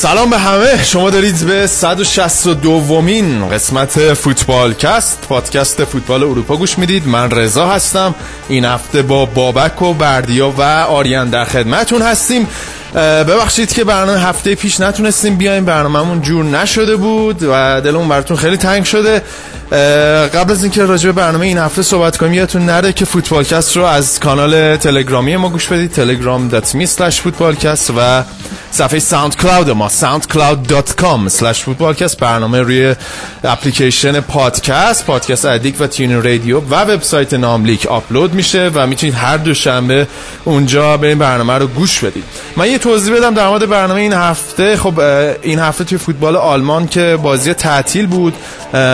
سلام به همه. شما دارید به 162 ومین قسمت فوتبال کست پادکست فوتبال اروپا گوش می‌دید. من رضا هستم. این هفته با بابک و بردیا و آریان در خدمتون هستیم. ببخشید که برنامه هفته پیش نتونستیم بیایم. برنامهمون جور نشده بود و دلمون براتون خیلی تنگ شده. قبل از اینکه راجع به برنامه این هفته صحبت کنیم یادتون نره که فوتبالکست رو از کانال تلگرامی ما گوش بدید telegram.me slash فوتبالکست و صفحه SoundCloud ما soundcloud.com slash فوتبالکست برنامه روی اپلیکیشن پادکست Podcast Addict و TuneIn Radio و وبسایت ناملیک آپلود میشه و می‌تونید هر دوشنبه اونجا به این برنامه رو گوش بدید. من یه توضیح بدم در مورد برنامه این هفته. خب این هفته توی فوتبال آلمان که بازی تعطیل بود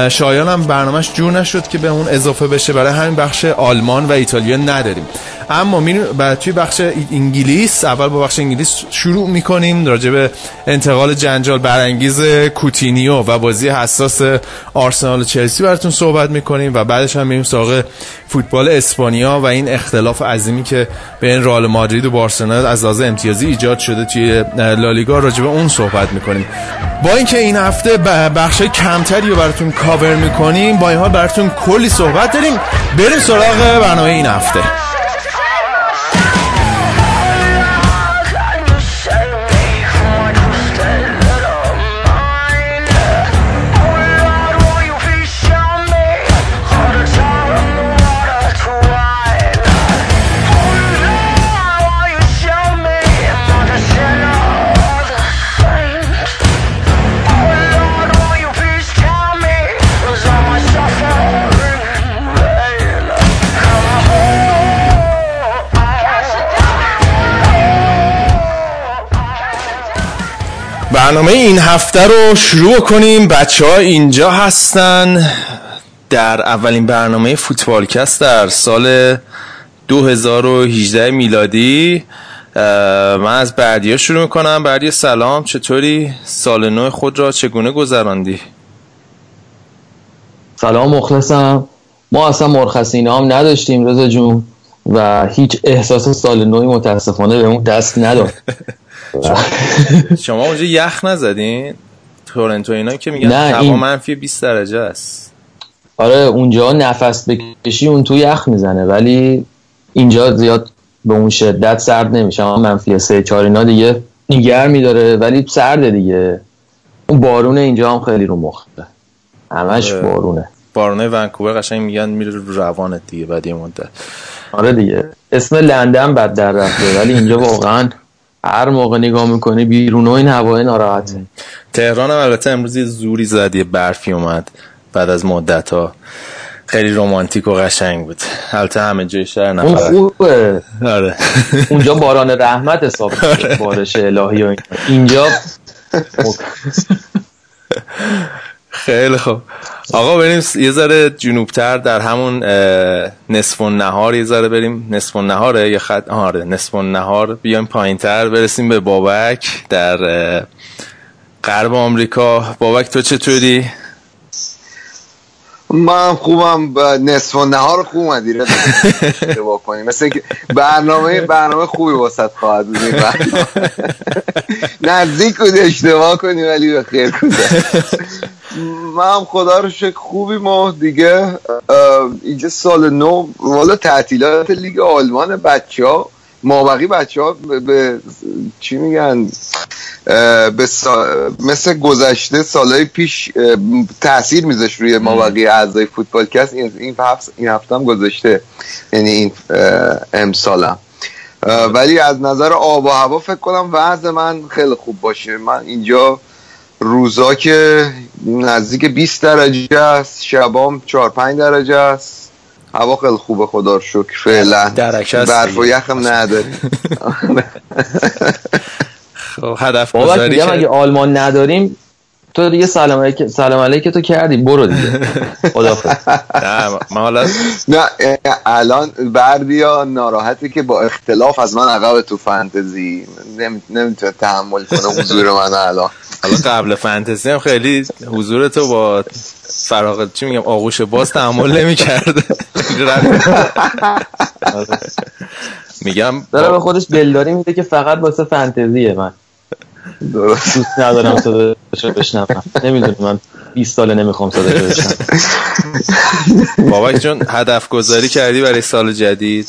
شایان هم برنامهش جور نشد که به اون اضافه بشه. برای همین بخش آلمان و ایتالیا نداریم. اما توی بخش انگلیس اول با بخش انگلیس شروع می‌کنیم. راجع به انتقال جنجال برانگیز کوتینیو و بازی حساس آرسنال و چلسی براتون صحبت می‌کنیم و بعدش هم میریم سراغ فوتبال اسپانیا و این اختلاف عظیمی که بین رئال مادرید و بارسلونا از لحاظ امتیازی ایجاد شده توی لالیگا راجع به اون صحبت می‌کنیم. با اینکه این هفته بخش کمتری رو براتون کاور می‌کنیم با این حال براتون کلی صحبت داریم. بریم سراغ برنامه این هفته. برنامه این هفته رو شروع کنیم. بچه ها اینجا هستن. در اولین برنامه فوتبالکست در سال 2018 میلادی. من از بردیا شروع می‌کنم. بردیا سلام. چطوری؟ سال نو خود را چگونه گذراندی؟ سلام مخلصم. ما اصلا مرخصی هم نداشتیم رضا جون و هیچ احساس سال نوی متاسفانه به اون دست نداد. شما اونجا یخ نزدین؟ تورنتو اینا که میگن هوا این... منفی 20 درجه است. آره اونجا نفس بکشی اون تو یخ می‌زنه ولی اینجا زیاد به اون شدت سرد نمیشه. اما منفی سه چهار اینا دیگه نیگر میداره ولی سرده دیگه. اون بارونه اینجا هم خیلی رو مخته. همش آره. بارونه. بارونه ونکوور قشنگ میگن میره رو روانت دیگه بعد یه مدت. آره دیگه. اسم لندن بد در رفته ولی اینجا واقعا هر موقع نگاه می‌کنی بیرون و این هوای ناراحته تهران هم البته امروز زوری زد یه برفی اومد بعد از مدت ها خیلی رومانتیک و قشنگ بود. البته همه جای شهر اون خوبه. آره. اونجا باران رحمت حساب آره. بارش الهی و اینجا خیلی خوب. آقا بریم یه ذره جنوبتر در همون نصف نهار یه ذره بریم. نصف نهاره یه خط آره نصف نهار. بیایم پایینتر برسیم به بابک در غرب آمریکا. بابک تو چطوری من خوبم نصف و نهار خوب اومدی. اشتباه کنیم مثل اینکه برنامه برنامه خوبی واسط خواهد بود. نزدیک بود اشتباه کنی ولی به خیر من هم خدا رو شکر خوبی ما دیگه اینجا سال نو والا تعطیلات لیگ آلمان بچه ها مابقی بچه ها به, چی میگن؟ به مثل گذشته سالهای پیش تاثیر میذاشت روی مابقی اعضای فوتبال کس این این هفته این هفته هم گذاشته یعنی این امسالم. ولی از نظر آب و هوا فکر کنم وضع من خیلی خوب باشه. من اینجا روزا که نزدیک 20 درجه است شبام 4 5 درجه است. هوا خیلی خوبه خدا رو شکر. فعلا. برف و یخم نداری خب هدف گذاری اگه آلمان نداریم تو دیگه سلام علیک سلام علیک تو کردی برو دیگه. خدافظ. نه من حالا نه الان بردیا ناراحتی که با اختلاف از من عقب تو فانتزی. نمی‌تونه تحمل کنه حضور من الان. حالا قبل فانتزی هم خیلی حضور تو با فراغ چی میگم آغوش باز تحمل نمی‌کرده. میگم داره به با- خودش دلداری میده که فقط واسه فانتزیه من. درست. دوست ندارم صداشو بشنوم. نمی‌دونم من 20 ساله نمی‌خوام صداشو بشنوم. بابک جون هدف گذاری کردی برای سال جدید.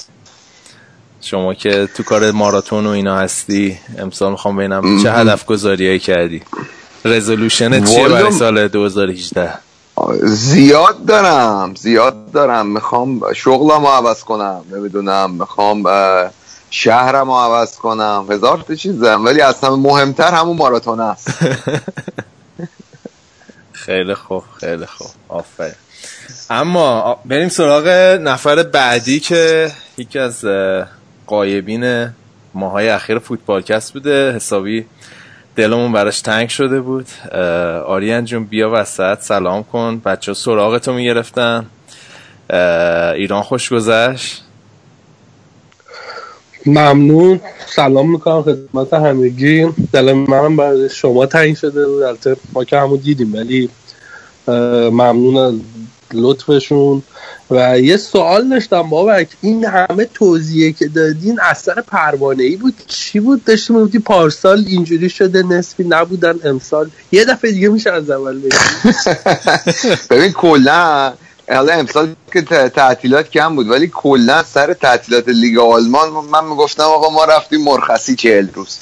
شما که تو کار ماراتون و اینا هستی امسال می‌خوام ببینم چه هدف گذاری کردی. رزولوشن چیه برای سال 2018 زیاد دارم زیاد دارم. می‌خوام شغلم رو عوض کنم. نمی‌دونم می‌خوام شهرم رو عوض کنم. هزار تا چیز دارم ولی از همه مهمتر همون ماراتون است. خیلی خوب خیلی خوب. آفرین. اما بریم سراغ نفر بعدی که یکی از قایبین ماهای اخیر فوتبالکست بوده. حسابی دلمون براش تنگ شده بود. آریان جون بیا وسط. سلام کن. بچه سراغتو می‌گرفتن. ایران خوش گذشت. ممنون. سلام می‌کنم خدمت همگی. دل من برای شما تعیین شده بود. البته ما که همون دیدیم ولی ممنون از لطفشون. و یه سوال داشتم بابک. این همه توضیحه که دادین اثر پروانه ای بود؟ چی بود؟ داشتیم می‌گفتی پارسال اینجوری شده نصفی نبودن امسال. یه دفعه دیگه میشه از اول ببین کلا حالا امسال که تعطیلات کم بود ولی کلا سر تعطیلات لیگ آلمان من می‌گفتم آقا ما رفتیم مرخصی چهل روز.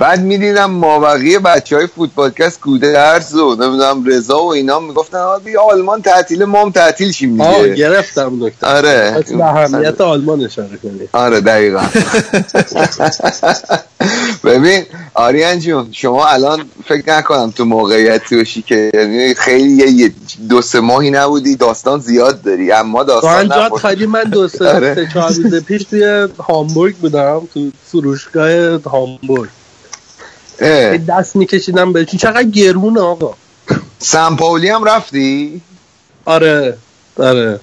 بعد می‌دیدم مابقی بچه های فوتبالکست گودرز و نمی‌دونم رضا و اینا می‌گفتن بیا آلمان تعطیل ما هم تعطیل شیم آه دیگه گرفتم نکته آره. اهمیت آلمان اشاره کنی آره دقیقا. ببین آریان جون شما الان فکر نکنم تو موقعیتی باشی که یعنی خیلی یه- دو سه ماهی نبودی داستان زیاد داری. اما داستان نبود. خالی من دو سه آره. سه چهار روز پیش توی هامبورگ بودم تو فروشگاه هامبورگ. اه، دست میکشیدم به چقدر گرونه آقا. سن پاولی هم رفتی؟ آره. آره.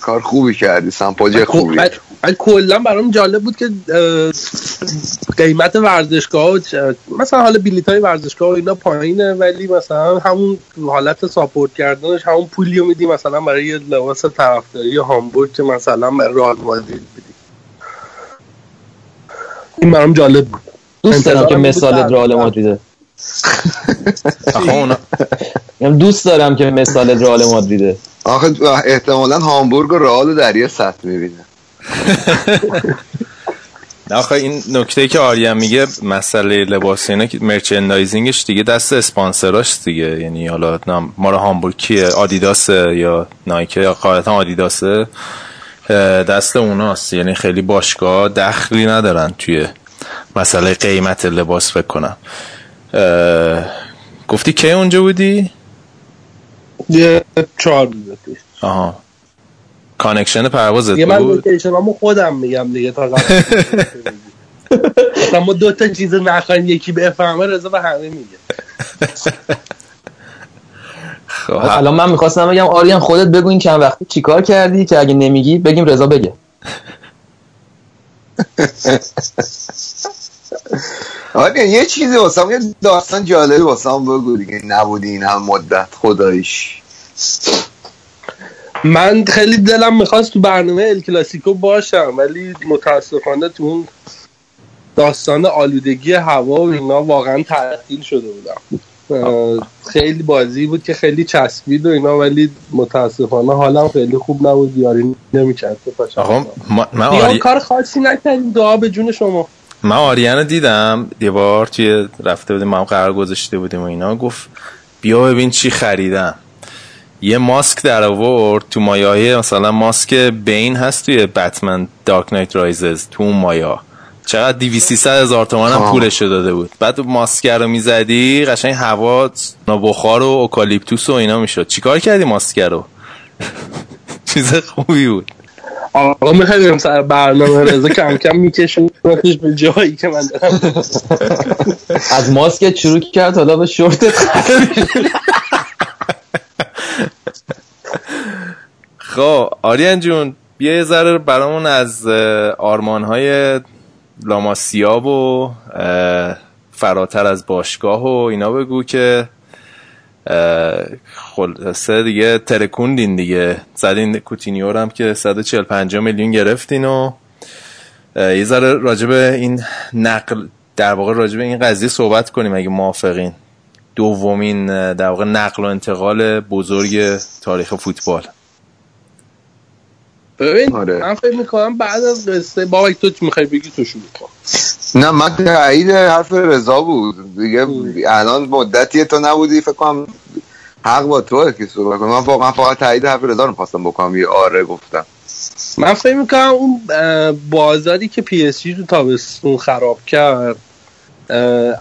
کار خوبی کردی. سن پاولی خوبی. من کلا برام جالب بود که قیمت ورزشگاه مثلا حالا بلیط های ورزشگاه و اینا پایینه ولی مثلا همون حالت ساپورت کردنش همون پولی رو میدی مثلا برای یه لباس طرفداری هامبورگ که مثلا رئال مادرید بدی. این برام جالب بود. دوست دارم که مثال در- رئال مادریده. میگم دوست دارم که مثال رئال مادریده. آخه احتمالا هامبورگ و رئال در یه سطح می‌بینه. نه آخه این نکته که آریان میگه مسئله لباس اینا که مرچندایزینگش دیگه دست اسپانسراش دیگه. یعنی حالا ما رو هامبورگ کیه؟ آدیداس یا نایکه یا قاعدتا آدیداسه؟ دست اوناست. یعنی خیلی باشگاه دخلی ندارن توی مسئله قیمت لباس فکر کنم. گفتی کی اونجا بودی؟ یه چهار روز پیش. آها. connection پروازت دیگه من بود؟ location امو خودم میگم دیگه تا ما دو تا چیز نخواهیم یکی بفهمه رضا به همه میگه. الان من می‌خواستم بگم آریان خودت بگو این چند وقتی چیکار کردی که اگه نمیگی بگیم رضا بگه. آره یه چیزی واسم یه داستان جالبی واسم بگو دیگه. نبودی این هم مدت خداییش. من خیلی دلم می‌خواست تو برنامه ال کلاسیکو باشم ولی متاسفانه تو اون داستان آلودگی هوا و اینا واقعا تعطیل شده بودم. خیلی بازی بود که خیلی چسبید و اینا ولی متاسفانه حالم خیلی خوب نبود. یاری نمی‌کرد. آقا من آری... کار خاصی نکردیم. دعا به جون شما. من آریان رو دیدم. یه بار توی رفته بودیم ما هم قرار گذاشته بودیم و اینا. گفت بیا ببین چی خریدم. یه ماسک در آورد. تو مایه مثلا ماسک بین هست توی بتمن دارک نایت رایزز تو اون مایا چقدر دیوی سی هزار تومن هم. پولش رو داده بود. بعد ماسک رو می‌زدی قشنگ هوا بخار و اوکالیپتوس و اینا می‌شد. چیکار کردی ماسک رو؟ چیز خوبی بود. آقا می‌خوای بریم سر برنامه رضا؟ کم کم میکشونش به جایی که من دارم. از ماسکت شروع کرد حالا به شورتت خب آریان جون بیا یه ذره برامون از آرمان های لاماسیا و فراتر از باشگاه و اینا بگو که خلاصه دیگه ترکوندین دیگه. زدین کوتینیو هم که 145 میلیون گرفتین و یه ذره راجب این نقل در واقع راجب این قضیه صحبت کنیم اگه موافقین. دومین در واقع نقل و انتقال بزرگ تاریخ فوتبال. ببین آره. من فکر می‌کنم بعد از قصه بابک تو می‌خوای بگی تو شروع کن نه من تایید حرف رضا بود. دیگه الان مدتی تو نبودی فکر کنم حق با توه که صحبت کنم. من واقعا فقط تایید حرف رضا رو خواستم بکنم یه آره گفتم. من فکر می‌کنم اون بازاری که پی اس تو تابستون خراب کرد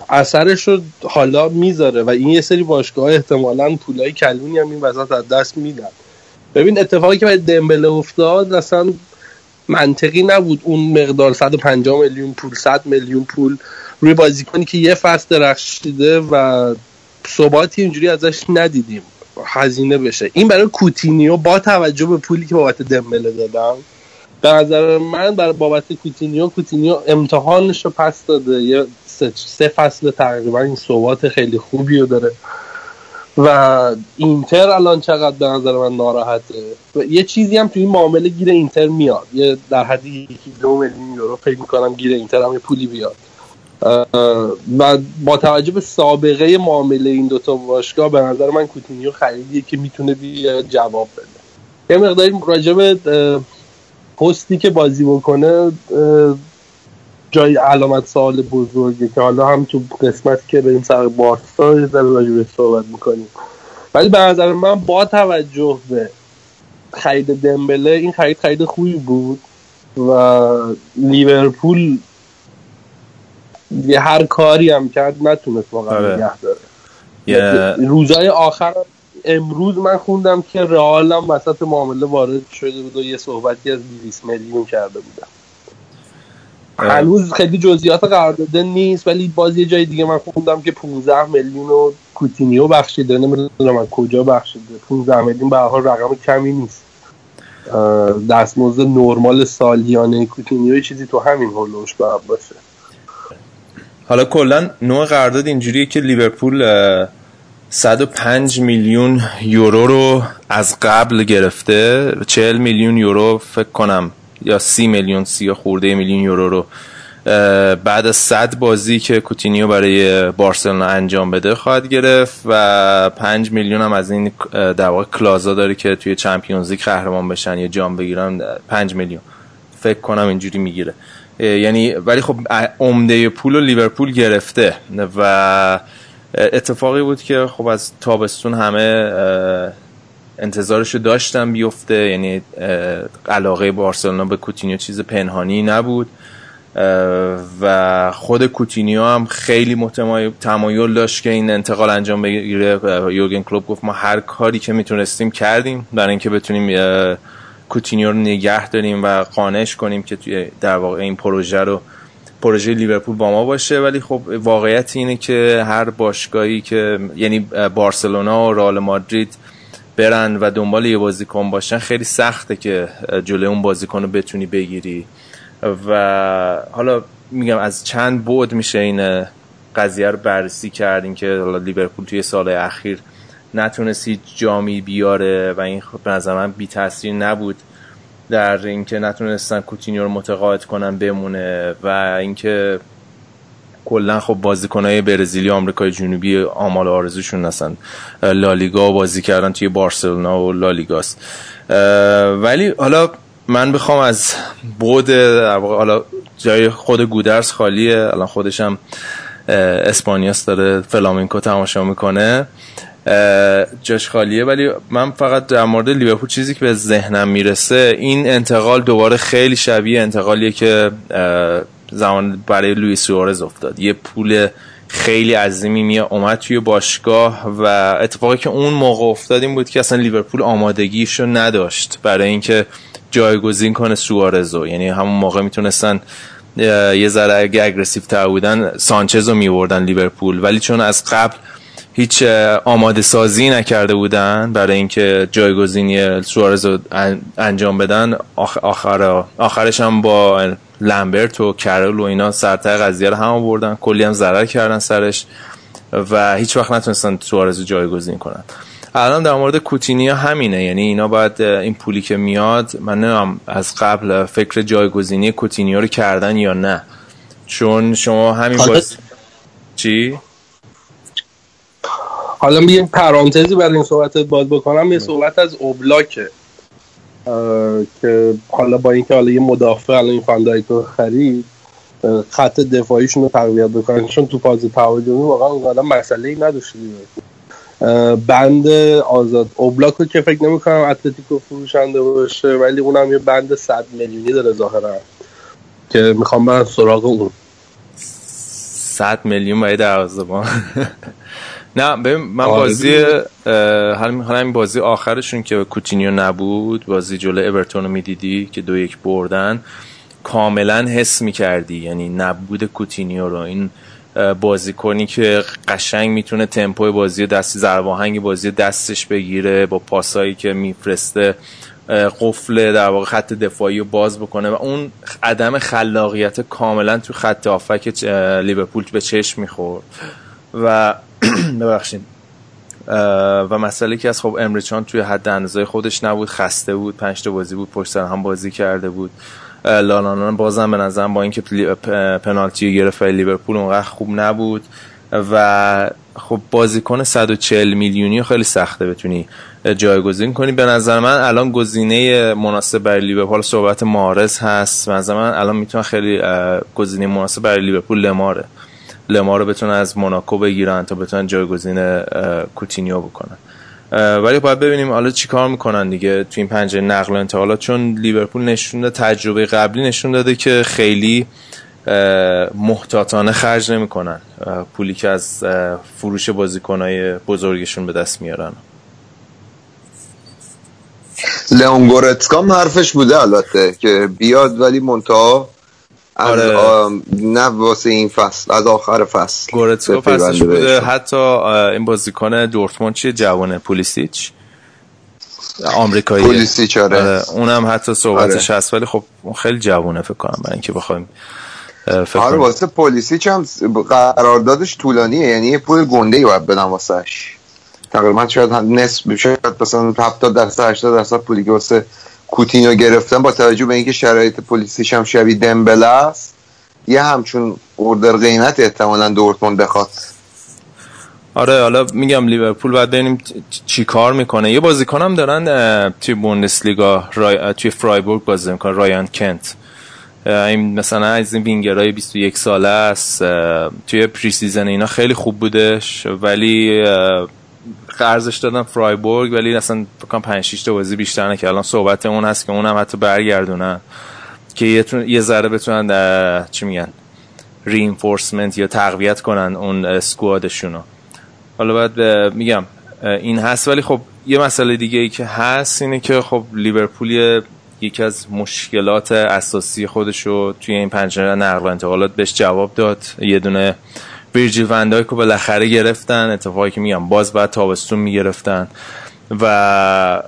اثرش رو حالا می‌ذاره و این یه سری باشگاه احتمالا پولای کلونی هم این وسط از دست میدن. ببین اتفاقی که برای دمبله افتاد اصلا منطقی نبود. اون مقدار 150 میلیون پول 100 میلیون پول روی بازیکنی که یه فصل درخشیده و ثباتی اینجوری ازش ندیدیم. هزینه بشه. این برای کوتینیو با توجه به پولی که بابت دمبله دادن به نظر من برای بابت کوتینیو کوتینیو امتحانش رو پس داده. یه سه, فصل تقریبا این ثبات خیلی خوبی رو داره. و اینتر الان چقدر به نظر من ناراحته. و یه چیزی هم توی این معامله گیر اینتر میاد. یه در حدی یکی دو میلیون یورو فکر می‌کنم گیر اینتر هم یه پولی بیاد. و با توجه به سابقه معامله این دوتا باشگاه به نظر من کوتینیو خریدیه که می‌تونه جواب بده. یه مقداری راجب پستی که بازی بکنه جای علامت سوال بزرگه که حالا هم تو قسمت که بریم سر بارسا یه ذره صحبت می‌کنیم. ولی به نظر من با توجه به خرید دمبله این خرید خرید خوبی بود و لیورپول یه هر کاری هم کرد نتونست واقعا آره. نگه داره. روزای آخر امروز من خوندم که رئال هم وسط معامله وارد شده بود و یه صحبتی از 200 میلیون کرده بودم هنوز خیلی جزئیات قرارداد نیست ولی باز یه جای دیگه من خوندم که 15 میلیون رو کوتینیو بخشیده نمی‌دونم من کجا بخشیده. 15 میلیون به حال رقم کمی نیست. دستمزد نرمال سالیانه کوتینیو چیزی تو همین حول‌وحوش باید باشه. حالا کلا نوع قرارداد اینجوریه که لیورپول 105 میلیون یورو رو از قبل گرفته 40 میلیون یورو فکر کنم یا سی میلیون سی خورده میلیون یورو رو بعد از صد بازی که کوتینیو برای بارسلونا انجام بده خواهد گرفت و پنج میلیون هم از این در واقع clause ا داره که توی Champions League قهرمان بشن یا جام بگیرن پنج میلیون. فکر کنم اینجوری می‌گیره. یعنی ولی خب عمده پول و لیورپول گرفته و اتفاقی بود که خب از تابستون همه انتظارشو داشتم بیفته یعنی علاقه بارسلونا به کوتینیو چیز پنهانی نبود. و خود کوتینیو هم خیلی تمایل داشت که این انتقال انجام بگیره. یورگن کلوب گفت ما هر کاری که می‌تونستیم کردیم برای اینکه بتونیم کوتینیو رو نگه داریم و قانعش کنیم که توی در واقع این پروژه رو پروژه لیورپول با ما باشه. ولی خب واقعیت اینه که هر باشگاهی که یعنی بارسلونا و رئال مادرید برن و دنبال یه بازیکن باشن خیلی سخته که جلوی اون بازیکن رو بتونی بگیری. و حالا میگم از چند بود میشه این قضیه رو بررسی کردیم که حالا لیورپول توی سال اخیر نتونستی جامی بیاره و این خب به نظر من بی تاثیر نبود. در اینکه نتونستن کوتینیو رو متقاعد کنن بمونه و اینکه کلا خب بازیکنهای برزیلی آمریکای جنوبی آمال آرزوشون هستن. لالیگا بازی کردن توی بارسلونا و لالیگاست ولی حالا من بخوام از بود حالا جای خود گودرس خالیه. الان خودشم اسپانیاس داره فلامینکو تماشا می‌کنه. جاش خالیه. ولی من فقط در مورد لیورپول چیزی که به ذهنم می‌رسه این انتقال دوباره خیلی شبیه انتقالیه که زمان برای لوئیس سوارز افتاد. یه پول خیلی عظیمی می اومد توی باشگاه و اتفاقی که اون موقع افتاد این بود که اصلا لیورپول آمادگیشو نداشت برای اینکه جایگزین کنه سوارزو. یعنی همون موقع می‌تونستن یه ذره اگه aggressive تر بودن سانچز رو میوردن لیورپول. ولی چون از قبل هیچ آماده سازی نکرده بودن برای اینکه جایگزینی سوارز رو انجام بدن آخر آخرش هم با لمبرت و کرول و اینا سرتای قضیه رو هم آوردن. کلی هم ضرر کردن سرش و هیچ وقت نتونستن سوارز رو جایگزین کنن. الان در مورد کوتینیا همینه. یعنی اینا باید این پولی که میاد من نمیم از قبل فکر جایگزینی کوتینیا رو کردن یا نه. چون شما همین باز چی؟ حالا یه پرانتزی برای این صحبت باز بکنم. یه صحبت از اوبلاکه که حالا با اینکه حالا یه مدافع الان این فندایک رو خرید خط دفاعیشون رو تقویت بکنن. چون تو فاز تهاجمی واقعا اونقدر مسئله ای نداشت بند آزاد اوبلاک رو که فکر نمی کنم اتلتیکو فروشنده باشه ولی اونم یه بند 100 میلیونی داره ظاهرا که می‌خوام برن سراغ اون. 100 میلیون برای دروازه‌بان. نه ببین من آره بازی حالا همین بازی آخرشون که کوتینیو نبود بازی جلو اورتون رو می‌دیدی که دو یک بردن کاملا حس می‌کردی یعنی نبود کوتینیو رو. این بازیکنی که قشنگ می‌تونه تمپوی بازی دستی زرباهنگ بازی دستش بگیره با پاسایی که میفرسته قفل در واقع خط دفاعی رو باز بکنه و اون عدم خلاقیت کاملا تو خط آفک لیورپول به چشم می‌خورد. و ببخشید. و مسئله که از خب امریچان توی حد اندازه خودش نبود خسته بود پنج تا بازی بود پشت هم بازی کرده بود. لالانان بازم به نظرم با اینکه پنالتی گرفت لیورپول اونقدر خوب نبود و خب بازیکن 140 میلیونی خیلی سخته بتونی جایگزین کنی. به نظر من الان گزینه مناسب برای لیورپول صحبت مارز هست. به نظر من الان می‌تونه خیلی گزینه مناسب برای لیورپول لماره. لما رو بتونن از موناکو بگیرن تا بتونن جایگزین کوتینیو بکنن. ولی باید ببینیم حالا چیکار می‌کنن دیگه تو این پنجره نقل و انتقالات چون لیورپول نشون تجربه قبلی نشون داده که خیلی محتاطانه خرج نمی‌کنن. پولی که از فروش بازیکنهای بزرگشون به دست میارن. لئون گورتسکام حرفش بوده البته که بیاد ولی منتها از آره. نه واسه این فصل از آخر فصل گورتسکا فصلش بوده حتی این بازیکن دورتموند چیه جوانه پولیسیچ آمریکایی پولیسیچ آره. آره. اونم حتی صحبتش آره. هست ولی خب خیلی جوونه فکر کنم برای اینکه بخوایم فکر آره واسه پولیسیچ هم قراردادش طولانیه یعنی یه پول گنده ای باید بدن واسهش تقریبا شاید نصف شاید مثلا 70 درصد 80 درصد پولی که واسه کوتینو گرفتن با توجه به اینکه شرایط پلیسیش هم شبیه دمبله است یه همچون اوردر قیمت احتمالا دورتموند بخواد. آره حالا میگم لیورپول باید ببینیم چی کار می‌کنه. یه بازیکنم دارن توی بوندسلیگا رای... توی فرایبورگ بازی می‌کنه رایان کنت. این مثلا از این وینگرهای 21 ساله است توی preseason اینا خیلی خوب بودش ولی قرضش دادن فرایبورگ ولی اصلا بکنم 5 6 تا بازی بیشتر نه که الان صحبت اون هست که اونم حتی برگردونن که یه, یه ذره بتونن چی میگن؟ reinforcement یا تقویت کنن اون squad شونو حالا بعد میگم این هست ولی خب یه مسئله دیگه ای که هست اینه که خب لیورپول یکی از مشکلات اساسی خودشو توی این پنجره نقل و انتقالات بهش جواب داد. یه دونه ویرجیل وندایک رو بالاخره گرفتن. اتفاقی که میگم باز بعد تابستون می‌گرفتن. و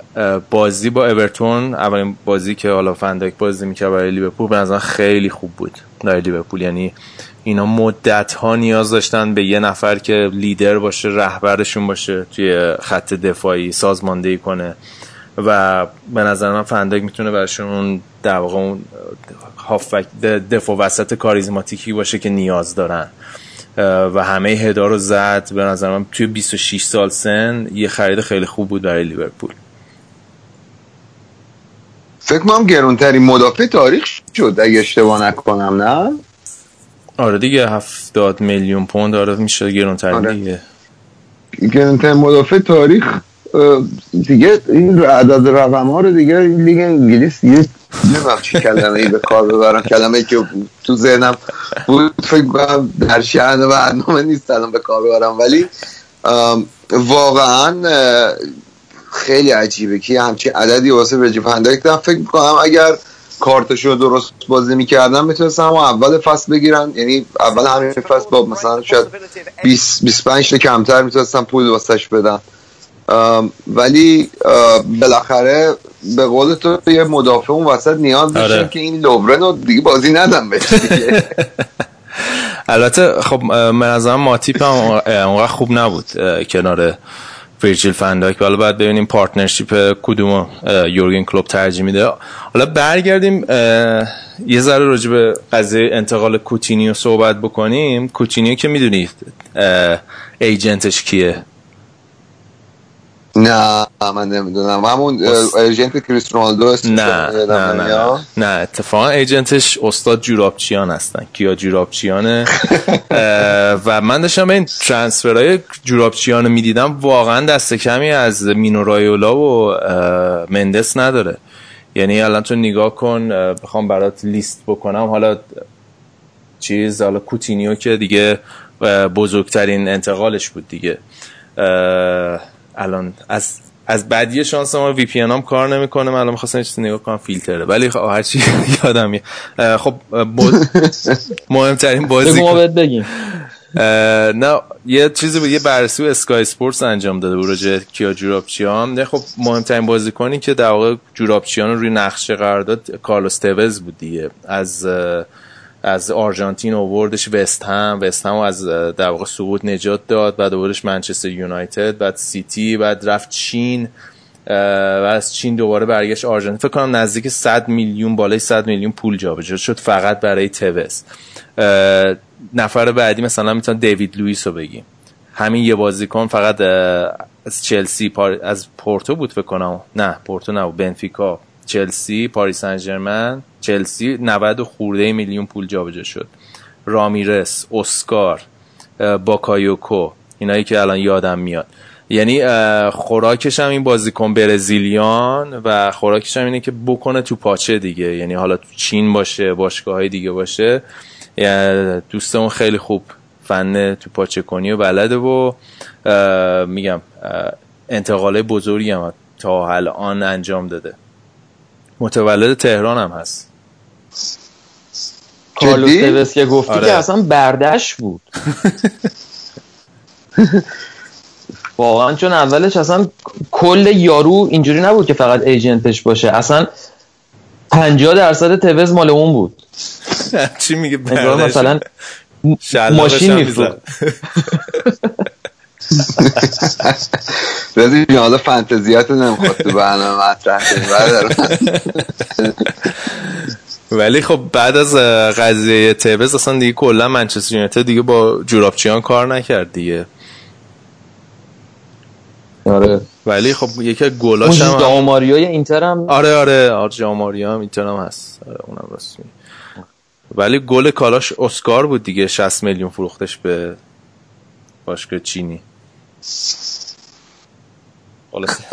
بازی با اورتون اولین بازی که حالا فندایک بازی می‌کرد برای لیورپول به نظر خیلی خوب بود برای لیورپول. یعنی اینا مدت ها نیاز داشتن به یه نفر که لیدر باشه رهبرشون باشه توی خط دفاعی سازماندهی کنه. و به نظر من فندایک می‌تونه براشون اون در واقع اون دفاع وسط کاریزماتیکی باشه که نیاز دارن. و همه هدا رو زد. به نظر من توی 26 سال سن یه خرید خیلی خوب بود برای لیورپول. فکر کنم گرونترین مدافع تاریخ شد اگه اشتباه نکنم نه؟ آره دیگه 70 میلیون پوند آره میشه گرونترین آره. دیگه. گرونترین مدافع تاریخ دیگه این عدد رقم ها رو دیگه لیگ انگلیس یه نمیم چی کلمه ای به کار ببرم. کلمه ای که تو ذهنم بود فکر کنم در شهن برنامه نیست الان به کار ببرم. ولی واقعا خیلی عجیبه که همچین عددی واسه رجی فندک دارم. فکر می‌کنم اگر کارتشو درست بازی می‌کردن می‌تونستم اول فصل بگیرن. یعنی اول همین فصل با مثلا شاید 20 25 تا کمتر می‌تونستم پول واسش بدن. ولی بالاخره به قول تو یه مدافع اون وسط نیاز داشتن آره. که این لوورن رو دیگه بازی ندم بهش. البته خب من از ماتیپ هم اونقدر خوب نبود کنار ویرجیل فندایک حالا باید ببینیم partnership کدوم یورگن کلوپ ترجیح میده حالا برگردیم یه ذره راجع به قضیه انتقال کوتینیو صحبت بکنیم کوتینیو که می‌دونید ایجنتش کیه نه من نمی‌دونم. همون ایجنت کریس رونالدو نه نه نه. نه. اتفاقا ایجنتش استاد جورابچیان هستن. کیا جورابچیانه؟ و من داشتم این ترانسفرهای جورابچیان رو می‌دیدم. واقعا دست کمی از مینو رایولا و مندس نداره. یعنی الان تو نگاه کن بخوام برات لیست بکنم. حالا چیز حالا کوتینیو که دیگه بزرگترین انتقالش بود دیگه. الان از از بعدی شانس ما VPN کار نمی‌کنه. من الان می‌خواستم چیزی نگاه کنم فیلتره. ولی خب هرچی یادم میاد. اه، خب با- مهمترین بازی بگو ما بهت بگیم. نه یه چیزی بود یه بررسی و Sky Sports انجام داده بود راجع کیا جورابچیان نه خب مهمترین بازیکنی که در واقع جورابچیان رو روی نقشه قرار داد کارلوس توز بود دیگه. از از آرژانتین اووردش وستهم. وستهم از در واقع سقوط نجات داد بعد اووردش منچستر یونایتد بعد سیتی بعد رفت چین و از چین دوباره برگشت آرژانتین. فکر کنم نزدیک 100 میلیون بالای 100 میلیون پول جابجا شد. فقط برای اه، نفر بعدی مثلا می‌تونم دیوید لوئیس رو بگیم. همین یه بازیکن فقط از چلسی پار... از پورتو بود فکر کنم. نه پورتو نه بنفیکا. چلسی پاریس سن چلسی 90 و خورده میلیون پول جابجا شد. رامیرس اسکار باکایوکو اینایی که الان یادم میاد. یعنی خوراکش هم این بازیکن برزیلیان و خوراکش هم اینه که بکنه تو پاچه دیگه. یعنی حالا تو چین باشه باشگاه های دیگه باشه. یعنی دوستمون خیلی خوب فن تو پاچه کنی و بلده و میگم انتقاله بزرگی هم تا الان انجام داده. متولد تهران هم هست. کارلوس؟ توس که گفتی آره. که اصلا بردش بود واقعا چون اولش اصلا کل یارو اینجوری نبود که فقط ایجنتش باشه اصلا 50 درصد توز مال اون بود چی میگه بردش؟ مثلا ماشین میفروخت رضی جان حالا فانتزیات نمی‌خواد تو برنامه مطرح کنی. ولی خب بعد از قضیه توز اصلا دیگه کلا منچستر یونایتد دیگه با جورابچیان کار نکرد دیگه. آره. ولی خب یکی از گلاش هم داماریای اینتر هم آره آره آرجا ماریا هم اینطور هم هست. آره اونم راست. ولی گل کالاش اسکار بود دیگه 60 میلیون فروختش به باشگاه چینی. خلاص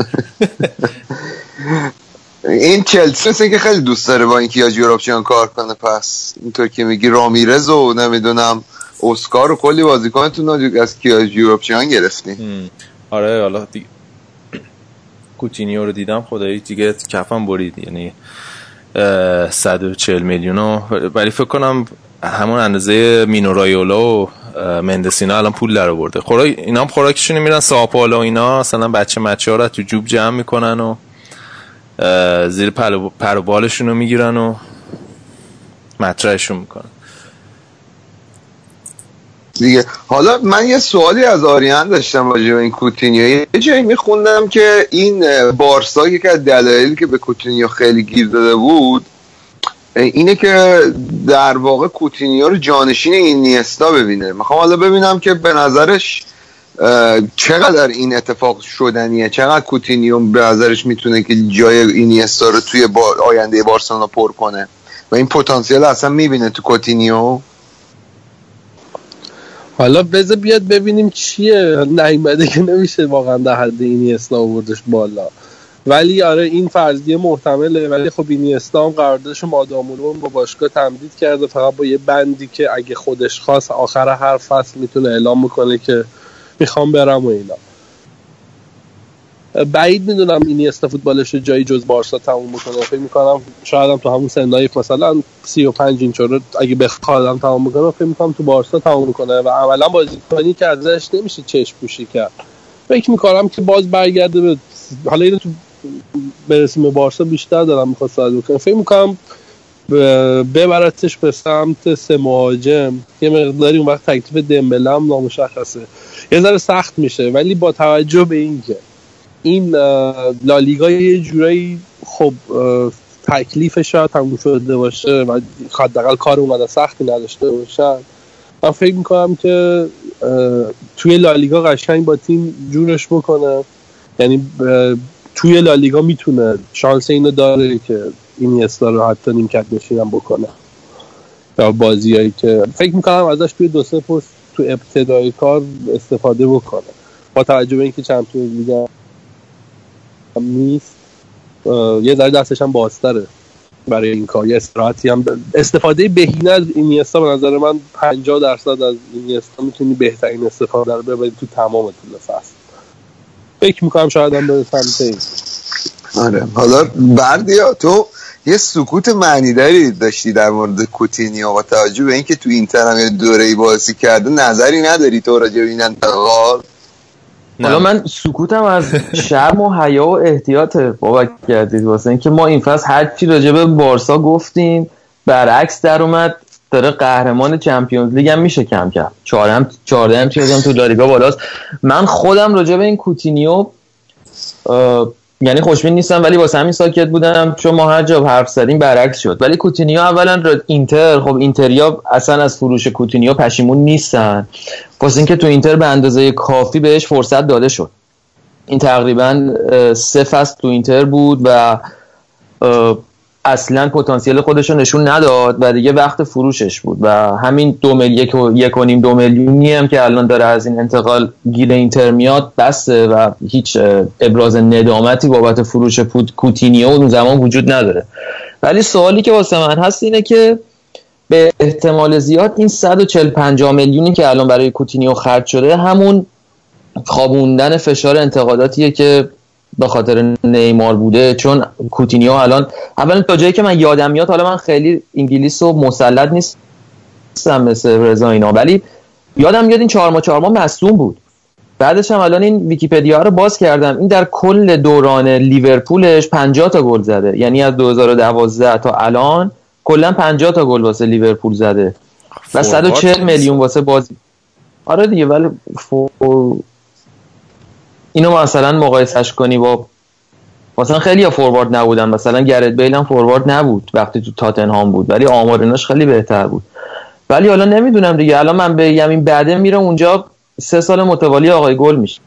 این چلسی که خیلی دوست داره با اینکه یا یوروپچیان کار کنه پس اینطور که میگی رامیرز و نمی‌دونم اسکار و کلی بازیکنتون از کیا یوروپچیان گرفتی آره حالا دیگه کوتینیو رو دیدم خدایی دیگه کفم برید. یعنی اه، 140 میلیون ولی فکر کنم همون اندازه مینو رایولا و مندسینا الان پول در آورده خوراک اینا هم خوراکشون میرن ساپالا و اینا مثلا بچه مچه ها رو تو جوب جمع می‌کنن و زیر پر و- بالشون رو می‌گیرن و مطرحشون می‌کنن. دیگه. حالا من یه سوالی از آریان داشتم راجع به این کوتینیو. یه جایی میخوندم که این بارسا یکی از دلایلی که به کوتینیو خیلی گیر داده بود اینه که در واقع کوتینیو رو جانشین اینیستا ببینه. می‌خوام حالا ببینم که به نظرش چقدر این اتفاق شدنیه؟ چقدر کوتینیو به نظرش می‌تونه که جای اینیستا رو توی با آینده بارسلونا پر کنه؟ و این پتانسیل اصلا می‌بینه تو کوتینیو؟ حالا بذار بیاد ببینیم چیه نیومده که نمیشه واقعا در حد اینیستا آوردش بالا. ولی آره این فرضیه محتمله. ولی خب اینیستا هم قراردادش مادامونو با باشگاه تمدید کرده. فقط با یه بندی که اگه خودش خواست آخر هر فصل می‌تونه اعلام می‌کنه که می‌خوام برم و اینا. بعید می‌دونم این است فوتبالش رو جایی جز بارسا تموم بکنه فکر می‌کنم شاید هم تو همون سنای مثلا 35 اینچ رو اگه بخوادم تموم بکنه فکر می‌کنم تو بارسا تموم می‌کنه و عملا بازیکنی که ازش نمیشه چشم پوشی کرد. فکر می‌کنم که باز برگرده به حالا اینو تو برسیم بارسا بیشتر دارم می‌خواست بکنم. فکر می‌کنم ببرتش به سمت سه مهاجم. یه مقداری اون وقت تکلیف دمبله هم نامشخصه. یه ذره سخت میشه ولی با توجه به اینکه این لالیگا یه جورایی خب تکلیف شاید تموم شده باشه و حداقل کار اومده سختی نداشته باشن من فکر می‌کنم که توی لالیگا قشنگ با تیم جورش بکنه. یعنی توی لالیگا می‌تونه شانس اینو داره که این رو حتی نیمکت نشینم بکنه یا بازیایی که فکر می‌کنم ازش توی دو سه پست تو ابتدای کار استفاده بکنه. با توجه به اینکه چمپیونز لیگ نیست یه ذره دستش هم بازتره برای این کار. یه استراحتی هم استفاده بهینه از اینیستا به نظر من 50 درصد از اینیستا می‌تونی بهترین استفاده رو ببری تو تمام طول فصل. فکر می‌کنم شاید هم به سمت آره. حالا بردیا تو یه سکوت معنی داری داشتی در مورد کوتینیو و توجه به اینکه تو اینتر هم یه دوره بازی کرده نظری نداری تو راجع به این انتقال؟ حالا من سکوتم از شرم و حیا و احتیاط بابا کردید واسه اینکه ما این فصل هر چی راجع به بارسا گفتیم برعکس در اومد داره قهرمان Champions League هم میشه کم کرد چهارم چهارده هم تو لالیگا بالاست. من خودم راجع به این کوتینیو یعنی خوشبین نیستم ولی واسه همین ساکت بودم. چون ما هر جا حرف زدیم برعکس شد. ولی کوتینیو اولا اینتر خب اینتریا اصلا از فروش کوتینیو پشیمون نیستن. واسه اینکه تو اینتر به اندازه کافی بهش فرصت داده شد. این تقریبا سه فصل تو اینتر بود و اصلا پتانسیل خودش رو نشون نداد و دیگه وقت فروشش بود و همین دو میلیون یک و نیم دو میلیونی هم که الان داره از این انتقال گیر اینتر میاد بسته و هیچ ابراز ندامتی بابت فروش کوتینیو اون زمان وجود نداره. ولی سوالی که واسه من هست اینه که به احتمال زیاد این 140 50 میلیونی که الان برای کوتینیو خرج شده همون خوابوندن فشار انتقاداتیه که به خاطر نیمار بوده چون کوتینیو الان اولا تا جایی که من یادم میاد حالا من خیلی انگلیس و مسلط نیستم مثل رضا اینا ولی یادم میاد این چهار ما چهار ما مصدوم بود. بعدش هم الان این ویکیپدیا رو باز کردم. این در کل دوران لیورپولش 50 تا گل زده. یعنی از 2012 تا الان کلا 50 تا گل واسه لیورپول زده. و 140 میلیون واسه بازی. آره دیگه ولی اینو مثلا مقایسش کنی با مثلا خیلی فوروارد نبودن. مثلا گرت بیل هم فوروارد نبود وقتی تو تاتنهام بود. ولی آماریناش خیلی بهتر بود. ولی حالا نمی‌دونم دیگه. الان من بگم این بعده میره اونجا سه سال متوالی آقای گل میشه.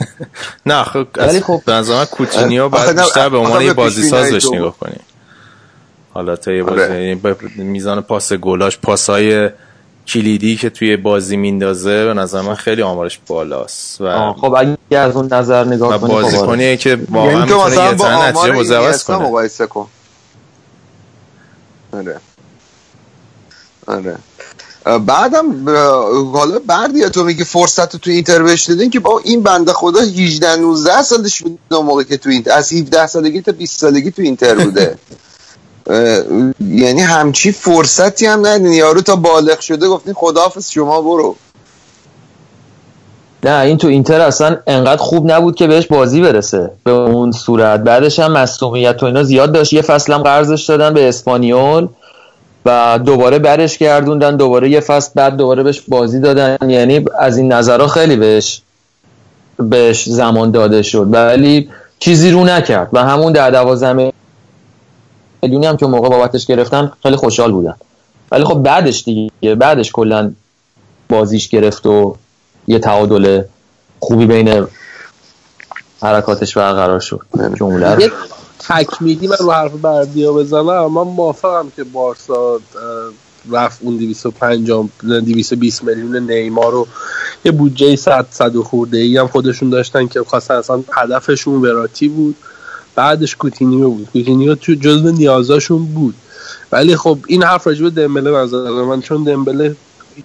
نه خب ولی خب به نظر کوتینیو بعد بیشتر به عنوان یه بازی ساز بهش نگاه کنیم حالا تا یه بازی آره. میزان پاس گلاش پاسای کلیدی که توی بازی میندازه به نظر من خیلی آمارش بالاست و خب اگه از اون نظر نگاه کنی بازیکنیه خب که واقعا یعنی می‌تونه یه تن نتیجه مزوس کنه. مقایسه کن. آره. آره. بعدم حالا بردی تو میگه فرصت تو اینتر بهش دادین که با این بنده خدا 18 19 سالش بود موقع که تو اینتر از 17 سالگی تا 20 سالگی تو اینتر بوده. یعنی همچی فرصتی هم ندین. یارو تا بالغ شده گفتین خداحافظ شما برو. نه این تو اینتر اصلا انقدر خوب نبود که بهش بازی برسه. به اون صورت. بعدش هم مصومیت و اینا زیاد داشت. یه فصل هم قرضش دادن به اسپانیول و دوباره برش گردوندن. دوباره یه فصل بعد دوباره بهش بازی دادن. یعنی از این نظرها خیلی بهش بهش زمان داده شد. ولی چیزی رو نکرد. و همون در دوازده میلیونی هم که موقع بابتش گرفتن خیلی خوشحال بودن. ولی خب بعدش دیگه بعدش کلا بازیش گرفت و یه تعادل خوبی بین حرکاتش برقرار شد. جمله رو. تکمیلی من رو حرف بردیا بزنم. من موافقم که بارسا رفت اون 250 220 میلیون نیمار رو یه بودجه 100 100 خورده ای هم خودشون داشتن که خواستن اصلا هدفشون وراتی بود. بعدش کوتینیو بود. کوتینیو تو جزو نیازاشون بود. ولی خب این حرف راجب دمبله نظر من چون دمبله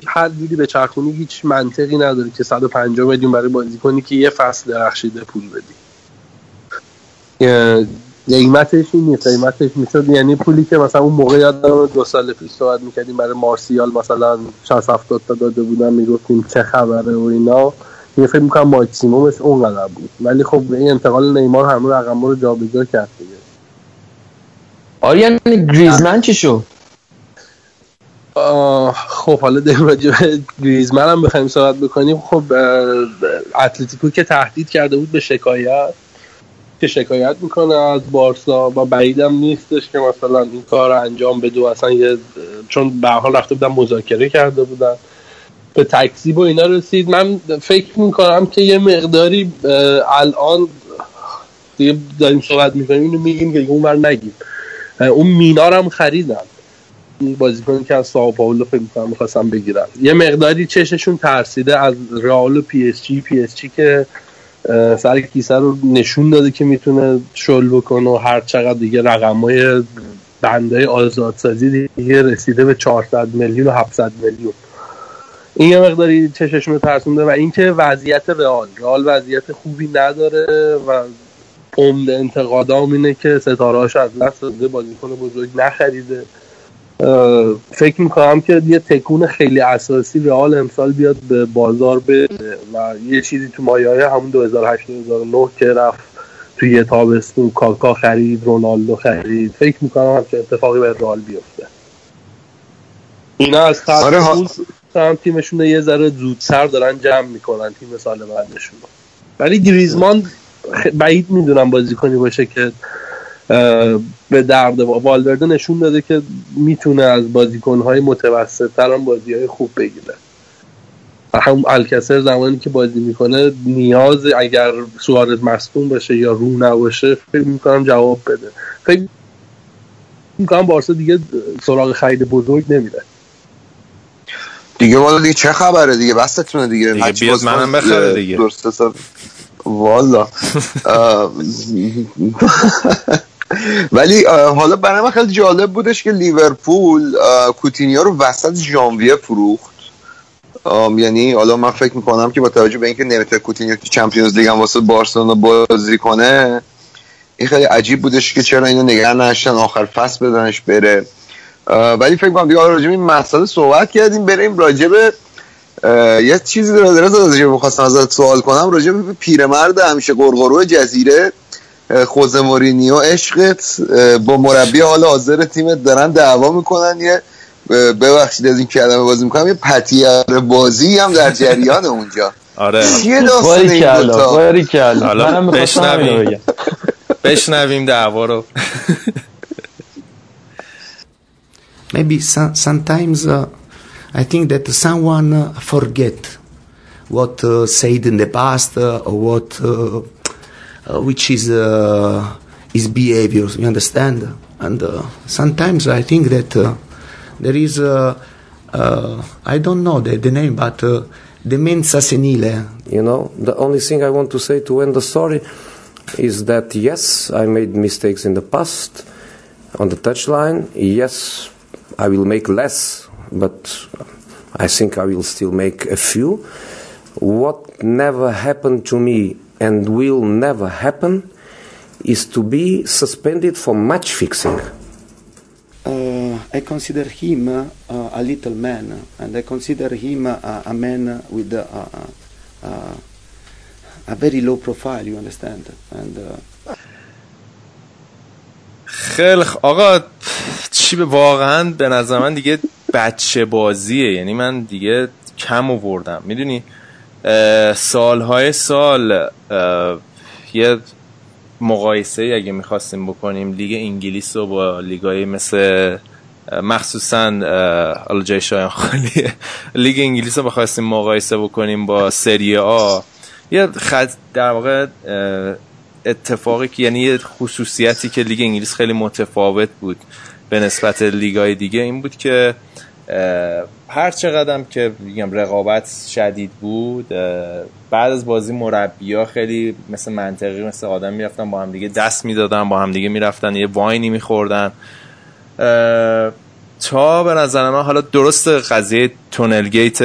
هر دیدی به چرخونی هیچ منطقی نداره که 150 میلیون برای بازی کنی که یه فصل درخشیده پول بدی. قیمتش این نیست قیمتش می‌شد. یعنی پولی که مثلا اون موقع یادم دو سال پیش صحبت می‌کردیم برای مارسیال مثلا 60 70 تا داده بودن می‌گفتیم چه خبره و اینا. یه فکر می‌کنم ماکسیمومش اونقدر بود. ولی خب این انتقال نیمار همون رقم رو جابجا کرد دیگه. آریان گریزمن چی شد؟ خب حالا در راجع گریزمن هم بخوایم صحبت بکنیم. خب اتلتیکو که تهدید کرده بود به شکایت که شکایت می‌کنه از بارسا و بعیدم نیستش که مثلا این کار انجام بده و اصلا یه چون به حال رفته بودن مذاکره کرده بودن. به تکذیب و اینا رسید. من فکر می‌کنم که یه مقداری الان دیگه داریم صحبت می‌کنیم اینو میگیم که اون بر نگیم. اون مینا رو هم خریدن بازیکنی که از سائو پائولو فکر می‌کنم می‌خواستم بگیرم. یه مقداری چششون ترسیده از رئال و پی اس جی. پی اس جی که سر کیسه رو نشون داده که می‌تونه شل بکنه و هر چقدر دیگه رقم های بند آزادسازی دیگه رسیده به 400 میلیون و 700 میلیون. این یه مقداری چششون رو ترسونده و اینکه وضعیت رئال رئال وضعیت خوبی نداره و عمده انتقادام اینه که ستاره از دست داده بازیکن بزرگ نخریده. فکر می‌کنم که یه تکون خیلی اساسی رئال امسال بیاد به بازار بده و یه چیزی تو مایه همون 2008 2009 که رفت توی یه تابستون کاکا خرید رونالدو خرید. فکر می‌کنم هم که اتفاقی به رئال بیفته. اینا از آره هم تیمشون یه ذره زودتر دارن جمع می‌کنن تیم سال بعدشون. ولی گریزمان بعید می‌دونم بازی کنی باشه که به درد والورده نشون داده که می‌تونه از بازیکنهای متوسط تر بازی های خوب بگیره. هم الکسر زمانی که بازی می‌کنه نیاز اگر سوارز مصدوم باشه یا رو نباشه فکر می‌کنم جواب بده. فکر می‌کنم بارسا دیگه سراغ خرید بزرگ نمیره دیگه والا دیگه چه خبره دیگه؟ بستتونه دیگه. دیگه بیاد منم بخره دیگه. والا. ولی حالا برای من خیلی جالب بودش که لیورپول کوتینیا رو وسط ژانویه فروخت. یعنی حالا من فکر می‌کنم که با توجه به اینکه نمی‌تونه کوتینیو تو چمپیونز لیگ هم واسه بارسلونا بازی کنه این خیلی عجیب بودش که چرا اینو نگه نشتن آخر فصل بدنش بره. ولی فکر کنم دیگه راجع این مسئله صحبت کردیم بریم راجع به یه چیزی رو راجع بخواستم ازت سوال کنم راجع به پیرمرد همیشه قرقرو جزیره خوزه مورینیو عشقت با مربی حال حاضر تیمت دارن دعوا می‌کنن یه ببخشید از این کلمه بازی می‌کنم یه پتیر بازی هم در جریان اونجا. آره. چیه داستان این دوتا؟ حالا بشنویم. بشنویم دعوا رو. maybe sometimes uh, I think that someone uh, forget what uh, said in the past uh, or what uh, uh, which is his behavior. You understand? And sometimes I think that there is, I don't know the, the name, but demenza senile. You know, the only thing I want to say to end the story is that yes, I made mistakes in the past on the touchline. Yes, I will make less, but I think I will still make a few. What never happened to me and will never happen is to be suspended for match fixing. Uh, I consider him uh, a little man, and I consider him uh, a man with a very low profile. You understand? And خیلی آقا چی به واقعا به نظر من دیگه بچه بازیه. یعنی من دیگه کم آوردم. می‌دونی؟ سالهای سال یه مقایسه اگه می‌خواستیم بکنیم لیگ انگلیس رو با لیگای مثل مخصوصا حالا جای شایان خالیه لیگ انگلیس رو بخواستیم مقایسه بکنیم با سری آ. یه خط در واقع اتفاقی که یعنی خصوصیتی که لیگ انگلیس خیلی متفاوت بود به نسبت لیگای دیگه این بود که هر چقدر که میگم رقابت شدید بود بعد از بازی مربیا خیلی مثل منطقی مثل آدم می‌رفتن با هم دیگه دست می‌دادن با هم دیگه می‌رفتن یه واینی میخوردن. تا به نظر من حالا درست قضیه تونل گیت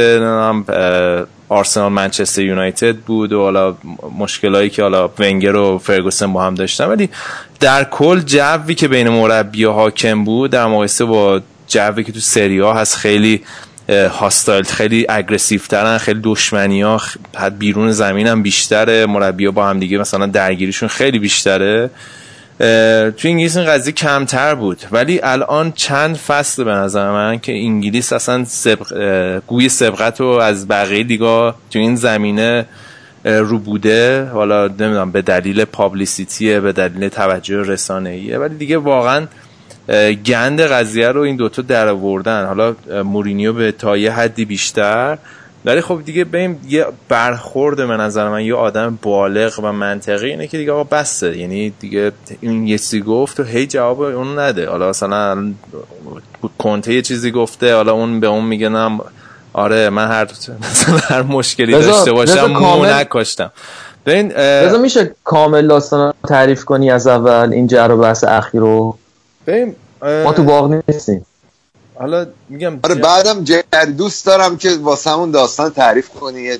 آرسنال منچستر یونایتد بود و حالا مشکلایی که حالا ونگر و فرگوسن با هم داشتن. ولی در کل جوی که بین مربی حاکم بود در مقایسه با جوی که تو سری آ هست خیلی hostile خیلی aggressive ترن خیلی دشمنی ها بیرون زمین هم بیشتره مربی ها با هم دیگه مثلا درگیریشون خیلی بیشتره. تو انگلیس این قضیه کمتر بود. ولی الان چند فصل به نظر من که انگلیس اصلا سبق، گوی سبقت رو از بقیه لیگا تو این زمینه رو بوده. حالا نمی‌دونم به دلیل پابلیسیتیه به دلیل توجه رسانه ایه ولی دیگه واقعا گند قضیه رو این دوتا در آوردن. حالا مورینیو به تا یه حدی بیشتر. ولی خب دیگه بریم یه برخورد به نظر من یه آدم بالغ و منطقی. اینه که دیگه آقا بسته. یعنی دیگه این یه چیزی گفت و هی جواب اون نده. حالا مثلا کنته یه چیزی گفته حالا اون به اون میگه نم آره من هر مثلا هر مشکلی داشته باشم مو نکاشتم ببین میشه کامل داستان تعریف کنی از اول این جر و بحث اخیر رو؟ ببین ما تو باغ نیستیم. حالا میگم آره بعدم جری دوست دارم که واسه همون داستان تعریف کنی.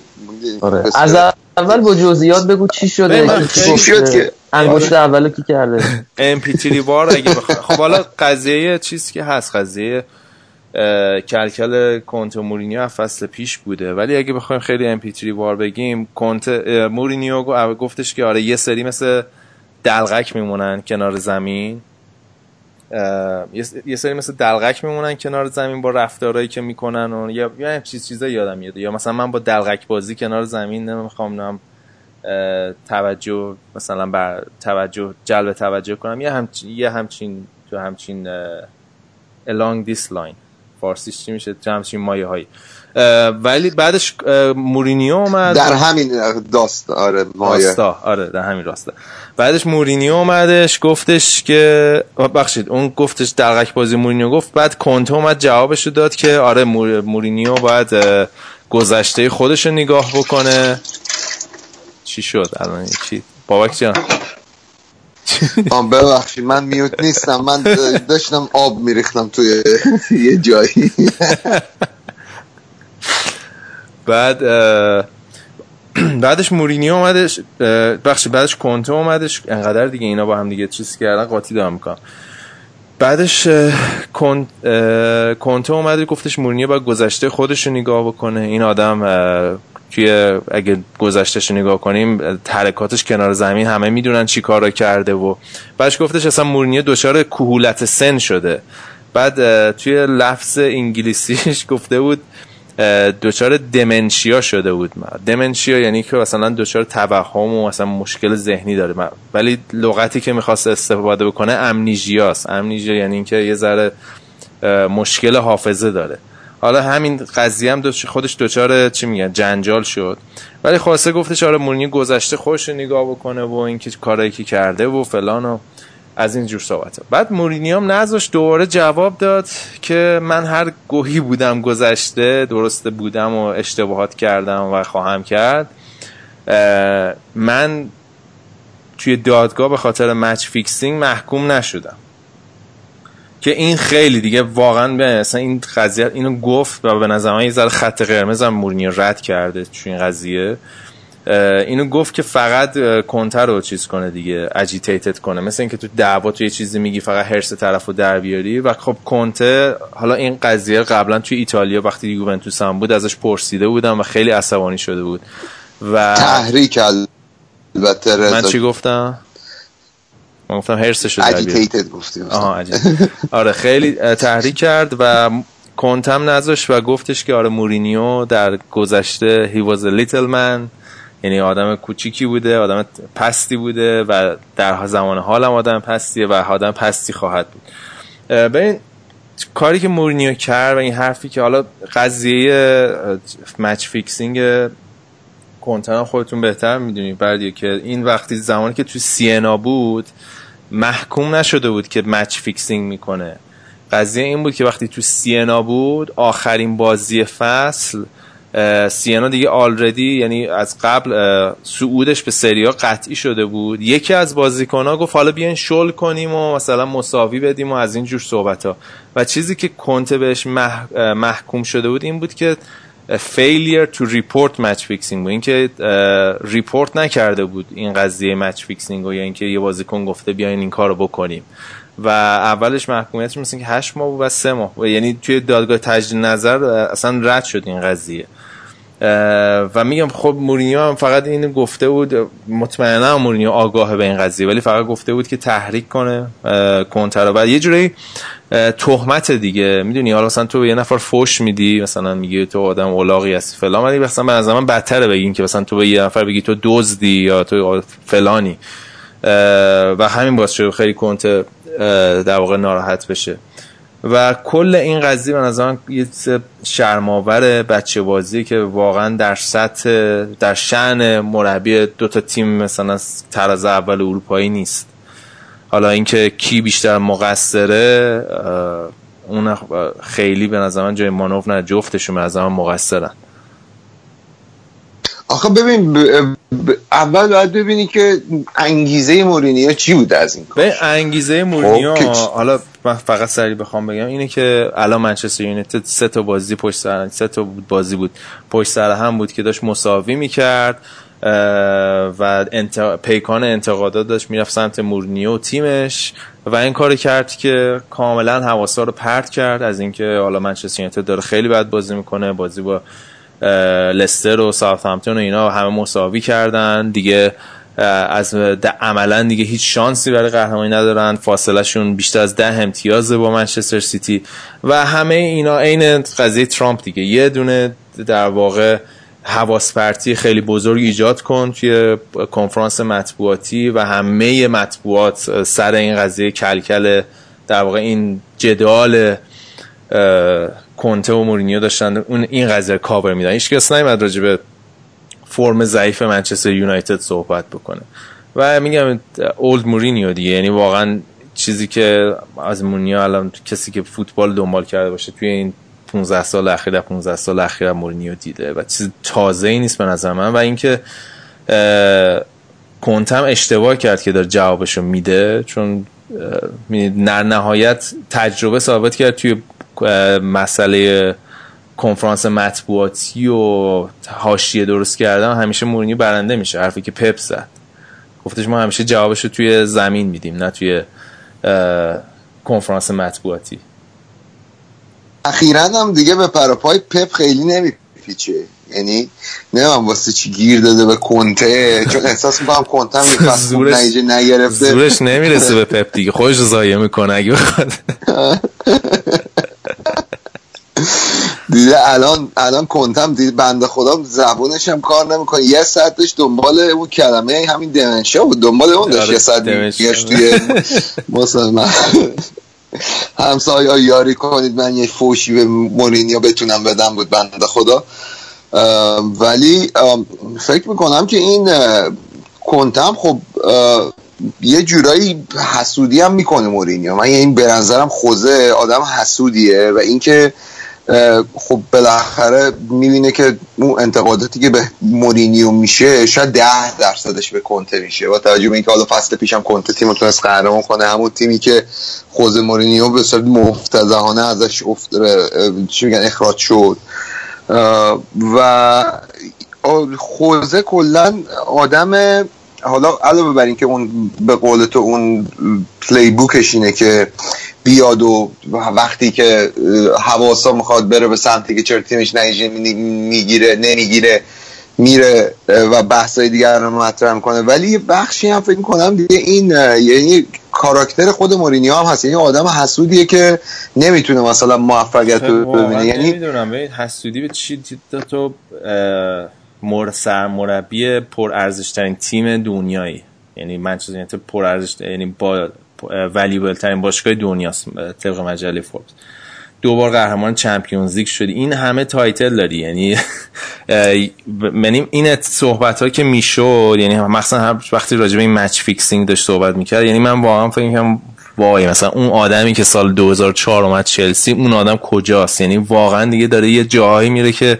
آره. از اول با جزئیات بگو چی شده چی شد که انگشت اولو کی کرده؟ ام پی تی بار اگه بخوام خب حالا قضیه چیزی که هست قضیه کلکل کنته مورینیو فصل پیش بوده. ولی اگه بخوایم خیلی ام پی تی بار بگیم کنته مورینیو گفتش که آره یه سری مثل دلقک میمونن کنار زمین. یه سری مثل دلقک میمونن کنار زمین با رفتارهایی که می‌کنن و یا یا چیز چیزا یادم میاد. یا مثلا من با دلقک بازی کنار زمین نمی‌خوام نم توجه مثلا بر توجه جلب توجه کنم. یه همچین یه همچین تو همچین along this line. فارسیش چی میشه؟ همچین مایه هایی ولی بعدش مورینیو اومد. در همین داست آره مایه. راستا آره در همین راستا. بعدش مورینیو اومدش گفتش که بخشید اون گفتش دلغک بازی مورینیو گفت بعد کنته اومد جوابش رو داد که آره مورینیو باید گذشته خودش رو نگاه بکنه. چی شد؟ الان چی؟ بابک جان. ببخشید من میوت نیستم من داشتم آب میریختم توی یه جایی. بعد بعدش مورینیو اومدش بخش بعدش کنته اومدش. انقدر دیگه اینا با هم دیگه چیز کردن قاطی دارم می‌کنم. بعدش کنته اومده گفتش مورینیو باید گذشته خودش رو نگاه بکنه. این آدم توی اگه گذشتهش نگاه کنیم ترکاتش کنار زمین همه می‌دونن چی کارا کرده و بعدش گفتش اصلا مورینیو دچار کهولت سن شده. بعد توی لفظ انگلیسیش گفته بود دچار دمنشیا شده بود. دمنشیا یعنی که مثلا دچار توهم و مثلا مشکل ذهنی داره. ولی لغتی که می‌خواست استفاده بکنه امنیژیاست. امنیژیا یعنی اینکه یه ذره مشکل حافظه داره. حالا همین قضیه هم خودش دچار چی میگن؟ جنجال شد. ولی خواسته گفتش آره مورینیو گذشته خودش نگاه بکنه و اینکه کارایی که کرده و فلان و از این جور صحبت بعد مورینیو هم نذاش دوباره جواب داد که من هر گوهی بودم گذشته درسته بودم و اشتباهات کردم و خواهم کرد. من توی دادگاه به خاطر match fixing محکوم نشدم. که این خیلی دیگه واقعا به مثلا این قضیه اینو گفت و به نظر من یه ذره خط قرمز هم مورینیو رد کرده توی این قضیه. اینو گفت که فقط کنتر رو چیز کنه دیگه اجیتیتد کنه. مثل اینکه تو دعوا تو یه چیزی میگی فقط هرس طرف رو در بیاری. و خب کنته حالا این قضیه قبلا توی ایتالیا وقتی یوونتوس هم بود ازش پرسیده بودم و خیلی عصبانی شده بود. و تحریک البته من چی گفتم؟ من گفتم حرصش رو agitated گفتی آها آره خیلی تحریک کرد و کنته‌م نذاشت و گفتش که آره مورینیو در گذشته he was a little man. یعنی آدم کوچیکی بوده آدم پستی بوده و در زمان حال هم آدم پستیه و آدم پستی خواهد بود. این کاری که مورینیو کرد و این حرفی که حالا قضیه match fixing کنتنا خودتون بهتر می‌دونید. بعدی که این وقتی زمانی که تو سیه‌نا بود محکوم نشده بود که match fixing می‌کنه. قضیه این بود که وقتی تو سیه‌نا بود آخرین بازی فصل سیه‌نا دیگه already یعنی از قبل صعودش به سریا قطعی شده بود. یکی از ها گفت حالا بیاین شل کنیم و مثلا مساوی بدیم و از این جور صحبت ها. و چیزی که کنته بهش محکوم شده بود این بود که failure to report match fixing بود. اینکه report نکرده بود این قضیه match fixing و یا اینکه یه بازیکن گفته بیاین این کارو بکنیم. و اولش محکومیتش مثل که 8 ماه بود و 3 ماه یعنی توی دادگاه تجدید نظر اصلا رد شد این قضیه. و میگم خب مورینیو هم فقط این گفته بود مطمئنا مورینیو آگاه به این قضیه ولی فقط گفته بود که تحریک کنه کنتر و یه جوری تهمت دیگه. می‌دونی حالا مثلا تو به یه نفر فوش میدی مثلا میگی تو آدم اولاقی هستی فلان ولی مثلا به نظر من بدتره بگین که مثلا تو به یه نفر بگی تو دزدی یا تو فلانی. و همین باعث شده خیلی کنت در واقع ناراحت بشه. و کل این قضیه به نظر یه شرماور بچه بازی که واقعا در سطح در شعن مربی دو تا تیم مثلا تراز اول اروپایی نیست. حالا اینکه کی بیشتر مقصره اون خیلی به نظر من جای مانوف نه جفتشون به نظر من مقصرن. آخه ببین اول باید ببینی که انگیزه مورینیو چی بود از این کار. انگیزه مورینیو خب، حالا من فقط سری بخوام بگم اینه که الان منچستر یونایتد سه تا بازی پشت سر سه تا بازی بود پشت سر هم بود که داشت مساوی می‌کرد و انت... پیکان انتقادات داشت می‌رفت سمت مورینیو و تیمش و این کار کرد که کاملا حواسا رو پرت کرد از اینکه حالا منچستر یونایتد داره خیلی بد بازی می‌کنه بازی با لستر و ساوثهمپتون و اینا همه مساوی کردن. دیگه از عملا دیگه هیچ شانسی برای قهرمانی ندارن. فاصله شون بیشتر از ده امتیازه با منچستر سیتی. و همه اینا عین قضیه ترامپ دیگه. یه دونه در واقع حواس پرتی خیلی بزرگ ایجاد کن توی کنفرانس مطبوعاتی و همه مطبوعات سر این قضیه کلکل در واقع این جدال کنته و مورینیو داشتن اون این قضیه کاور میدن. هیچ کس نمیاد راجع به فرم ضعیف منچستر یونایتد صحبت بکنه. و میگم old مورینیو دیگه. یعنی واقعا چیزی که از مورینیو الان کسی که فوتبال دنبال کرده باشه توی این 15 سال اخیر 15 سال اخیر مورینیو دیده. و چیز تازه ای نیست به نظر من. و اینکه کنتم اشتباه کرد که داره جوابشو میده. چون در نهایت تجربه ثابت کرد توی مسئله کنفرانس مطبوعاتی و حاشیه درست کردن همیشه مورینیو برنده میشه حرفی که پپ زد. گفتش ما همیشه جوابش رو توی زمین میدیم نه توی کنفرانس مطبوعاتی. اخیرا هم دیگه به پراپای پپ خیلی نمیپیچه. یعنی نه من واسه چی گیر داده به کنته چون احساس می‌کنم کنته هم یه زورش نگرفته. زورش نمی‌رسه به پپ دیگه خودش زایه می‌کنه اگه بخواد. دیده الان الان کنتم دید بنده خدا زبونش هم کار نمی‌کنه. یه ساعت داشت دنبال اون کلمه همین دمنشا بود. دنبال اون داشت یه ساعت گشت توی مسلمان. همسایه یاری کنید من یه فوشی به مورینیو بتونم بدم بود بنده خدا. ولی فکر می‌کنم که این کنتم خب یه جورایی حسودی هم می‌کنه مورینیو. من این به نظرم خوزه آدم حسودیه و اینکه خب بالاخره می‌بینه که اون انتقاداتی که به مورینیو میشه شاید ده درصدش به کنته میشه. با توجه به اینکه حالا فصل پیشم کنته تیم تونست قهرمان کنه همون تیمی که خوز مورینیو به صورت مفتزهانه ازش افت... چی میگن اخراج شد. و خوزه کلا آدم حالا علاوه بر اینکه اون به قول تو اون پلی بوکش اینه که بیاد و وقتی که حواسا می‌خواد بره به سمتی که چرا تیمش نتیجه می‌گیره نمی‌گیره میره و بحثای دیگر رو مطرح می‌کنه. ولی یه بخشی هم فکر کنم دیگه این یعنی کاراکتر خود مورینیو هم هست. یعنی آدم حسودیه که نمی‌تونه مثلا موفقیت رو ببینه. یعنی نمی‌دونم. حسودی به چی تو مر مربی پر ارزش ترین تیم دنیایی. یعنی منچستر پر ارزش یعنی با valuable ترین باشگاه دنیاست طبق مجله فوربس. دو بار قهرمان چمپیونز لیگ شدی این همه title داری یعنی یعنی این صحبت ها که می‌شد یعنی مثلا وقتی راجع به این match fixing داشت صحبت می‌کرد یعنی من واقعا فکر می‌کنم وای مثلا اون آدمی که سال 2004 اومد چلسی اون آدم کجاست؟ یعنی واقعا دیگه داره یه جایی میره که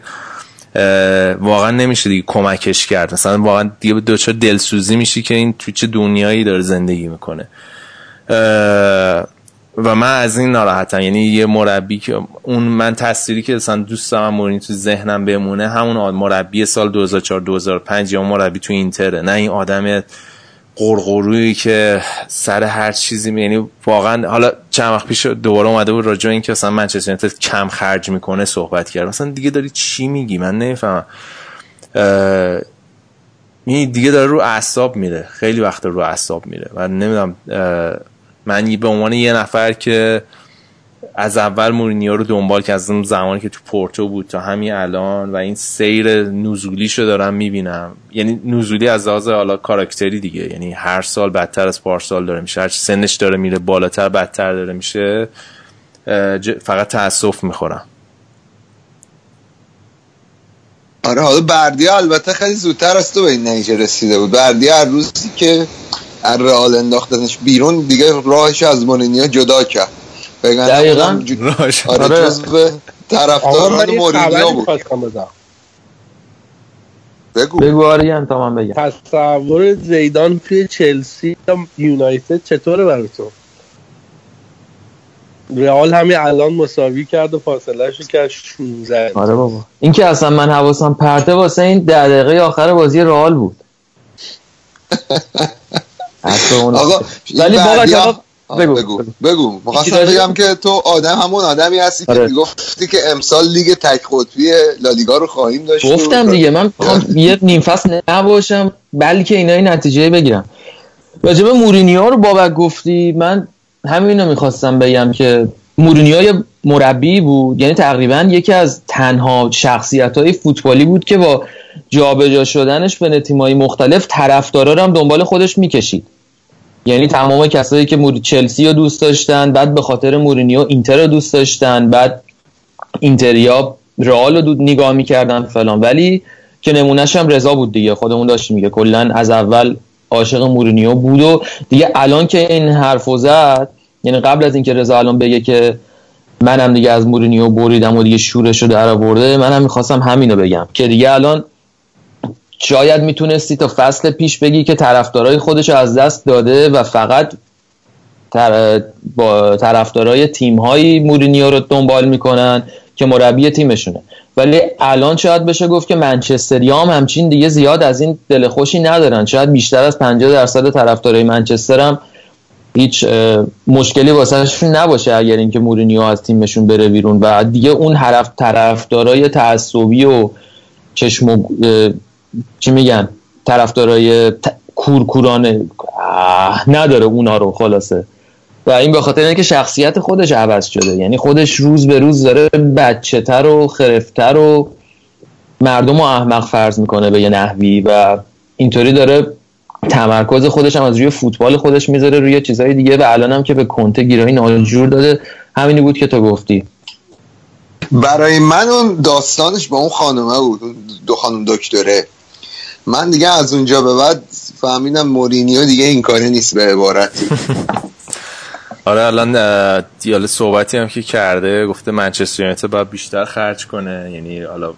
واقعا نمیشه دیگه کمکش کرد. مثلا واقعا دیگه دوچار دلسوزی میشی که این تو چه دنیایی داره زندگی می‌کنه. و من از این ناراحتم. یعنی یه مربی که اون من تصویری که اصلا دوست دارم تو ذهنم بمونه همون مربی سال 2004 2005 یا مربی تو اینتره. نه این آدم قرقرویی که سر هر چیزی یعنی واقعا حالا چند وقت پیش دوباره اومده بود راجع این که مثلا منچستر یونایتد کم خرج می‌کنه صحبت کرد. مثلا دیگه داری چی میگی؟ من نمی‌فهمم. این دیگه داره رو اعصاب میره. خیلی وقت رو اعصاب میره. و نمی‌دونم من به عنوان یه نفر که از اول مورینیو رو دنبال اون زمانی که تو پورتو بود تا همین الان و این سیر نزولیشو دارم می‌بینم. یعنی نزولی از لحاظ حالا کاراکتری دیگه یعنی هر سال بدتر از پارسال داره میشه هر سنش داره میره بالاتر بدتر داره میشه فقط تاسف می‌خورم. آره حالا بردیا البته خیلی زودتر از تو به این نتیجه رسیده بود. بردیا هر روزی که رئال انداختنش بیرون دیگه راهش از مورینیو جدا کرد. دقیقا؟ راهش. آره جزو طرفداران مورینیو بود. بگو. بگو آریان تا من بگم. تصور زیدان توی چلسی یا یونایتد چطوره برای تو؟ رئال همین الان مساوی کرد و فاصله شو که 16 آره بابا. این که اصلا من حواسم پرته واسه این ده دقیقه آخر بازی رئال بود. آقا ولی بابا جواب بگو. بگو بگو. می‌خواستم بگم که تو آدم همون آدمی هستی که آره. گفتی که امسال لیگ تک قطبی لالیگا رو خواهیم داشت گفتم دیگه من یه نیم فصل نباشم بلکه اینا این نتیجه بگیرم. راجب مورینیو رو بابک گفتی من همین رو می‌خواستم بگم که مورینیو یه مربی بود. یعنی تقریبا یکی از تنها شخصیت های فوتبالی بود که با جابجا شدنش به تیمایی مختلف طرفدارا رو هم دنبال خودش می‌کشید. یعنی تمام کسایی که مور... چلسی رو دوست داشتن بعد به خاطر مورینیو اینتر رو دوست داشتن بعد اینتریا رئال رو نگاه می‌کردن فلان. ولی که نمونهش هم رضا بود دیگه. خودمون داشت میگه. کلا از اول عاشق مورینیو بود و دیگه الان که این حرفو زد یعنی قبل از اینکه رضا الان بگه که منم دیگه از مورینیو بریدم و دیگه شورشو در آورده منم می‌خواستم همینو بگم که دیگه الان شاید می‌تونستی تا فصل پیش بگی که طرفدارای خودش رو از دست داده و فقط تر... با طرفدارای تیمهایی مورینیو رو دنبال می‌کنن که مربی تیمشونه. ولی الان شاید بشه گفت که منچستری هم همچین دیگه زیاد از این دل خوشی ندارن. شاید بیشتر از 50 درصد طرفدارای منچستر هم هیچ مشکلی واسهشون نباشه اگر اینکه مورینیو از تیمشون بره بیرون. و دیگه اون حرف طرفدارای تعصبی و چشم و چی میگن؟ طرفدارای ت... کورکورانه نداره اونا رو خلاصه. و این به خاطر اینکه شخصیت خودش عوض شده. یعنی خودش روز به روز داره بچه تر و خرفتر و مردم رو احمق فرض می‌کنه به یه نحوی و اینطوری داره تمرکز خودش هم از روی فوتبال خودش می‌ذاره روی چیزهای دیگه. و الان هم که به کنته گیرایی ناجور داده. همینی بود که تو گفتی. برای من اون داستانش با اون خانومه بود اون دو خانم دکتره. من دیگه از اونجا به بعد فهمیدم مورینیو دیگه این کاری نیست به عبارتی آره الان دیال صحبتی هم که کرده گفته منچستر یونایتد باید بیشتر خرج کنه. یعنی حالا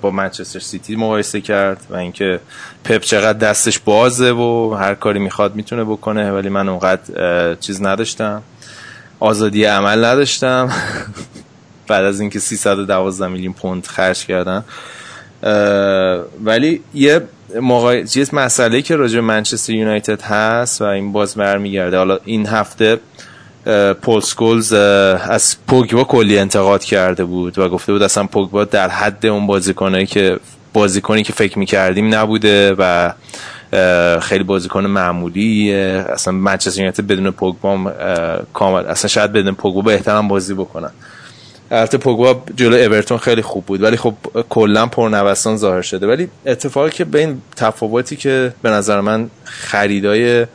با منچستر سیتی مقایسه کرد و اینکه پپ چقدر دستش بازه و هر کاری می‌خواد می‌تونه بکنه ولی من اونقدر چیز نداشتم. آزادی عمل نداشتم. بعد از اینکه 312 میلیون پوند خرج کردن. ولی یه موقع یه مسئله که راجع منچستر یونایتد هست و این باز برمیگرده حالا این هفته پول سکولز از پوگبا کلی انتقاد کرده بود و گفته بود اصلا پوگبا در حد اون بازیکنایی که بازیکنی که فکر می‌کردیم نبوده و خیلی بازیکن معمولیه. اصلا منچستر یونایتد بدون پوگبا کامل اصلا شاید بدون پوگبا بهترم بازی بکنن. البته پوگبا جلو اورتون خیلی خوب بود ولی خب کلا پرنوسان ظاهر شده. ولی اتفاقی که بین تفاوتی که به نظر من خریدای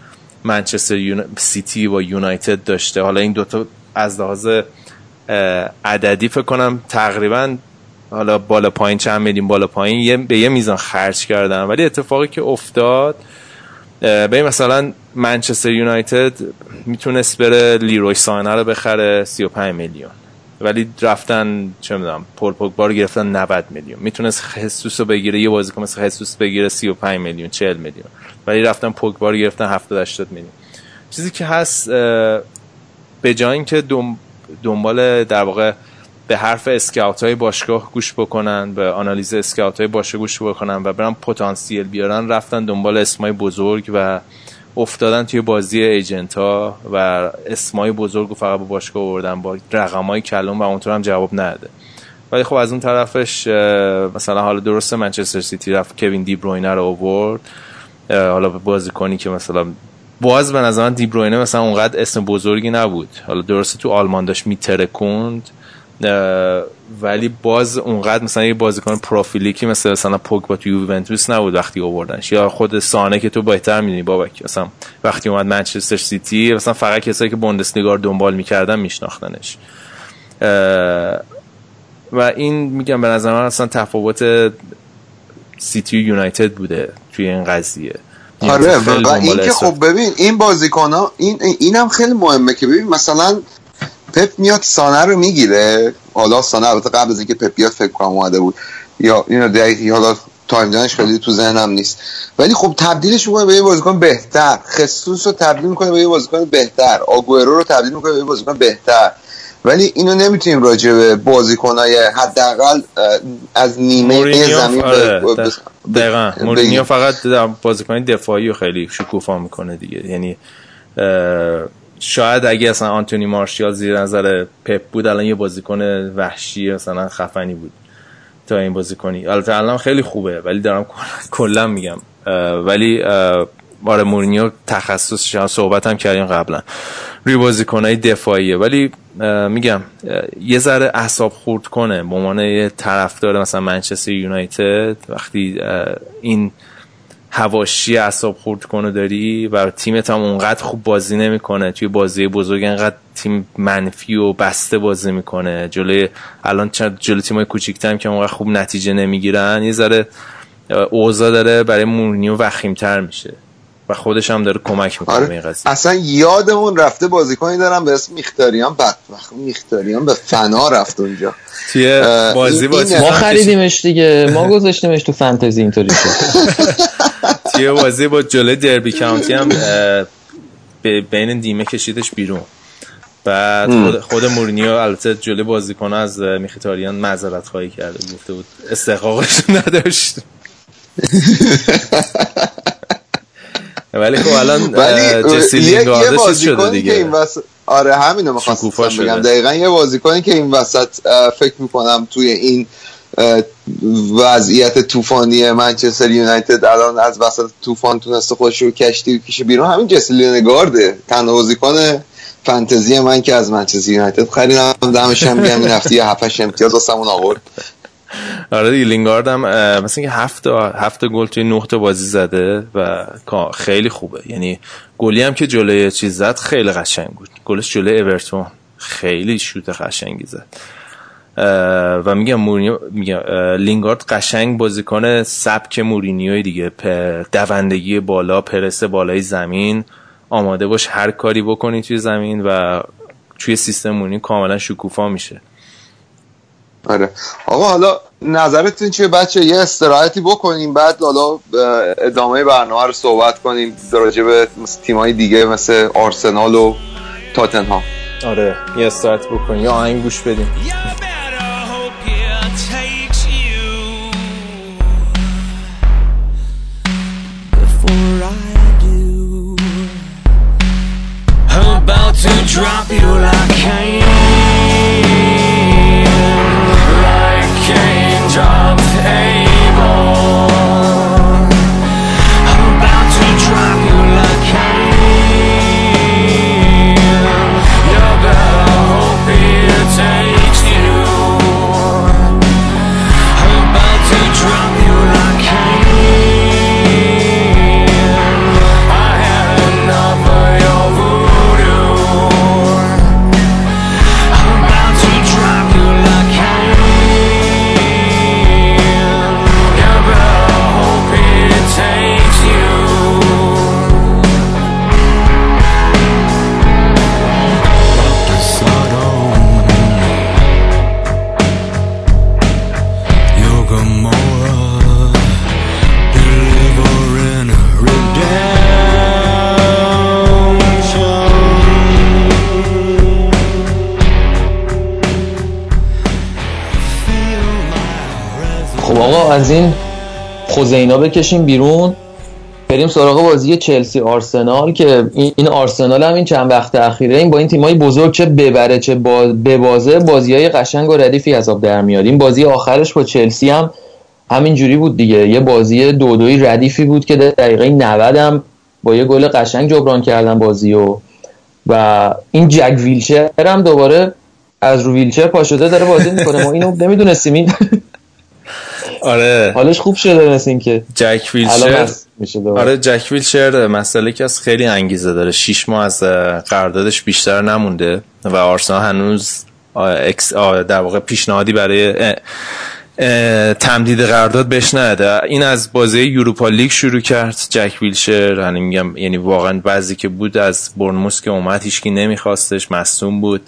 منچستر یون... سیتی و یونایتد داشته. حالا این دوتا از لحاظ عددی فکر کنم تقریبا حالا بالا پایین چند میلیون بالا پایین یه به یه میزان خرج کردن. ولی اتفاقی که افتاد به مثلا منچستر یونایتد می‌تونست بره لیروی سانه رو بخره 35 میلیون. ولی رفتن چه می‌دونم پول پوگبا رو گرفتن 90 میلیون می‌تونست خصوص رو بگیره یه بازیکن مثل خصوص بگیره 35 میلیون 40 میلیون ولی رفتن پوگبا رو گرفتن 70 80 میلیون چیزی که هست به جای اینکه. دنبال در واقع به حرف اسکاوت های باشگاه گوش بکنن به آنالیز اسکاوت های باشگاه گوش بکنن و برن پتانسیل بیارن رفتن دنبال اسمای بزرگ و افتادن توی بازی ایجنت ها و اسمای بزرگ و فقط با باشگاه آوردن با رقم های کلم و اونطور هم جواب نده. ولی خب از اون طرفش مثلا حالا درسته منچستر سیتی رفت کوین دی بروینه رو آورد. حالا بازی کنی که مثلا باز به نظر دی بروینه مثلا اونقدر اسم بزرگی نبود. حالا درسته تو آلمان داشت میترکوند. ولی باز اونقدر مثلا یه بازیکن پروفیلیکی مثل مثلا پوگبا تو یوونتوس نبود وقتی آوردنش. یا خود سانه که تو بهتر می‌دونی بابک مثلا وقتی اومد منچستر سیتی مثلا فقط کسایی که بوندسلیگا رو دنبال می‌کردن میشناختنش. و این میگم به نظر من اصلا تفاوت سیتی و یونایتد بوده توی این قضیه. آره و این که خب ببین این بازیکن ها این اینم خیلی مهمه که ببین مثلا پپ میاد سانه رو می‌گیره. حالا سانه البته قبل از اینکه پپ بیاد فکر کنم اومده بود. یا اینو دقیقی حالا تایم دانش خیلی تو ذهنم نیست. ولی خب تبدیلش می‌کنه به یه بازیکن بهتر. خسوس رو تبدیل می‌کنه به یه بازیکن بهتر. آگوئرو رو تبدیل می‌کنه به یه بازیکن بهتر. ولی اینو نمی‌تونیم راجع به بازیکنای حداقل از نیمه زمین آره دقیقا. مورینیو فقط بازیکن دفاعی رو خیلی شکوفا می‌کنه دیگه. یعنی شاید اگه اصلا آنتونی مارشیال زیر نظر پپ بود الان یه بازیکن وحشی مثلا خفنی بود تا این بازیکنی. البته الان خیلی خوبه ولی دارم کلا میگم. ولی آره مورینیو تخصص صحبت هم کردیم قبلا. روی بازیکنهای دفاعیه. ولی میگم یه ذره احساب خورد کنه. به عنوان یه طرفدار مثلا منچستر یونایتد وقتی این هواشی اعصاب خورد کنه داری و تیمت هم اونقدر خوب بازی نمی‌کنه. توی بازی بزرگ انقدر تیم منفی و بسته بازی می‌کنه. جلوی الان چند جلوی تیمای کوچیک‌تر که اونقدر خوب نتیجه نمی‌گیرن یه ذره اوضاع داره برای مورینیو وخیمتر میشه و خودش هم داره کمک می‌کنه آره. به این قضیه. اصلا یادمون رفته بازیکنی دارم به اسم میختاریان بدبخت. میختاریان به فنا رفت اونجا. توی بازی بازی ما خریدیمش دیگه. ما گذاشتیمش تو فانتزی اینطوری شد. توی بازی با جلوی دربی کانتی هم بین دیمه کشیدش بیرون. بعد خود, خود مورینیو البته جلوی بازیکن از میختاریان معذرت خواهی کرده گفته بود استحقاقش نداشت. ولی خب الان جسی لینگارد چیز شده دیگه. این. آره همینو می‌خواستم بگم. دقیقا یه بازیکنی که این وسط فکر می‌کنم توی این وضعیت طوفانی منچستر یونایتد الان از وسط طوفان تونسته خودش رو کشتی کشه بیرون. همین جسی لینگارده تنها بازیکن فانتزی من که از منچستر یونایتد خریدم. دمش هم میگم این هفته 7 امتیاز واسمون آورد. آره دیگه لینگارد هم مثلا که هفت هفت گل توی تا بازی زده و خیلی خوبه. یعنی گلی هم که جلوی چیز زد خیلی قشنگ بود. گلش جلوی اورتون خیلی شوت قشنگی زد. و میگم مورینیو میگم لینگارد قشنگ بازیکن سبک مورینیوی دیگه. دوندگی بالا پرس بالای زمین. آماده باش هر کاری بکنی توی زمین و توی سیستم مورینیو کاملا شکوفا میشه. آره. آقا حالا نظرتون چیه بچه؟ یه استراحتی بکنیم بعد حالا ادامه برنامه رو صحبت کنیم راجع به تیمای دیگه مثل آرسنال و تاتنهام. آره یه استراحت بکنیم. یا آهنگ گوش بدیم. Drop you like drop خوزینا بکشیم بیرون. بریم سراغ بازی چلسی آرسنال که این آرسنال هم این چند وقت اخیره. این با این تیمای بزرگ چه ببره چه ببازه بازی های قشنگ و ردیفی از آب در میاد. این بازی آخرش با چلسی هم همین جوری بود دیگه. یه بازی دو دوی ردیفی بود که دقیقه 90 هم با یه گل قشنگ جبران کردن بازی و و این جک ویلچر هم دوباره از رو ویلچر پا شده داره بازی می‌کنه. ما اینو نمی‌دونستیم. این آره. حالش خوب شده مثل این که جک ویلچر آره جک ویلچر مسئله که از خیلی انگیزه داره. 6 ماه از قراردادش بیشتر نمونده و آرسنال هنوز در واقع پیشنهادی برای تمدید قرارداد بهش نده این از بازی یوروپا لیگ شروع کرد جک ویلشر یعنی میگم یعنی واقعا بعضی که بود از برنموس که اومد هیچکی نمیخواستش مصوم بود.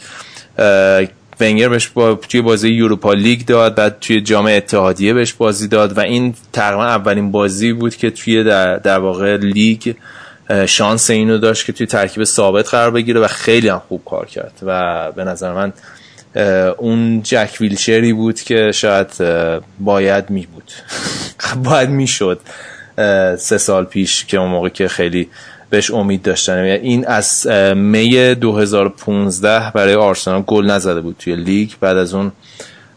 ونگر بهش با توی بازی یوروپا لیگ داد بعد توی جام اتحادیه بهش بازی داد و این تقریبا اولین بازی بود که توی در, در واقع لیگ شانس اینو داشت که توی ترکیب ثابت قرار بگیره و خیلی هم خوب کار کرد و به نظر من اون جک ویلشری بود که شاید باید می بود. باید می شد سه سال پیش که اون موقع که خیلی بهش امید داشتن این از می 2015 برای آرسنال گل نزده بود توی لیگ. بعد از اون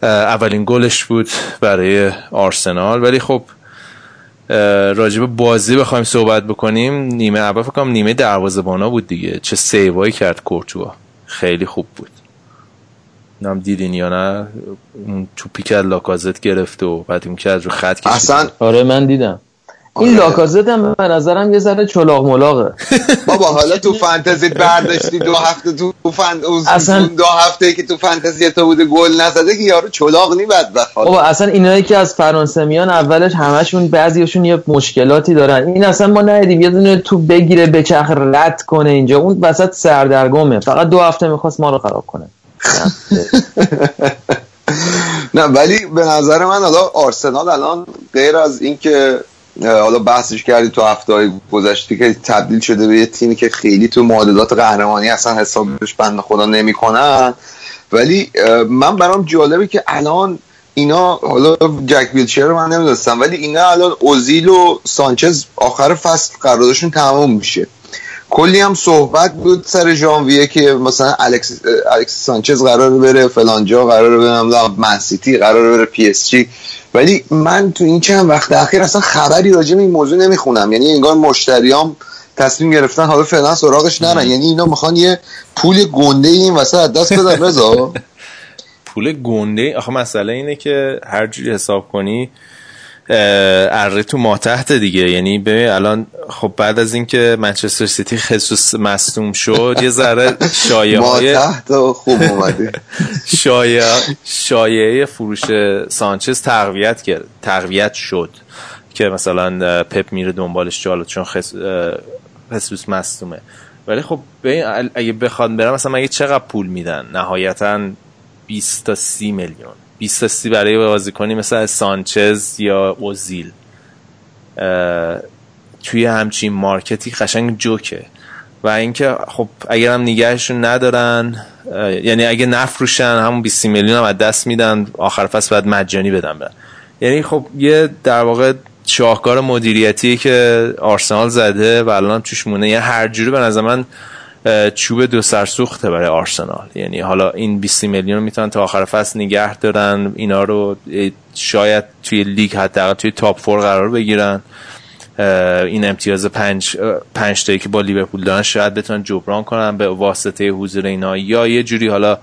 اولین گلش بود برای آرسنال. ولی خب راجب بازی بخوایم صحبت بکنیم. نیمه اول فکر کنم نیمه دروازه‌بانا بود دیگه. چه سیوایی کرد کورتوا. خیلی خوب بود. نام دیدین یا نه. اون توپی که لاکازت گرفت و بعد اون که از رو خط کشید. اصلا آره من دیدم. این آره. لاکازت هم به نظرم یه ذره چلاق ملاقه بابا حالا تو فانتزی برداشتی دو هفته تو فن... اصلا- دو هفته که تو فانتزی تو بوده گل نزده که یارو چلاق نی بدبخت. بابا اصلا اینایی که از فرانسه میان اولش همشون بعضیشون یه مشکلاتی دارن. این اصلا ما ندیدیم. یه دونه تو بگیره به چرخ رد کنه اینجا. اون وسط سردرگمه. فقط دو هفته می‌خواست ما رو خراب کنه. نه ولی به نظر من حالا آرسنال الان غیر از اینکه حالا بحثش کردی تو هفته گذشته که تبدیل شده به یه تیمی که خیلی تو معادلات قهرمانی اصلا حسابش بند خدا نمی‌کنن. ولی من برام جالبه که الان اینا حالا جک ویلچر رو من نمی‌دونستم ولی اینا الان اوزیل و سانچز آخر فصل قراردادشون تمام میشه. کلی هم صحبت بود سر ژانویه که مثلا الکس الکس سانچز قراره بره فلان جا قراره بره نمی‌دونم من سیتی قراره بره پی اس جی. ولی من تو این چند وقت اخیر اصلا خبری راجع به این موضوع نمی‌خونم. یعنی انگار مشتریام تصمیم گرفتن حالا فعلا سراغش نرن. یعنی اینا می‌خوان یه پول گنده این وسط از دست بدن رضا. پول گنده آخه مسئله اینه که هر جوری حساب کنی اره تو ما تحت دیگه. یعنی ببین الان خب بعد از اینکه منچستر سیتی خسوس مصدوم شد یه ذره شایعه های تحت خوب اومده شایعه شایعه فروش سانچز تقویت کرد تقویت شد که مثلا پپ میره دنبالش جالو چون خصوص مصدومه. ولی خب اگه بخواد برم مثلا مگه چقدر پول میدن؟ نهایتا 20 تا 30 میلیون. 20 تا 30 برای بازیکنی مثل سانچز یا اوزیل. توی همچین مارکتی قشنگ جوکه. و اینکه خب اگر هم نگهشون ندارن یعنی اگه نفروشن همون 20 میلیون هم از دست میدن آخر فصل باید مجانی بدن برن. یعنی خب یه در واقع شاهکار مدیریتی که آرسنال زده و الان توش مونه. یه هر جوری به نظر من چوب دو سرسوخته برای آرسنال. یعنی حالا این 20 میلیون می‌تونن تا آخر فصل نگه دارن. اینا رو شاید توی لیگ حداقل توی تاپ فور قرار بگیرن. این امتیاز پنج پنج تایی که با لیورپول دارن شاید بتونن جبران کنن به واسطه حضور اینا. یا یه جوری حالا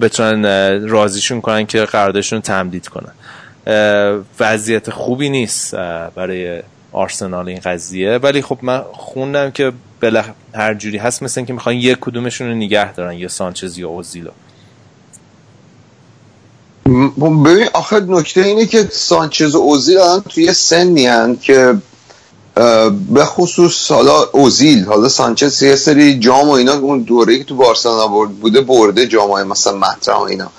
بتونن راضیشون کنن که قراردادشون تمدید کنن. وضعیت خوبی نیست برای آرسنال این قضیه. ولی خب من خوندم که بلخ هر جوری هست مثل اینکه می‌خوان یک کدومشون رو نگه دارن یا سانچز یا اوزیلو ببین آخه نکته اینه که سانچز و اوزیل الان توی سنی که به خصوص حالا اوزیل حالا سانچز یه سری جام و اینا اون دوره که تو بارسلونا برد بوده برده جام های مثلا مطرح اینا.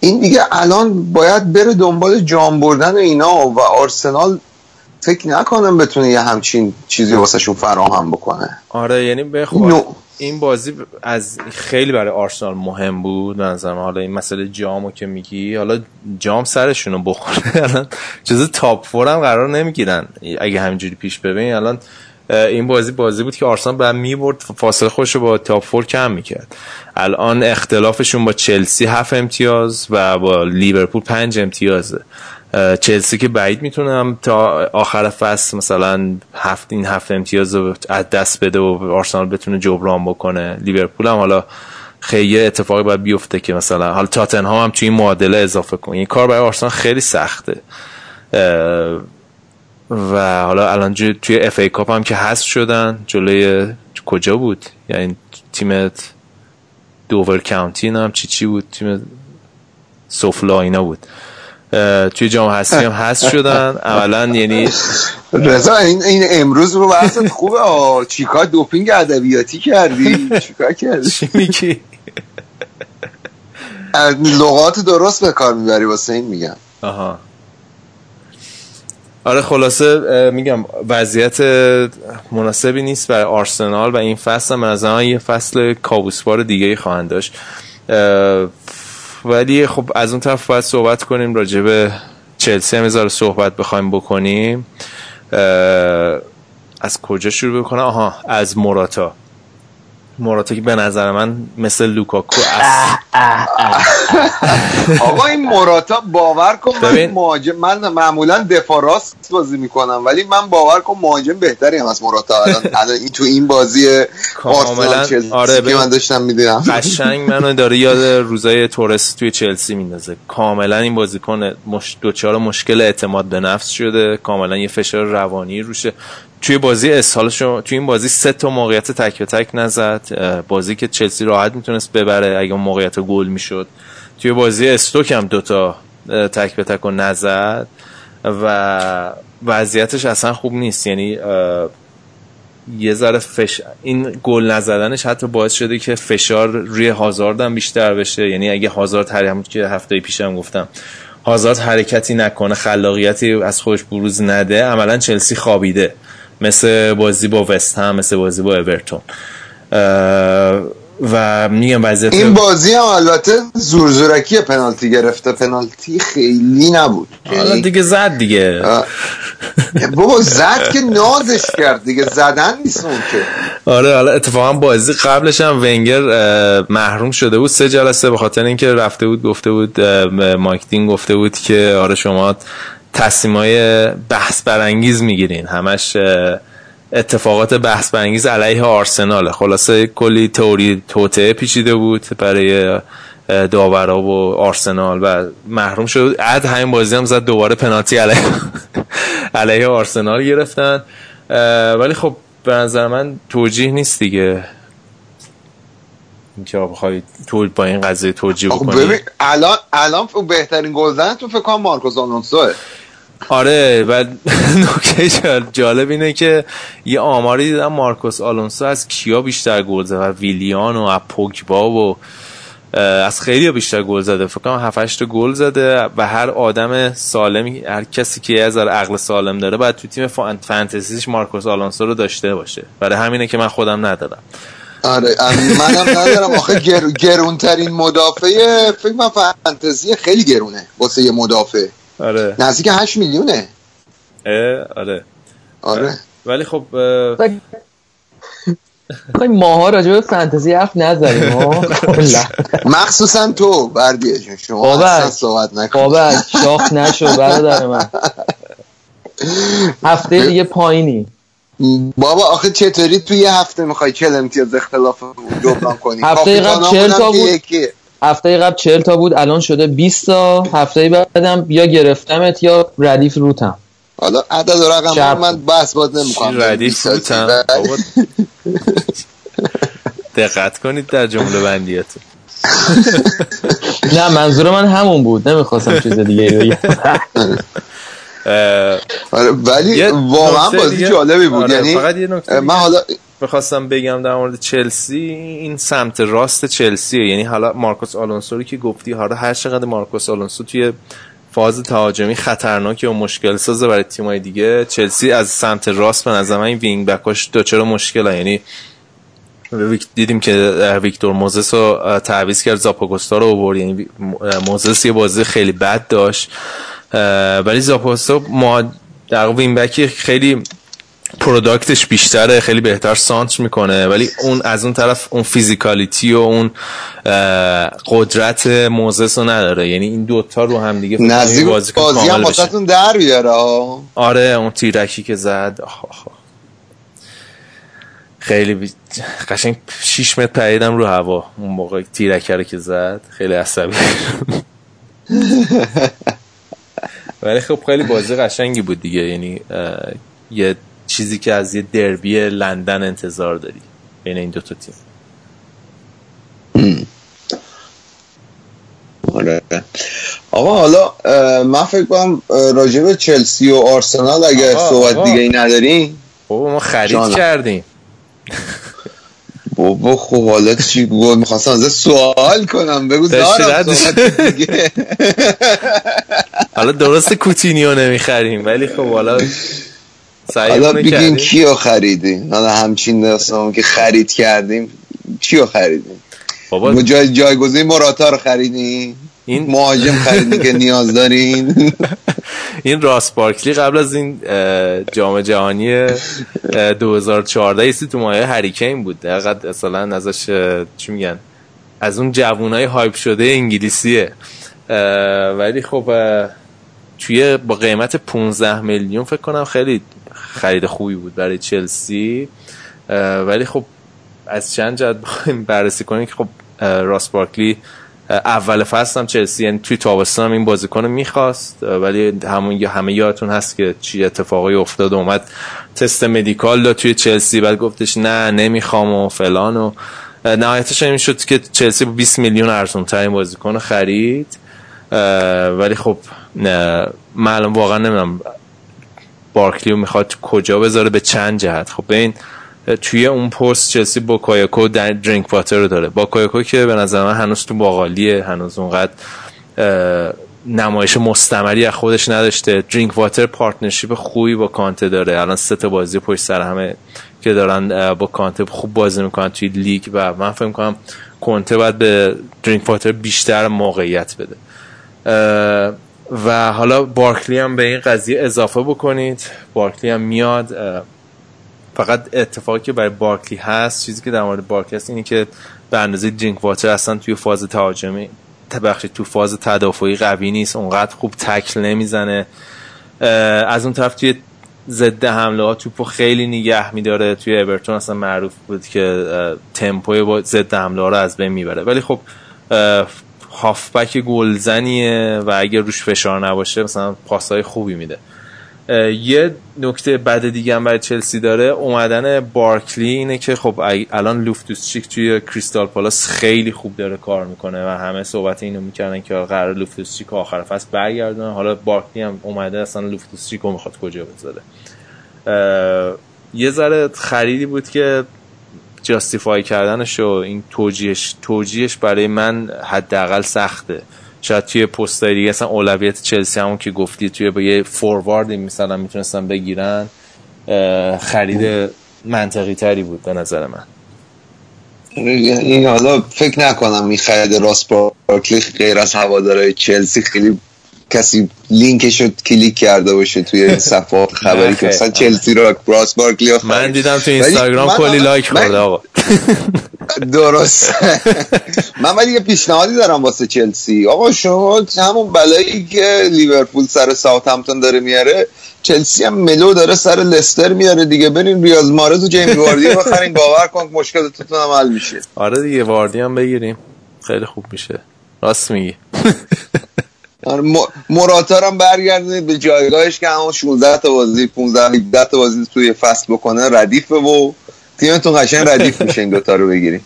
این دیگه الان باید بره دنبال جام بردن و اینا و آرسنال فکر نکنم بتونه یه همچین چیزی واسهشون فراهم بکنه. آره یعنی به خب نو... این بازی از خیلی برای آرسنال مهم بود به نظرم. حالا این مسئله جامو که میگی حالا جام سرشونو بخوره. الان جز top four هم قرار نمی‌گیرن. اگه همینجوری پیش ببین الان این بازی بازی بود که آرسنال بعد می‌برد فاصله خودش رو با top four کم می‌کرد. الان اختلافشون با چلسی هفت امتیاز و با لیورپول پنج امتیازه. چلسی که بعید می‌تونم تا آخر فصل مثلا هفت این هفت امتیاز رو از دست بده و آرسنال بتونه جبران بکنه. لیورپول هم حالا خیلی اتفاقی باید بیفته که مثلا حالا تاتنهام هم توی این معادله اضافه کنه. این کار برای آرسنال خیلی سخته. و حالا الان توی اف ای کاپ هم که هست شدن جلوی کجا بود؟ یعنی تیمت دوور کاونتی هم چی چی بود؟ تیم سوفلا اینا بود. توی جام هستی هم هست شدن. اولا یعنی رضا این این امروز رو بحثت خوبه. چیکار؟ دوپینگ ادبیاتی کردی؟ چیکار کردی؟ چی میگی؟ لغات درست به کار می‌بری واسه این میگم. آها. آره خلاصه میگم وضعیت مناسبی نیست برای آرسنال و این فصل هم از یه فصل کابوسبار دیگه خواهند داشت. ولی خب از اون طرف باید صحبت کنیم راجع به چلسی هم یه صحبت بخوایم بکنیم. از کجا شروع بکنم؟ آها از موراتا. موراتا که به نظر من مثل لوکاکو آقا این موراتا باور کن من مهاجم من معمولا دفاع راست بازی می‌کنم ولی من باور کن مهاجم بهتری هم از موراتا الان این تو این بازی کاملا آره که من داشتم می‌دیدم. قشنگ منو داره یاد روزای تورس توی چلسی میندازه. کاملا این بازیکن مش... دوچار مشکل اعتماد به نفس شده. کاملا یه فشار روانی روشه. توی بازی اسهالش توی این بازی سه تا موقعیت تک به تک نزد. بازی که چلسی راحت می‌تونست ببره اگه موقعیت گل می‌شد. توی بازی استوک هم دوتا تک به تک نزد. و وضعیتش اصلا خوب نیست. یعنی یه ذره فش... این گل نزدنش حتی باعث شده که فشار روی هازارد هم بیشتر بشه. یعنی اگه هازارد همون که هفته پیشم گفتم هازارد حرکتی نکنه خلاقیتی از خودش بروز نده عملا چلسی خوابیده. مثل بازی با وست هم مثل بازی با اورتون و میگم وضعیت این بازی هم البته زورزورکی پنالتی گرفته. پنالتی خیلی نبود. حالا دیگه زد دیگه. بابا زد که نازش کرد دیگه. زدن نیست اون که. آره حالا اتفاقا بازی قبلش هم ونگر محروم شده بود. سه جلسه به خاطر اینکه رفته بود گفته بود مایکتین گفته بود که آره شما تصمیمای بحث برانگیز می‌گیرین. همش اتفاقات بحث برانگیز علیه آرسنال. خلاصه کلی توری توته پیچیده بود برای داورا و آرسنال و محروم شد. عد همین بازی هم زد دوباره پنالتی علیه علیه آرسنال گرفتن. ولی خب به نظر من توجیه نیست دیگه. که بخوای تو با این قضیه توجیه بکنی. ببین الان الان بهترین گلزن تو فکر کنم مارکوس آلونسوه. آره و نکته جالب اینه که یه آماری دیدم مارکوس آلونسو از کیا بیشتر گل زده و ویلیان و اپوکبا و از خیلی بیشتر گل زده. فکر کنم 7 8 گل زده و هر آدم سالمی هر کسی که از عقل سالم داره باید تو تیم فانتزیش مارکوس آلونسو رو داشته باشه. برای همینه که من خودم ندارم. آره منم ندارم. آخه گر... گرونترین مدافع فکر من فانتزی خیلی گرونه واسه یه مدافع. آره. نزدیک 8 میلیونه. آره. آره. ولی خب خیلی ماها راجع به فانتزی حرف نزنیم مخصوصا تو بردیه جون شما اصلا صحبت نکن. بابک شاخ نشو برادر من. هفته دیگه پایینی. بابا آخه چطوری توی یه هفته می‌خوای چل امتیاز اختلاف جبران کنی؟ هفته قبل چل تا بود. هفته قبل 40 تا بود الان شده 20 تا. هفته بعدم یا گرفتمت یا ردیف روتم. حالا عدد و رقم من بحث باز نمی‌کنم ردیف روتم؟ دقت کنید در جمله بندیتون نه منظور من همون بود. نمی‌خواستم چیز دیگه بگم آره ولی واقعا بازی جالبی بود. آره، یعنی من حالا می‌خواستم بگم در مورد چلسی این سمت راست چلسیه. یعنی حالا مارکوس آلونسو رو که گفتی حالا هر چقدر مارکوس آلونسو توی فاز تهاجمی خطرناکه و مشکل سازه برای تیمای دیگه چلسی از سمت راست به نظر این wing back اش دو چرا مشکل یعنی دیدیم که ویکتور موزس رو تعویض کرد زاپاکوستا رو آورد. یعنی موزس یه بازی خیلی بد داشت. ولی زاپاکوستا ما در wing back ی خیلی product ش بیشتره خیلی بهتر سانتر می‌کنه. ولی اون از اون طرف اون physicality و اون قدرت موزس رو نداره. یعنی این دوتا رو هم دیگه نزدیک بازی, بازی هم واسهتون در بیاره آره اون تیرکی که زد. آخ آخ. خیلی بی... قشنگ 6 متر پریدم رو هوا. اون موقع تیرکه رو که زد خیلی عصبی. ولی خب خیلی بازی قشنگی بود دیگه. یعنی یه چیزی که از یه دربی لندن انتظار داری بین این دوتا تیم. آره. آقا حالا من فکر کنم راجع به چلسی و آرسنال اگه صحبت دیگه ای نداری بابا ما خرید کردیم. بابا خب حالا چی بود می‌خواستم از سوال کنم. بگو دارم دیگه. حالا درست کوتینیو نمی‌خریم ولی خب حالا حالا بگیم کیو خریدیم حالا همچین داستان که خرید کردیم کیو خریدیم بابا جای جایگزین مراتا رو خریدیم این مهاجم خریدی که نیاز دارین. این راس بارکلی قبل از این جام جهانی 2014 ایستی تو مایه هری کین بود. دقیقا اصلا ازش چی میگن؟ از اون جوونای هایپ شده انگلیسیه. ولی خب توی با قیمت 15 میلیون فکر کنم خیلی خرید خوبی بود برای چلسی. ولی خب از چند جد بخوایم بررسی کنیم که خب راس بارکلی اول فصل هم چلسی یعنی توی تابستان هم این بازیکن می‌خواست ولی همون همه یادتون هست که چی اتفاقی افتاد اومد تست مدیکال داد توی چلسی بعد گفتش نه نمی‌خوام و فلان و نهایتش این شد که چلسی با 20 میلیون ارزون ترین بازیکن خرید. ولی خب معلوم واقعا نمی‌دونم بارکلیو می‌خواد کجا بذاره به چند جهت. خب این توی اون پست چلسی باکایوکو و درینک واتر رو داره. باکایوکو که به نظر من هنوز تو باقالیه هنوز اونقدر نمایش مستمری از خودش نداشته. درینک واتر partnership خوبی با کانته داره. الان سه تا بازی پشت سر همه که دارن با کانته خوب بازی می‌کنن توی لیگ و من فکر کنم کانته باید به درینک واتر بیشتر موقعیت بده. و حالا بارکلی هم به این قضیه اضافه بکنید. بارکلی هم میاد فقط اتفاقی که برای بارکلی هست چیزی که در مورد بارکلی هست اینه که به اندازه درینک واتر اصلا توی فاز تهاجمی تبخشی تو فاز تدافعی قوی نیست اونقدر خوب تکل نمی‌زنه. از اون طرف توی ضد حمله ها توپو خیلی نگه میداره. توی اورتون اصلا معروف بود که تمپوی با ضد حمله ها رو از بین می‌بره. ولی خب هافبک گلزنیه و اگر روش فشار نباشه مثلا پاسای خوبی میده. یه نکته بد دیگه هم برای چلسی داره. اومدن بارکلی اینه که خب الان لوفتوسچیک توی کریستال پالاس خیلی خوب داره کار می‌کنه و همه صحبت اینو می‌کردن که قرار لوفتوسچیک آخر فصل برگردونه. حالا بارکلی هم اومده اصلا لوفتوسچیک رو می‌خواد کجا بذاره؟ یه ذره خریدی بود که justify کردنش و این توجیهش توجیهش برای من حداقل سخته. شاید توی پستای دیگه اصلا اولویت چلسی همون که گفتی توی با یه فوروارد مثلا می‌تونستن بگیرن خرید منطقی تری بود به نظر من. این حالا فکر نکنم این خرید راس بارکلی غیر از هوادارهای چلسی خیلی کسی لینکش رو کلیک کرده باشه توی صفحات خبری که مثلا چلسی رو راس بارکلی من دیدم تو اینستاگرام کلی لایک خورده آقا. درست. من ولی یه پیشنهادی دارم واسه چلسی. آقا شما همون بلایی که لیورپول سر ساوثهمپتون داره میاره چلسی هم ملو داره سر لستر میاره دیگه. برین ریاض مارز و جیمی واردی بخرین باور کن مشکلتون هم حل میشه. آره دیگه واردی هم بگیریم. خیلی خوب میشه. راست میگی. آره، مراتار هم برگردونید به جایگاهش که همون 16 تا بازی 15 17 تا بازی توی فصل بکنه ردیفه و تیمتون قشنگ ردیف میشه این دوتا رو بگیریم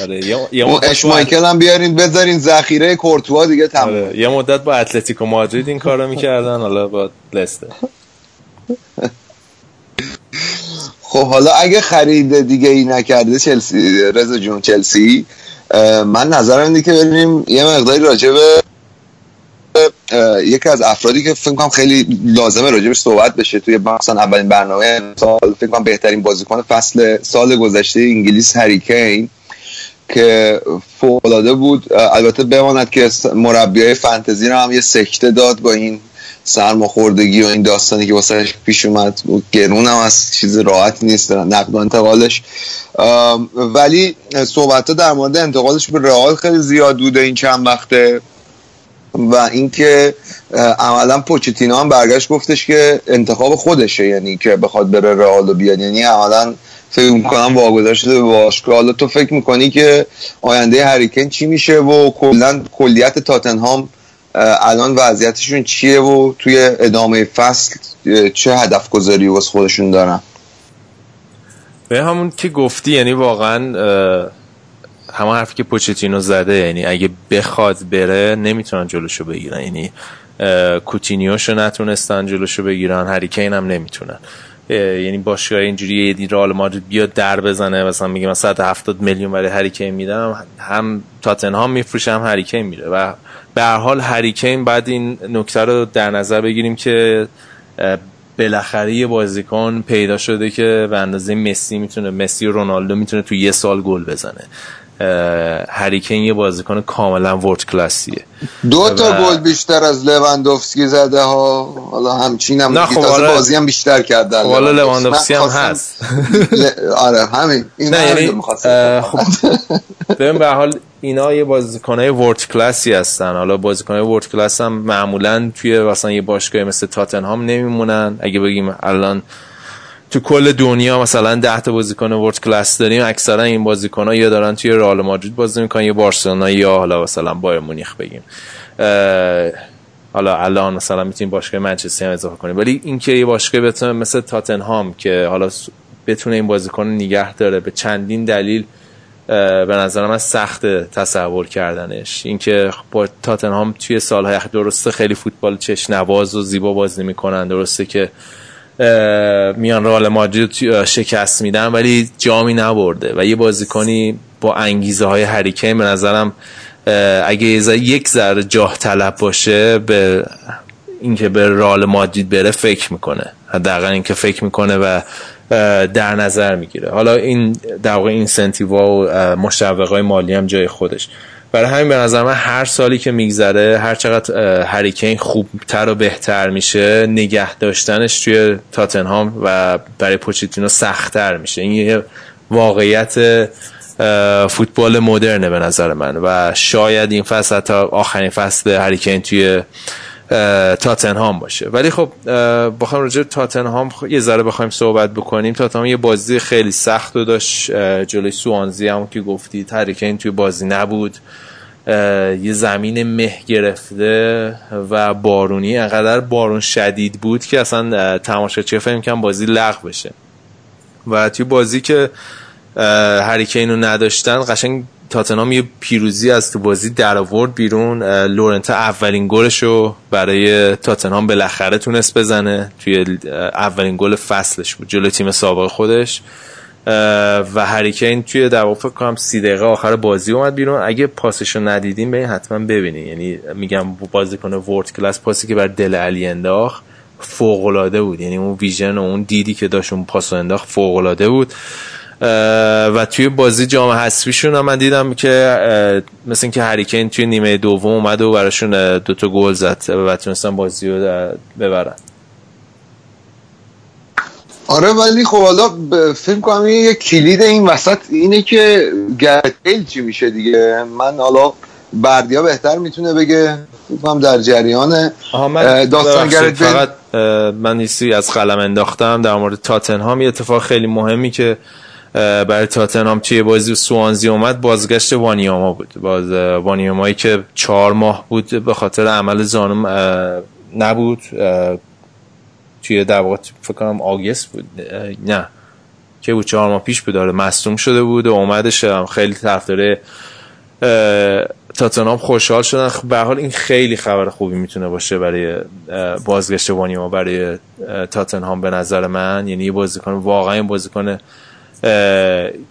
آره یه اون اشمایکل هم بیارین بذارین ذخیره کورتوا دیگه تمام آره. یه مدت با اتلتیکو مادرید این کارو می‌کردن حالا با لستر خب حالا اگه خرید دیگه ای نکرده چلسی رضا جون چلسی من نظرم اینه که بریم یه مقداری راجع به یکی از افرادی که فکر کنم خیلی لازمه راجبش صحبت بشه توی مثلا اولین برنامه سال فکر کنم بهترین بازیکن فصل سال گذشته انگلیس هریکین که فوق بود. البته بماند که مربیای فانتزی رو هم یه سکته داد با این سرماخوردگی و این داستانی که واسه پیش اومد. گرون هم از چیز راحت نیست نقد و انتقالش. ولی صحبت در مورد انتقالش به رئال خیلی زیاد بوده این چند وقته. و اینکه عملا پوچتینو هم برگشت گفتش که انتخاب خودشه یعنی که بخواد بره رئال و بیاد. یعنی عملا فکر می‌کنم واگذار شده به باشگاه. حالا تو فکر می‌کنی که آینده هریکن چی میشه و کلا کلیت تاتنهام الان وضعیتشون چیه و توی ادامه فصل چه هدف گذاری واسه خودشون دارن؟ به همون که گفتی یعنی واقعا همه حرفی که پوچتینو زده یعنی اگه بخواد بره نمی‌تونن جلوشو بگیرن. یعنی کوتینیوشو نتونستن جلوشو بگیرن هریکین هم نمی‌تونن. یعنی باشگاه اینجوری یه رئال مادرید بیاد در بزنه مثلا میگه من 170 میلیون برای هریکین میدم هم تاتنهام میفروشه هم هریکین میره. و به هر حال هریکین بعد این نکته رو در نظر بگیریم که بالاخره یه بازیکن پیدا شده که به اندازه مسی می‌تونه مسی و رونالدو می‌تونه تو یه سال گل بزنه. هریکین یه بازیکن کاملا ورد کلاسیه. دو تا گل بیشتر از لواندوفسکی زده ها. حالا همچین هم نه خب آره بازی هم بیشتر کرد خب حالا لواندوفسکی. هم هست. آره همین. این نه یعنی خب ببین به حال اینا یه بازیکنای ورد کلاسی هستن. حالا بازیکنای ورد کلاس هم معمولا توی مثلا یه باشگاه مثل تاتنهام نمیمونن. اگه بگیم الان تو کل دنیا مثلا 10 تا بازیکن ورد کلاس داریم اکثرا این بازیکن یا دارن توی رئال مادرید بازی می‌کنن یا بارسلونا یا حالا مثلا بایر مونیخ بگیم. حالا الان مثلا می‌تونیم باشگاه منچستر هم اضافه کنیم. ولی اینکه یه باشگاه بتونه مثل تاتنهام که حالا بتونه این بازیکن نگه داره به چندین دلیل به نظر من سخت تصور کردنش. اینکه با تاتنهام توی سالهای درسته خیلی فوتبال چشنواز و زیبا بازی می‌کنن درسته که میان رئال مادرید شکست میدن ولی جامی نبرده. و یه بازیکنی با انگیزه های هریکین به نظرم اگه یک ذره جاه طلب باشه به اینکه به رئال مادرید بره فکر می‌کنه. حداقل اینکه فکر می‌کنه و در نظر می‌گیره. حالا این در واقع اینسنتیوا و مشوقای مالی هم جای خودش. برای همین به نظر من هر سالی که میگذره هر چقدر هریکین خوبتر و بهتر میشه نگه داشتنش توی تاتنهام و برای پوچیتینو سختتر میشه. این یه واقعیت فوتبال مدرنه به نظر من و شاید این فصل حتی آخرین فصل هریکین توی تاتنهام باشه. ولی خب بخوام راجع تاتنهام یه ذره بخوایم صحبت بکنیم. تاتنهام یه بازی خیلی سخت رو داشت جلوی سوانزی هم که گفتی. این توی بازی نبود. یه زمین مه گرفته و بارونی انقدر بارون شدید بود که اصلا تماشاچی فهم کم بازی لغو بشه. و توی بازی که هریکین رو نداشتن قشنگ تاتنام یه پیروزی از تو بازی در آورد بیرون. لورنتا اولین گلش رو برای تاتنهام بالاخره تونست بزنه. توی اولین گل فصلش بود جلوی تیم سابق خودش. و هریکین توی در واقع کنم سی دقیقه آخر بازی اومد بیرون. اگه پاسشو ندیدین به حتما ببینین. یعنی میگم بازی کنه ورد کلاس پاسی که بر دل علی انداخت فوق العاده بود. یعنی اون ویژن و اون دیدی که داشت اون پاس انداخت فوق العاده بود. و توی بازی جام حذفیشون هم من دیدم که مثل اینکه هریکین توی نیمه دوم اومد و براشون دوتا گل زد و تونستن بازی رو ببرن. آره ولی خب حالا فیلم کنم یه کلید این وسط اینه که گرتیل چی میشه دیگه؟ من حالا بردیا بهتر می‌تونه بگه هم در جریان داستان گرت فقط من نیستی از قلم انداختم. در مورد تاتنهام یه اتفاق خیلی مهمی که برای تاتنهام توی بازی سوانزی اومد بازگشت وانیاما بود. باز وانیامایی که چهار ماه بود به خاطر عمل زانم نبود. توی در فکر کنم آگست بود. نه. که بود چهار ماه پیش بود. داره مصوم شده بود و اومدش. خیلی طرفدار تاتنهام خوشحال شدن. به حال این خیلی خبر خوبی می‌تونه باشه برای بازگشت وانیاما برای تاتنهام به نظر من. یعنی یه بازیکن واقعا بازیکن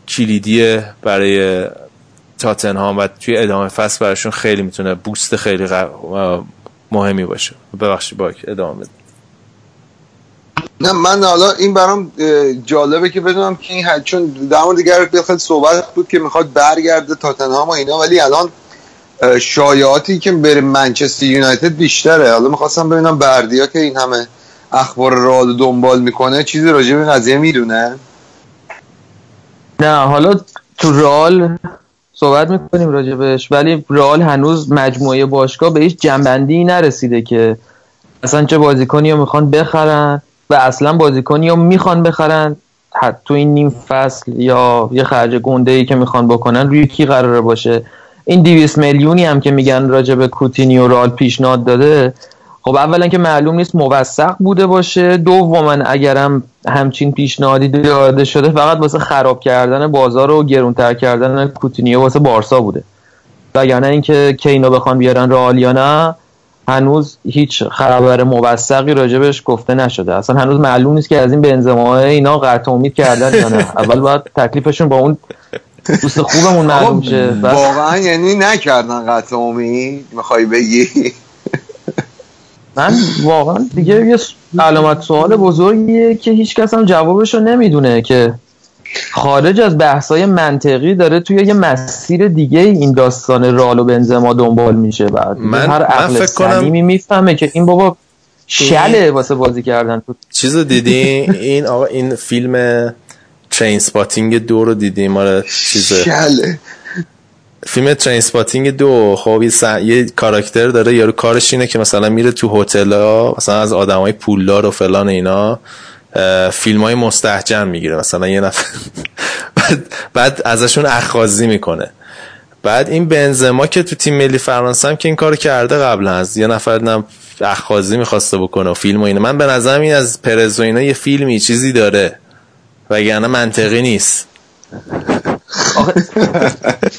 کلیدیه برای تاتنهام و توی ادامه فصل براشون خیلی می‌تونه بوست خیلی مهمی باشه. ببخشید باک ادامه بده. نه من حالا این برام جالبه که بدونم که این حد چون در مورد دیگر خیلی صحبت بود که می‌خواد برگرده تاتنهام و اینا ولی الان شایعاتی که بره منچستر یونایتد بیشتره. حالا می‌خواستم ببینم بردیا که این همه اخبار رئال دنبال می‌کنه چیزی راجع به قضیه می‌دونه؟ نه حالا تو رئال صحبت می‌کنیم راجبش ولی رئال هنوز مجموعه باشگاه به هیچ جنبندی نرسیده که اصلا چه بازیکنی رو می‌خوان بخرن و اصلا بازیکنی رو می‌خوان بخرن. تو این نیم فصل یا یه خرج گنده ای که می‌خوان بکنن روی کی قراره باشه؟ این 200 میلیونی هم که میگن راجب کوتینیو رئال پیشنهاد داده خب اولا که معلوم نیست موثق بوده باشه. دوما اگرم همچین پیشنهادی داده شده فقط واسه خراب کردن بازار و گرونتر کردن کوتینیو واسه بارسا بوده. وگرنه اینکه کینو بخوان بیارن رئال یا نه هنوز هیچ خبر موثقی راجبش گفته نشده. اصلا هنوز معلوم نیست که از این بنزما اینا قطع امید کردن یا نه. اول باید تکلیفشون با اون دوست خوبمون معلوم شه. واقعا یعنی نکردن قطع امید می‌خوای بگی؟ من واقعا دیگه یه علامت سوال بزرگیه که هیچ کس هم جوابشو نمی‌دونه که خارج از بحثای منطقی داره توی یه مسیر دیگه این داستان رال و بنزما دنبال میشه بعد. من- هر من عقل فکر کنم- سلیمی می‌فهمه که این بابا شله واسه بازی کردن تو. چیز دیدی؟ این آقا این فیلم Trainspotting دو رو دیدی مال چیز شله. فیلم ترین دو خب یه, یه کاراکتر داره یارو کارش اینه که مثلا میره تو هتل ها مثلا از آدمای پولدار و فلان اینا فیلم های مستهجن می‌گیره مثلا یه نفر بعد, بعد ازشون اخاذی می‌کنه. بعد این بنزما که تو تیم ملی فرانسه هم که این کارو کرده قبلا از یه نفر نم اخاذی می‌خواسته بکنه و فیلم و اینا. من به نظرم این از پرز و اینا یه فیلمی چیزی داره وگرنه منطقی نیست.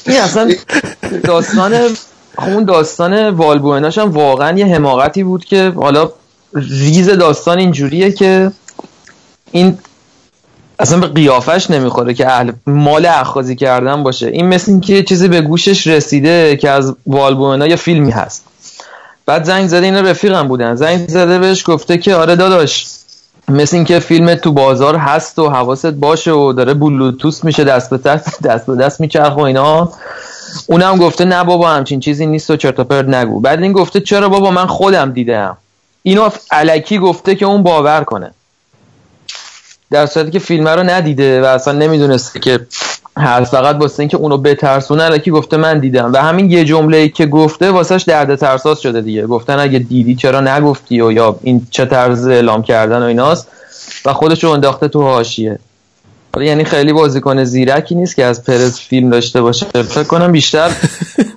این اصلا داستان اون داستان والبوئناش هم واقعا یه حماقتی بود که حالا ریز داستان اینجوریه که این اصلا به قیافش نمی‌خوره که اهل مال اخاذی کردن باشه. این مثل این که یه چیزی به گوشش رسیده که از والبوئنا یه فیلمی هست. بعد زنگ زده اینا رفیقم بودن. زنگ زده بهش گفته که آره داداش مثل اینکه فیلم تو بازار هست و حواست باشه و داره بلوتوس میشه دست به دست دست به دست میچرخ و اینا. اونم گفته نه بابا همچین چیزی نیست و چرت و پرت نگو. بعد این گفته چرا بابا من خودم دیدم اینو علکی گفته که اون باور کنه. در صورتی که فیلم رو ندیده و اصلا نمی‌دونسته که هست. فقط واسه اینکه اونو بترسونه علکی گفته من دیدم. و همین یه جمله ای که گفته واسهش درد ترساز شده دیگه. گفتن اگه دیدی چرا نگفتی و یا این چه طرز اعلام کردن و ایناست. و خودش رو انداخته تو حاشیه. یعنی خیلی بازیکن زیرکی نیست که از پرز فیلم داشته باشه. فکر کنم بیشتر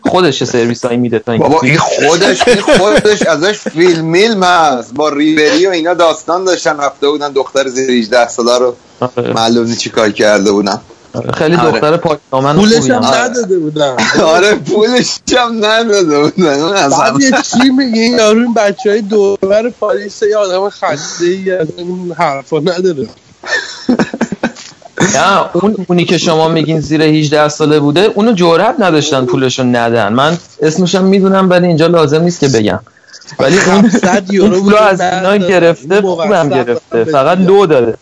خودش سرویس هایی میده تا اینکه بابا این خودش این خودش ازش فیلم میلم هست. با ریبری و اینا داستان داشتن. رفته بودن دختر زیر 18 ساله رو آره. معلوم نیست چی کار کرده بودن. خیلی آره. دختر پاکدامن پولش خوبی هم هم. نداده بودن آره پولش هم نداده بودن بعد. یه چی میگه این یارو این بچه های دوربر پاریس یه آدم خسته ای از این حرفا نداره نه اون اونی که شما میگین زیر 18 ساله بوده اونو جرئت نداشتن پولشو ندن من اسمشم می‌دونم ولی اینجا لازم نیست که بگم ولی اون 700 یورو از اینا گرفته خوبم هم گرفته. فقط دو داره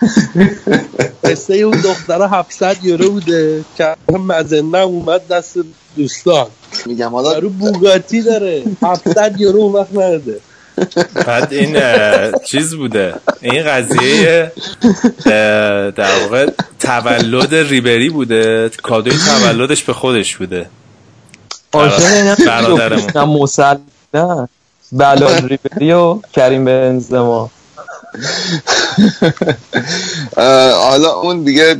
قصه اون دختره 700 یورو بوده که مزنه اومد دست دوستان. میگم حالا یارو بوگاتی داره. 700 یورو اون وقت نداده بعد این چیز بوده. این قضیه در واقع تولد ریبری بوده. کادوی تولدش به خودش بوده. برادرمون. نه مسل نه بلال ریبری و کریم بنزما. حالا اون دیگه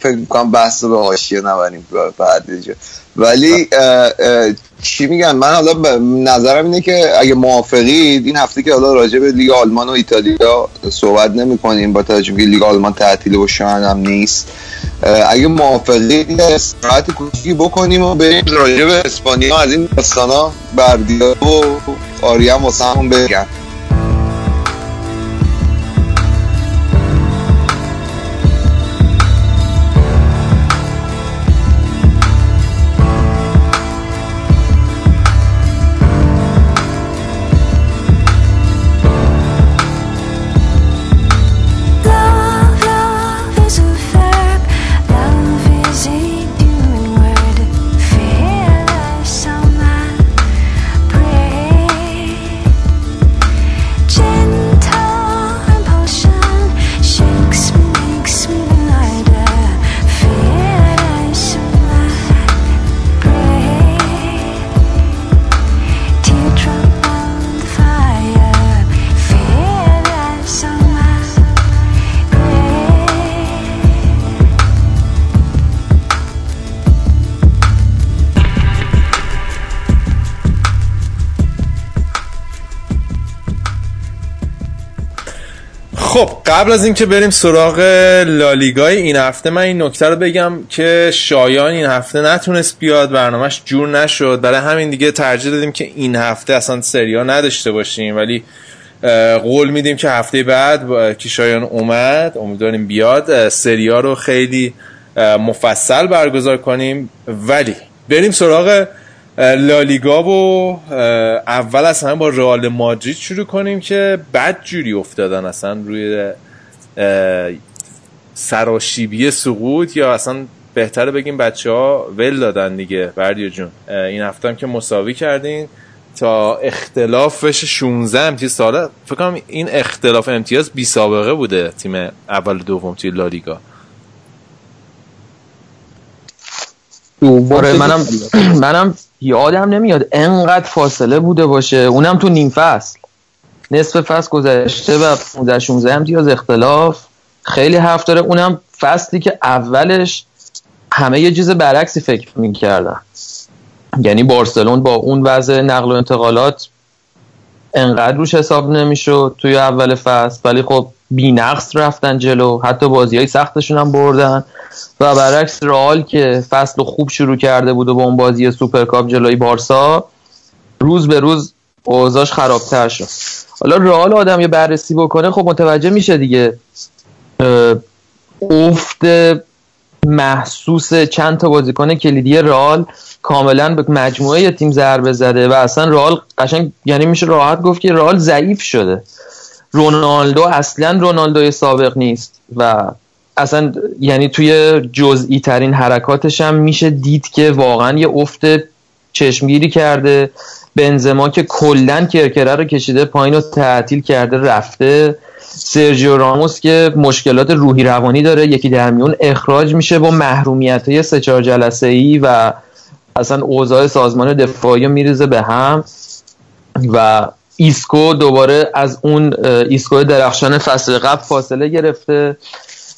فکر می‌کنم بحث به حاشیه نبریم بعد ولی چی میگن؟ من حالا نظرم اینه که اگه موافقید این هفته که حالا راجع به لیگ آلمان و ایتالیا صحبت نمی کنیم با توجه به که لیگ آلمان تعطیل و شاید هم نیست. اگه موافقید استراحت کوچیکی بکنیم و بریم راجع به اسپانیا. از این داستانا بردیا و آریان واسه همون بگن. قبل از اینکه بریم سراغ لالیگای این هفته من این نکته رو بگم که شایان این هفته نتونست بیاد برنامهش جور نشد. برای همین دیگه ترجیح دادیم که این هفته اصلا سریا نداشته باشیم. ولی قول میدیم که هفته بعد که شایان اومد امیدواریم بیاد سریا رو خیلی مفصل برگزار کنیم. ولی بریم سراغ لالیگا و اول از همه با رئال مادرید شروع کنیم که بد جوری افتادن اصلا روی سراشیبی سقوط یا اصلا بهتره بگیم بچه ها ول دادن دیگه. بردیا جون این هفته هم که مساوی کردین تا اختلافش 16 امتیاز. ساله فکر کنم این اختلاف امتیاز بی سابقه بوده تیم اول دوم توی لالیگا. آره منم منم یادم نمیاد انقدر فاصله بوده باشه. اونم تو نیم فصل نصف فصل گذشته و 15 16 امتیاز اختلاف. خیلی حرف داره. اونم فصلی که اولش همه یه چیز برعکسی فکر می‌کردن. یعنی بارسلون با اون وضع نقل و انتقالات انقدر روش حساب نمی‌شد توی اول فصل. ولی خب بی نقص رفتن جلو. حتی بازی های سختشون هم بردن. و برعکس رئال که فصل خوب شروع کرده بود و با اون بازی سوپرکاپ جلوی بارسا روز به روز اوضاعش خرابتر شد. حالا رئال آدم یه بررسی بکنه خب متوجه میشه دیگه. افت محسوس چند تا بازیکن کلیدی رئال کاملا به مجموعه تیم ضربه زده و اصلا رئال قشنگ یعنی میشه راحت گفت که رئال ضعیف شده. رونالدو اصلا رونالدوی سابق نیست و اصلا یعنی توی جزئی ترین حرکاتش هم میشه دید که واقعا یه افت چشمگیری کرده بنزما که کلا کرکره رو کشیده پایین رو تعطیل کرده رفته. سرجیو راموس که مشکلات روحی روانی داره یکی در میون اخراج میشه با محرومیت های سه چهار جلسه ای و اصلا اوضاع سازمان دفاعی میریزه به هم. و ایسکو دوباره از اون ایسکو درخشان فصل قبل فاصله گرفته.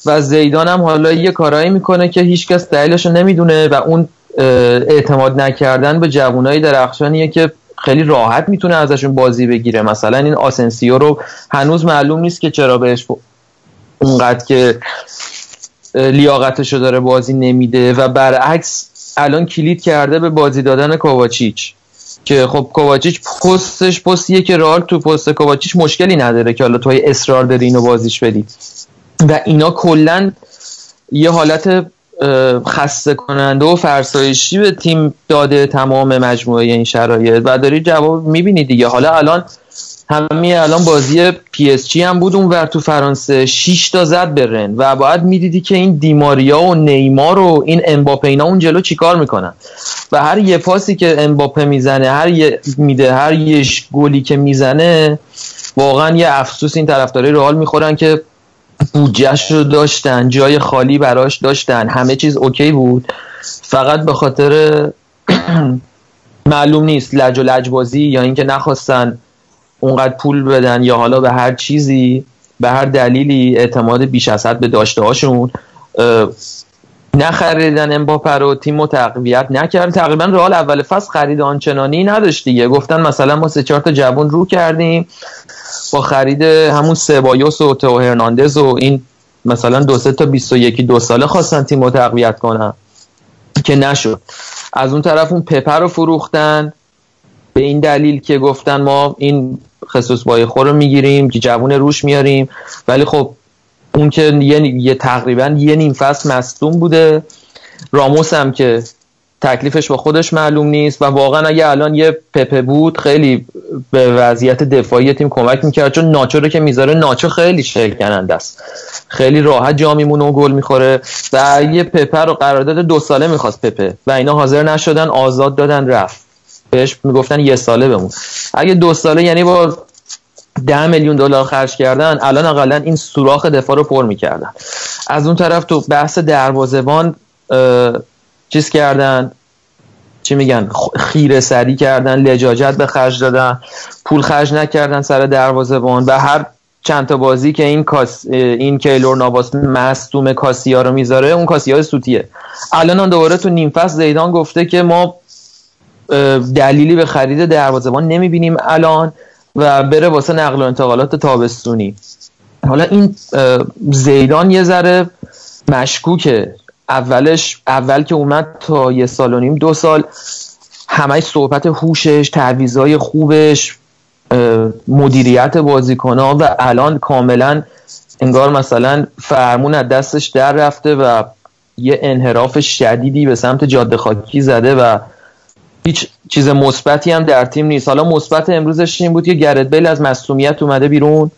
و زیدان هم حالا یه کارایی می‌کنه که هیچکس دلیلش نمی‌دونه و اون اعتماد نکردن به جوانای درخشانیه که خیلی راحت می‌تونه ازشون بازی بگیره. مثلا این آسنسیو رو هنوز معلوم نیست که چرا بهش اونقدر که لیاقتش رو داره بازی نمیده و برعکس الان کلید کرده به بازی دادن کوواچیچ که خب کوواچیچ پستش پستیه که رال تو پست کوواچیچ مشکلی نداره که حالا توی اصرار داری اینو بازیش بدی و اینا کلا یه حالت خسته کننده و فرسایشی به تیم داده تمام مجموعه این شرایط. و داری جواب می‌بینی دیگه. حالا الان همین الان بازی پی اس جی هم بود اون ور تو فرانسه 6 تا زد به رن. و باید می‌دیدی که این دیماریا و نیمار و این امباپه اینا اون جلو چیکار می‌کنن. و هر یه پاسی که امباپه می‌زنه هر یه میده هر یه گلی که می‌زنه واقعا یه افسوس این طرفدارای رئال می‌خورن که بودجهش رو داشتن جای خالی براش داشتن همه چیز اوکی بود. فقط به خاطر معلوم نیست لج و لجبازی یا اینکه نخواستن اونقدر پول بدن یا حالا به هر چیزی به هر دلیلی اعتماد بیش از حد به داشته هاشون نخریدن امباپه رو تیم رو تقویت نکرد. تقریبا رئال اول فصل خرید آنچنانی نداشت دیگه. گفتن مثلا ما سه چهار تا جوون رو کردیم. با خرید همون سبایوس و تو هرناندز و این مثلا دو سه تا 21 دو ساله خواستن تیم رو تقویت کنن. که نشد. از اون طرف اون پپر رو فروختن. به این دلیل که گفتن ما این خصوص بای خور رو می‌گیریم که جوون روش میاریم. ولی خب اون که یه, یه تقریبا یه نیم فصل مصدوم بوده. راموس هم که تکلیفش با خودش معلوم نیست و واقعا اگه الان یه پپه بود خیلی به وضعیت دفاعی تیم کمک می‌کرد. چون ناچو رو که می‌ذاره ناچو خیلی شکننده است. خیلی راحت جا میمونه و گل می‌خوره. و یه پپه رو قرارداد دو ساله می‌خواست پپه. و اینا حاضر نشدن آزاد دادن رفت. بهش می‌گفتن یه ساله بمون. اگه دو ساله یعنی با ده میلیون دلار خرج کردن الان اقلا این سوراخ دفاع رو پر می‌کردن. از اون طرف تو بحث دروازبان چیز کردن چی میگن خیره سری کردن لجاجت به خرج دادن پول خرج نکردن سر دروازبان و هر چند تا بازی که این کاس این کیلور نواس مصدوم کاسیا رو می‌ذاره اون کاسیا سوتیه. الان دوباره تو نیم زیدان گفته که ما دلیلی به خرید دروازبان نمی‌بینیم الان. و بره واسه نقل و انتقالات تابستونی. حالا این زیدان یه ذره مشکوکه. اولش اول که اومد تا یه سال و نیم دو سال همه صحبت هوشش تعویضای خوبش مدیریت بازیکن ها و الان کاملا انگار مثلا فرمون از دستش در رفته و یه انحراف شدیدی به سمت جاده خاکی زده و هیچ چیز مثبتی هم در تیم نیست. حالا مثبت امروزش این بود که گرت بیل از مصومیت اومده بیرون.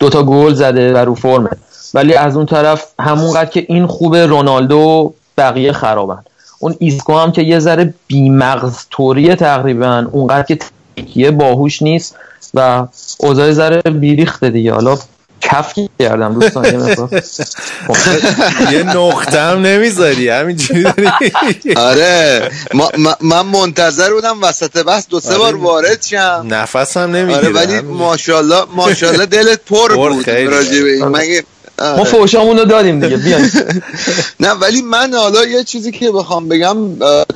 دوتا گل زده و رو فرمه ولی از اون طرف همونقدر که این خوبه رونالدو بقیه خرابن. اون ایسکو هم که یه ذره بیمغز طوریه تقریبا اونقدر که تکیه باهوش نیست و اوضاع ذره بیریخته دیگه. حالا کف کردم دوستان یه نقطه هم نمی‌ذاری همینجوری آره من منتظر بودم وسط بحث دو سه بار آره. وارد شم. نفس هم نمی‌گیره آره ولی ماشاءالله ماشاءالله دلت پر بود راجع به این. آره. مگه ما فوشامون رو دادیم دیگه بیاین. نه ولی من حالا یه چیزی که بخوام بگم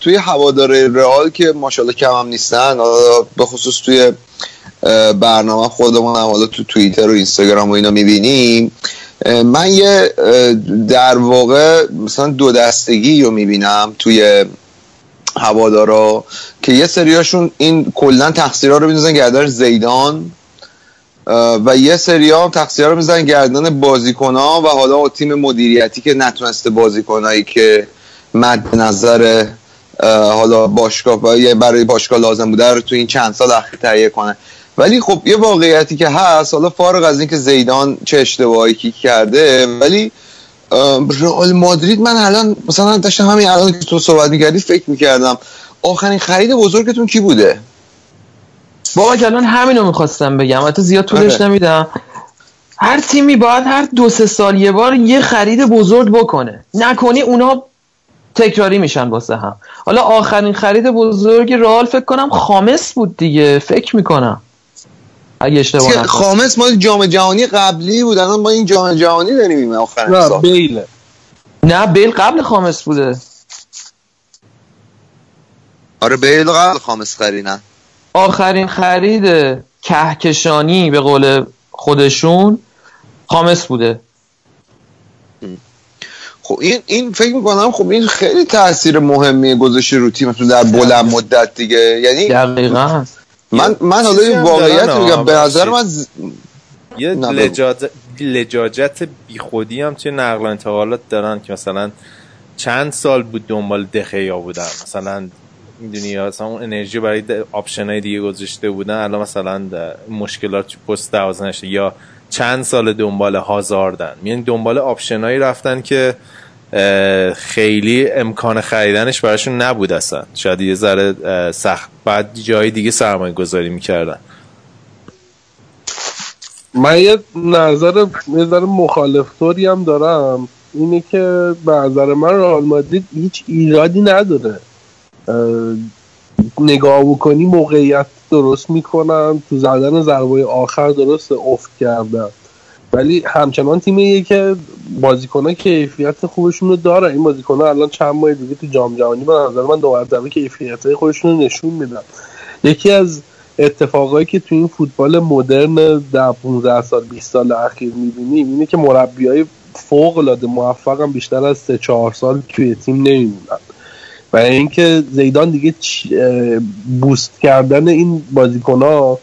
توی هوادار رئال که ماشاءالله کم هم نیستن به خصوص توی برنامه خودمون هم حالا تو توییتر و اینستاگرام و اینا می‌بینیم من یه در واقع مثلا دو دستگی رو می‌بینم توی هوادارا که یه سریاشون این کلا تقصیرها رو می‌دونن گردن زیدان و یه سری هم تقصیرها رو می‌زنن گردن بازیکن ها و حالا تیم مدیریتی که نتونسته بازیکنایی که مد نظر حالا باشگاه برای باشگاه لازم بوده رو تو این چند سال اخیر تهیه کنه. ولی خب یه واقعیتی که هست حالا فارغ از اینکه زیدان چه اشتباهی کرده ولی رئال مادرید من الان مثلا داشتم همین الان که تو صحبت می‌کردی فکر می‌کردم آخرین خرید بزرگتون کی بوده؟ بابا الان همینو می‌خواستم بگم. حتی زیاد طولش آره. نمیدم. هر تیمی باید هر دو سه سال یه بار یه خرید بزرگ بکنه. نکنی اونا تکراری میشن واسه هم. حالا آخرین خرید بزرگ رئال فکر کنم خامس بود دیگه. فکر می‌کنم. اگه اشتباه خامس ما جام جهانی قبلی بود. الان ما این جام جهانی داریم آخرین نه بیل. نه بیل قبل خامس بوده. آره بیل قبل خامس خریدن. آخرین خرید کهکشانی به قول خودشون خامس بوده. خب این این فکر می‌کنم خب این خیلی تاثیر مهمی گذاشته رو تیمتون در بلند مدت دیگه. یعنی دقیقا. من من حالا این واقعیت میگم به نظر من یه لجاجت, لجاجت بیخودی هم توی نقل و انتقالات دارن که مثلا چند سال بود دنبال دخیا بودن. مثلا می‌دونی اصلا اون انرژی برای option های دیگه گذاشته بودن الان مثلا مشکلات پست دروازه‌بانش یا چند سال دنبال هازاردن. یعنی دنبال option هایی رفتن که خیلی امکان خریدنش براشون نبود اصلا. شاید یه ذره سخت. بعد جای دیگه سرمایه گذاری می‌کردن. من یه نظر یه ذره مخالف هم دارم. اینه که به نظر من رئال مادرید هیچ ایرادی نداره. نگاه بکنی موقعیت درست می‌کنن. تو زدن ضربه آخر درست افت کردن. ولی همچنان تیمیه که بازیکنها کیفیت خوبشون رو داره. این بازیکنها الان چند ماه دیگه تو جام جهانی به نظر من دو مرتبه کیفیت خودشون رو نشون میدن. یکی از اتفاقایی که تو این فوتبال مدرن در 15 سال 20 سال اخیر می‌بینیم اینه که مربیای فوق العاده موفقم بیشتر از 3 4 سال توی تیم نمیمونن. و اینکه زیدان دیگه بوست کردن این بازیکن ها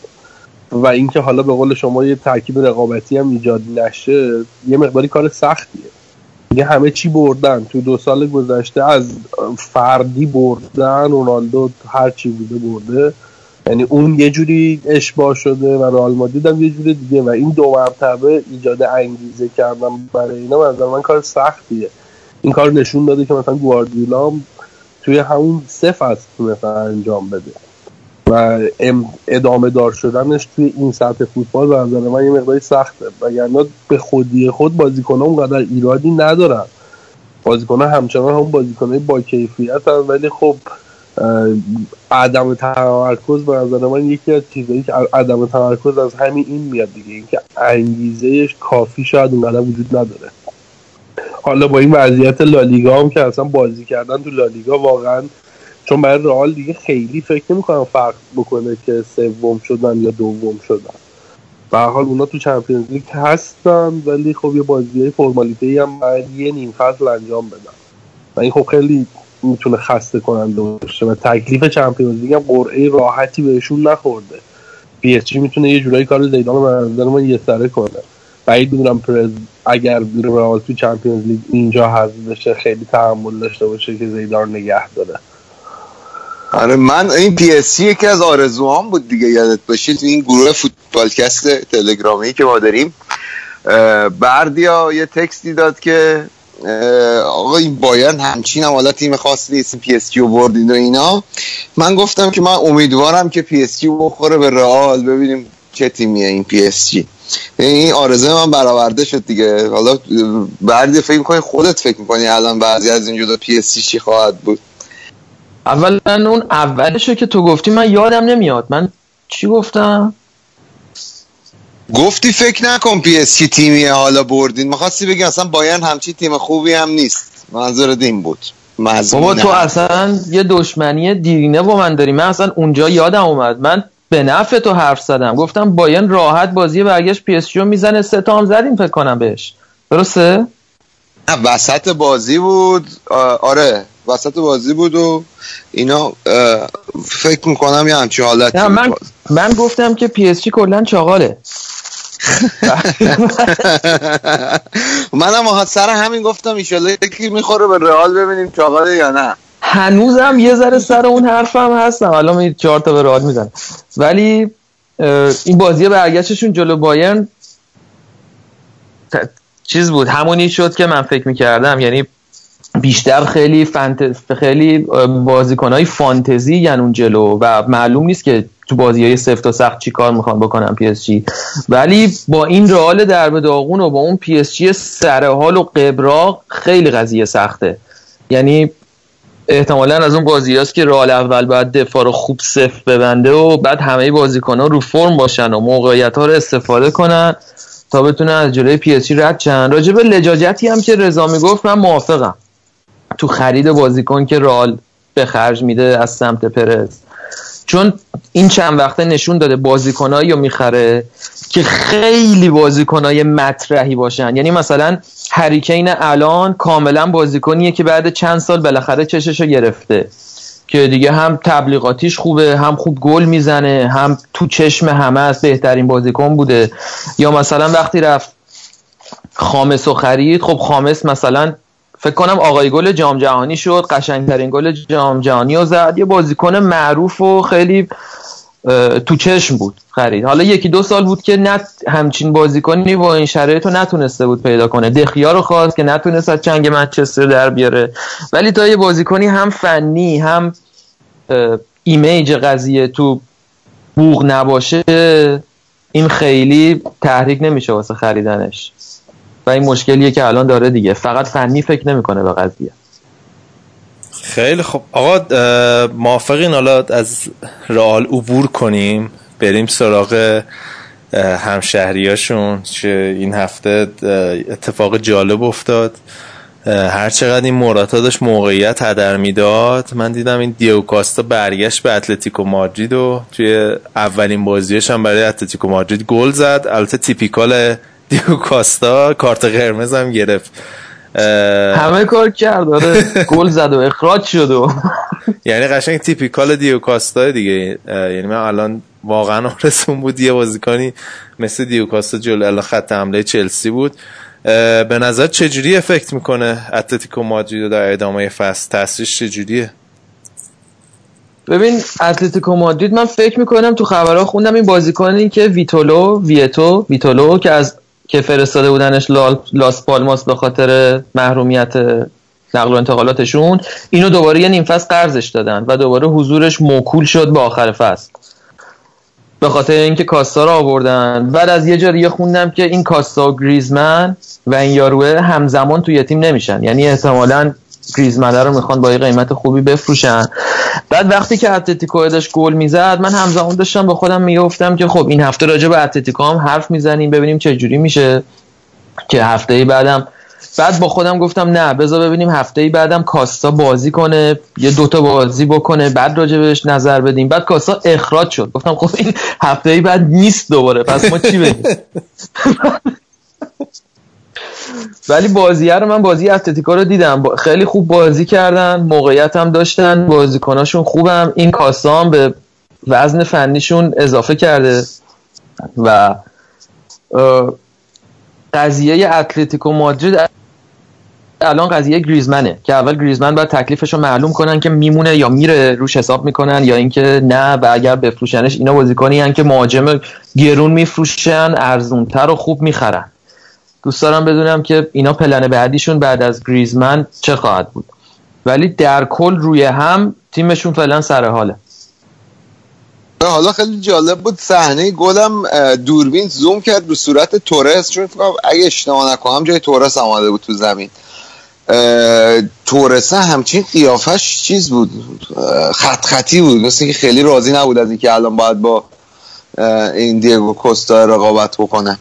و اینکه حالا به قول شما یه ترکیب رقابتی هم ایجاد نشه یه مقداری کار سختیه. دیگه همه چی بردن. تو دو سال گذشته از فردی بردن رونالدو هر چی بوده برده. یعنی اون یه جوری اشباه شده و رئال مادرید هم یه جوری دیگه. و این دو مرتبه ایجاد انگیزه کردن برای اینا از من کار سختیه. این کار نشون داده که مثلا گواردیولا توی همون سه فصل تونست انجام بده. و ادامه دار شدنش توی این سطح فوتبال به نظر من یه مقداری سخته. وگرنه به خودی خود بازیکن‌ها اونقدر ایرادی ندارن. بازیکن‌ها همچنان هم بازیکن‌های با کیفیت هم ولی خب عدم تمرکز به نظر من یکی از چیزایی که عدم تمرکز از همین این میاد دیگه. اینکه انگیزهش کافی شاید اونقدر وجود نداره. حالا با این وضعیت لالیگا هم که اصلا بازی کردن تو لالیگا واقعا چون برای رئال دیگه خیلی فکر نمی‌کنم فرق بکنه که سوم شدن یا دوم شدن. به حال اونا تو چمپیونز لیگ هستن ولی خب یه بازی فرمالیته ای هم یه نیم فصل انجام بدن. و این خب خیلی می‌تونه خسته کننده باشه و تکلیف Champions League هم قرعه راحتی بهشون نخورده. پی می‌تونه یه جورایی کار زیدان به نظر یه سره کنه. بعید می‌دونم پرز اگر رئال تو Champions League اینجا حذف بشه خیلی تحمل داشته باشه که زیدان نگه داره. آره من این پی اس یکی از آرزوهام بود دیگه یادت باشه تو این گروه فوتبالکست تلگرامی که ما داریم. بردیا یه text ی داد که آقا این بایرن همچین هم حالا تیم خاصی نیست پی اس جی بردید و اینا. من گفتم که من امیدوارم که پی اس بخوره به رئال. ببینیم چه تیمیه این پی اس جی. این آرزو من برآورده شد دیگه. حالا بردیا فکر می‌کنی خودت فکر می‌کنی الان بعضی از این جدا پی اس جی خواهد بود؟ اولا اون اولشو که تو گفتی من یادم نمیاد. من چی گفتم؟ گفتی فکر نکن پی اس تیمیه حالا بردین. می‌خواستی بگی اصلا بایرن همچی تیم خوبی هم نیست. منظور این بود. بابا تو. اصلا یه دشمنی دیرینه با من داری. من اصلا اونجا یادم اومد. من به نفع تو حرف زدم. گفتم بایرن راحت بازی برگشت پی اس می‌زنه سه تا هم زدیم فکر کنم بهش. درسته؟ نه وسط بازی بود. آره وسط بازی بود و اینا فکر می‌کنم یه همچین حالتی نه من من گفتم که پی اس جی کلا چاقاله. منم آها سر همین گفتم ایشالله یکی می‌خوره به رئال ببینیم چاقاله یا نه. هنوزم یه ذره سر اون حرفم هستم. الان چهار تا به رئال می‌زنم. ولی این بازی برگشتشون جلو بایرن چیز بود. همونی شد که من فکر می‌کردم. یعنی بیشتر خیلی فانت... خیلی بازیکنهای فانتزی یعنی اون جلو. و معلوم نیست که تو بازی های سفت و سخت چی کار می‌خوان بکنن پی اس جی ولی با این رئال درب داغون و با اون پی اس جی سرحال و قبراق خیلی قضیه سخته. یعنی احتمالا از اون بازی هست که رئال اول باید دفاع رو خوب صفر ببنده و بعد همه بازیکن ها رو فرم باشن و موقعیت ها رو استفاده کنن تا بتونن از جلوی پی رد شن. راجع لجاجتی هم که رضا می‌گفت من موافقم. تو خرید بازیکن که رئال به خرج میده از سمت پرز چون این چند وقته نشون داده بازیکنایی رو می‌خره که خیلی بازیکنای مطرحی باشن. یعنی مثلا هریکین الان کاملا بازیکنیه که بعد چند سال بالاخره چششو گرفته. که دیگه هم تبلیغاتیش خوبه هم خوب گل می‌زنه هم تو چشم همه از بهترین بازیکن بوده. یا مثلا وقتی رفت خامس و خرید خب خامس مثلا فکر کنم آقای گل جام جهانی شد قشنگترین گل جام جهانی رو زد. یه بازیکن معروف و خیلی تو چشم بود خرید. حالا یکی دو سال بود که نت همچین بازیکنی با این شرایط رو نتونسته بود پیدا کنه. دخیا رو خواست که نتونست از چنگ منچستر در بیاره. ولی تا یه بازیکنی هم فنی هم ایمیج قضیه تو بوغ نباشه این خیلی تحریک نمیشه واسه خریدنش. این مشکلیه که الان داره دیگه. فقط فنی فکر نمی‌کنه به قضیه. خیلی خب. آقا موافقین حالا از رئال عبور کنیم؟ بریم سراغ همشهریاشون. که این هفته اتفاق جالب افتاد. هر چقدر این موراتا داشت موقعیت هدر می‌داد. من دیدم این دیو کاستا برگشت به اتلتیکو مادرید و توی اولین بازیش هم برای اتلتیکو مادرید گل زد. البته تیپیکال دیگو کاستا کارت قرمز هم گرفت. همه کار کرد آره. گل زد و اخراج شد و یعنی قشنگ typical دیگو کاستا دیگه. یعنی من الان واقعا آرزوم بود یه بازیکنی مثل دیگو کاستا جلو خط حمله چلسی بود. به نظر چجوری effect می‌کنه اتلتیکو مادرید در ادامه فصل؟ تاثیرش چجوریه؟ ببین اتلتیکو مادرید من فکر می‌کنم تو خبرها خوندم این بازیکنی که ویتولو ویتو ویتولو که از که فرستاده بودنش لاس پالماس به خاطر محرومیت نقل و انتقالاتشون اینو دوباره یه نیم فصل قرضش دادن و دوباره حضورش موکول شد به آخر فصل. به خاطر اینکه کاستا رو آوردن. بعد از یه جا دیگه خوندم که این کاستا و گریزمن و این یاروه همزمان توی تیم نمیشن. یعنی احتمالاً گریزمن رو می‌خوان با یه قیمت خوبی بفروشن. بعد وقتی که اتلتیکو داشت گل می‌زد من همزمان داشتم با خودم می‌گفتم که خب این هفته راجع به اتلتیکو هم حرف می‌زنیم ببینیم چه جوری میشه که هفته بعدم. بعد با خودم گفتم نه بذار ببینیم هفته ای بعدم کاستا بازی کنه یه دوتا بازی بکنه بعد راجع بهش نظر بدیم. بعد کاستا اخراج شد. گفتم خب این هفته ای بعد نیست دوباره پس ما چی بگیم؟ ولی بازیه رو من بازی اتلتیکو رو دیدم. خیلی خوب بازی کردن موقعیت هم داشتن بازیکناشون خوبم. این کاستا هم به وزن فنیشون اضافه کرده و قضیه اتلتیکو مادرید الان قضیه گریزمنه که اول گریزمن باید تکلیفش رو معلوم کنن که میمونه یا میره روش حساب می‌کنن یا اینکه نه و اگر بفروشنش اینا بازیکنی که مهاجم گرون میفروشن ارزونتر و خوب می‌خرن. دوست دارم بدونم که اینا پلن بعدیشون بعد از گریزمن چه خواهد بود. ولی در کل روی هم تیمشون فعلا سر حاله. حالا خیلی جالب بود. صحنه گلم دوربین زوم کرد رو صورت تورس. چون اگه اشتباه نکنم جای تورس آمده بود تو زمین. تورسه همچین قیافش چیز بود. خط خطی بود. مثل که خیلی راضی نبود از اینکه الان باید با این دیگو کوستا رقابت بکنه.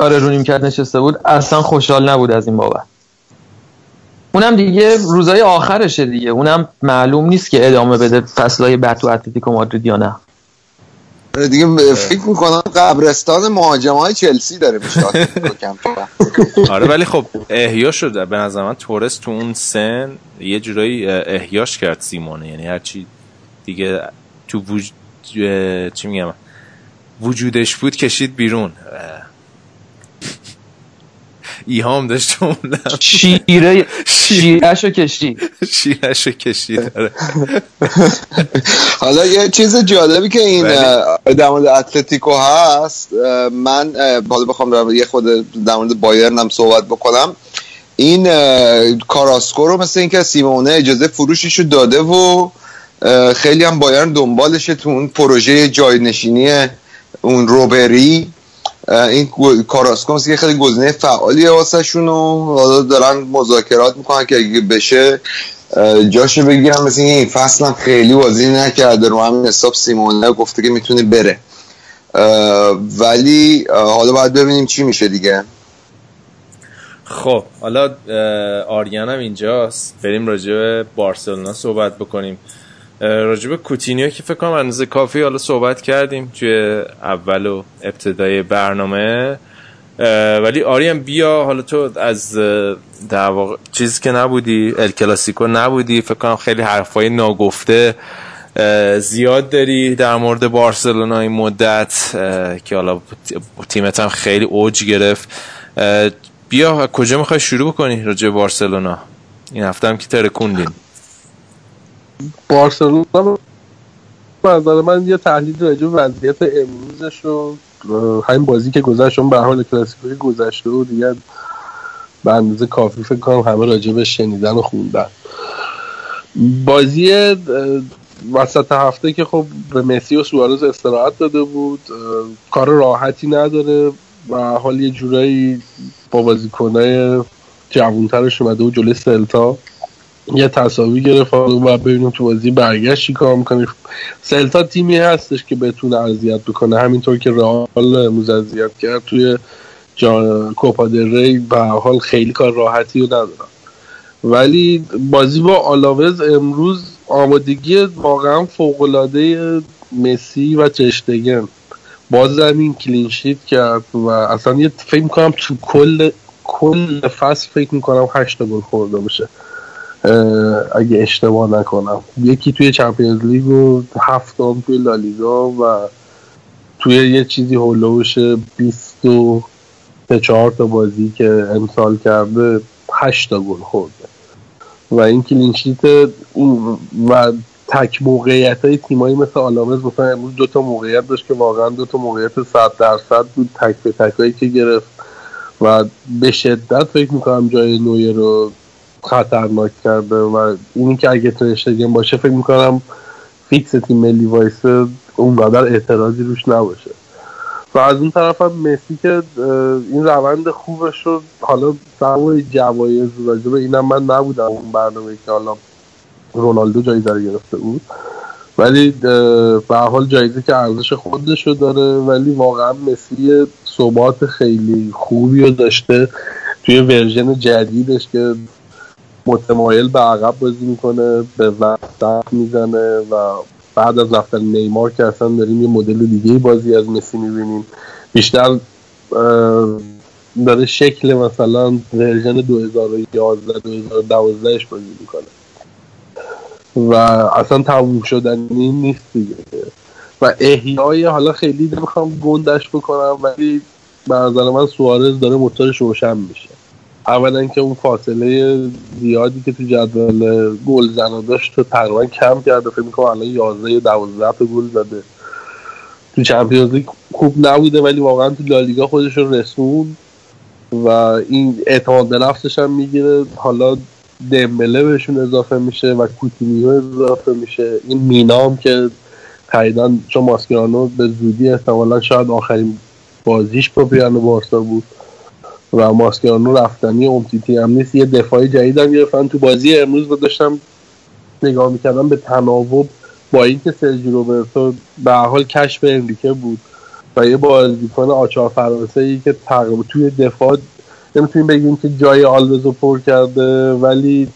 آره رو کرد نشسته بود. اصلا خوشحال نبود از این بابت. اونم دیگه روزای آخرشه دیگه. اونم معلوم نیست که ادامه بده فصلهای بعد تو اتلتیکو مادرید یا نه. دیگه فکر می‌کنم قبرستان مهاجم های چلسی داره میشه آره ولی خب احیا شده. به نظر من تورس تو اون سن یه جورایی احیاش کرد سیمونه. یعنی هرچی دیگه تو وج... چی میگم وجودش بود کشید بیرون. ایهام داشت شیره شیرهشو کشید شیرهشو کشید داره حالا یه چیز جالبی که این در مورد اتلتیکو هست من حالا بخوام یه خود در مورد بایرن هم صحبت بکنم. این کاراسکو رو مثل اینکه سیمونه اجازه فروشش رو داده و خیلی هم بایرن دنبالشه تو اون پروژه جاینشینی اون روبری. این کاراسکومس که خیلی گزینه فعالیه واسه شون و دارن مذاکرات می‌کنن که اگه بشه جاشو بگیرم مثل این فصل هم خیلی بازی نکرده. رو همین حساب سیمونه گفته که می‌تونه بره. ولی حالا باید ببینیم چی میشه دیگه. خب حالا آریان هم اینجاست. بریم راجع به بارسلونا صحبت بکنیم. راجب کوتینیو که فکر کنم اندازه کافی حالا صحبت کردیم توی اول و ابتدای برنامه. ولی آریم بیا حالا تو از در واقع چیزی که نبودی ال کلاسیکو نبودی فکر کنم خیلی حرفای ناگفته زیاد داری در مورد بارسلونا این مدت که حالا تیمت هم خیلی اوج گرفت. بیا کجا می‌خوای شروع بکنی راجع بارسلونا؟ این هفته هم که ترکوندین بارسلونا نظر من یه تحلیل راجع وضعیت امروزش رو همین بازی که گذشت به حال کلاسیکوی گذشته و دیگه به اندازه کافی فکر کنم همه راجع به شنیدن و خوندن. بازی وسط هفته که خب به مسی و سوارز استراحت داده بود کار راحتی نداره و حال یه جورایی با بازیکنای جوانترش اومده و جلوی سلتا یه تصاوی گرفت و ببینیم تو بازی برگشت چی کار می‌کنه. سلتا تیمی هستش که بتونه اذیت بکنه. همینطور که رئال امروز اذیت کرد توی جان کوپا ری به حال خیلی کار راحتی رو ندارن. ولی بازی با آلاوز امروز آمادگی واقعا فوقالعاده مسی و چشتگن. باز زمین کلینشیت کرد و اصلا یه فکر می‌کنم تو کل کل فصل فکر می‌کنم هشت گل خورده باشه. اگه اشتباه نکنم. یکی توی چمپیونز لیگ و هفتم توی لالیگا و توی یه چیزی هولوش 20 و چهار تا بازی که امسال کرده 8 تا گل خورده. و این کلینشیت و تک موقعیت های تیمایی مثل آلامز مثلا امروز دو تا موقعیت داشت که واقعا دو تا موقعیت 100 درصد بود تک به تک هایی که گرفت. و به شدت فکر می‌کنم جای نویر رو خطرناک کرده و اینی که اگه ترشتگن باشه فکر می‌کنم فیکس تیم ملی وایسه اونقدر اعتراضی روش نباشه. و از اون طرف هم مسی که این روند خوبش شد حالا سوای جوایز راجبه اینم من نبودم اون برنامه که حالا رونالدو جایزه رو گرفته بود. ولی به حال جایزه که ارزش خودش رو داره ولی واقعا مسی ثبات خیلی خوبی رو داشته توی version جدیدش که متمایل به عقب بازی می‌کنه به وقت می‌زنه و بعد از رفتن نیمار که اصلا داریم یه مدل دیگه بازی از مسی می‌بینیم. بیشتر داره شکل مثلا version 2011 2012 بازی می‌کنه. و اصلا تموم شدنی نیست دیگه. و احیای حالا خیلی نمی‌خوام گندش بکنم ولی به نظر من سوارز داره موتورش روشن میشه. اولا که اون فاصله زیادی که تو جدول گل زنا داشت تو تقریبا کم کرده فکر می‌کنم الان 11 یا 12 تا گل زده. تو چمپیونز لیگ خوب نبوده ولی واقعا تو لالیگا خودش رو رسون و این اعتماد به نفسش هم می‌گیره. حالا دمبله بهشون اضافه میشه و کوتینیو اضافه میشه. این مینام که خریدن چون ماسکرانو به زودی احتمالا شاید آخرین بازیش با پیانو بارسا بود. و ماسکرانو رفتنی امتیتی هم نیست. یه دفاعی جدید هم گرفتن. تو بازی امروز رو داشتم نگاه می‌کردم به تناوب با اینکه سرجی روبرتو به حال کشف انریکه بود و یه بازیکن آچار فرانسه ای که تقریبا توی دفاع نمی‌تونیم بگیم که جای آلوزو پر کرده ولی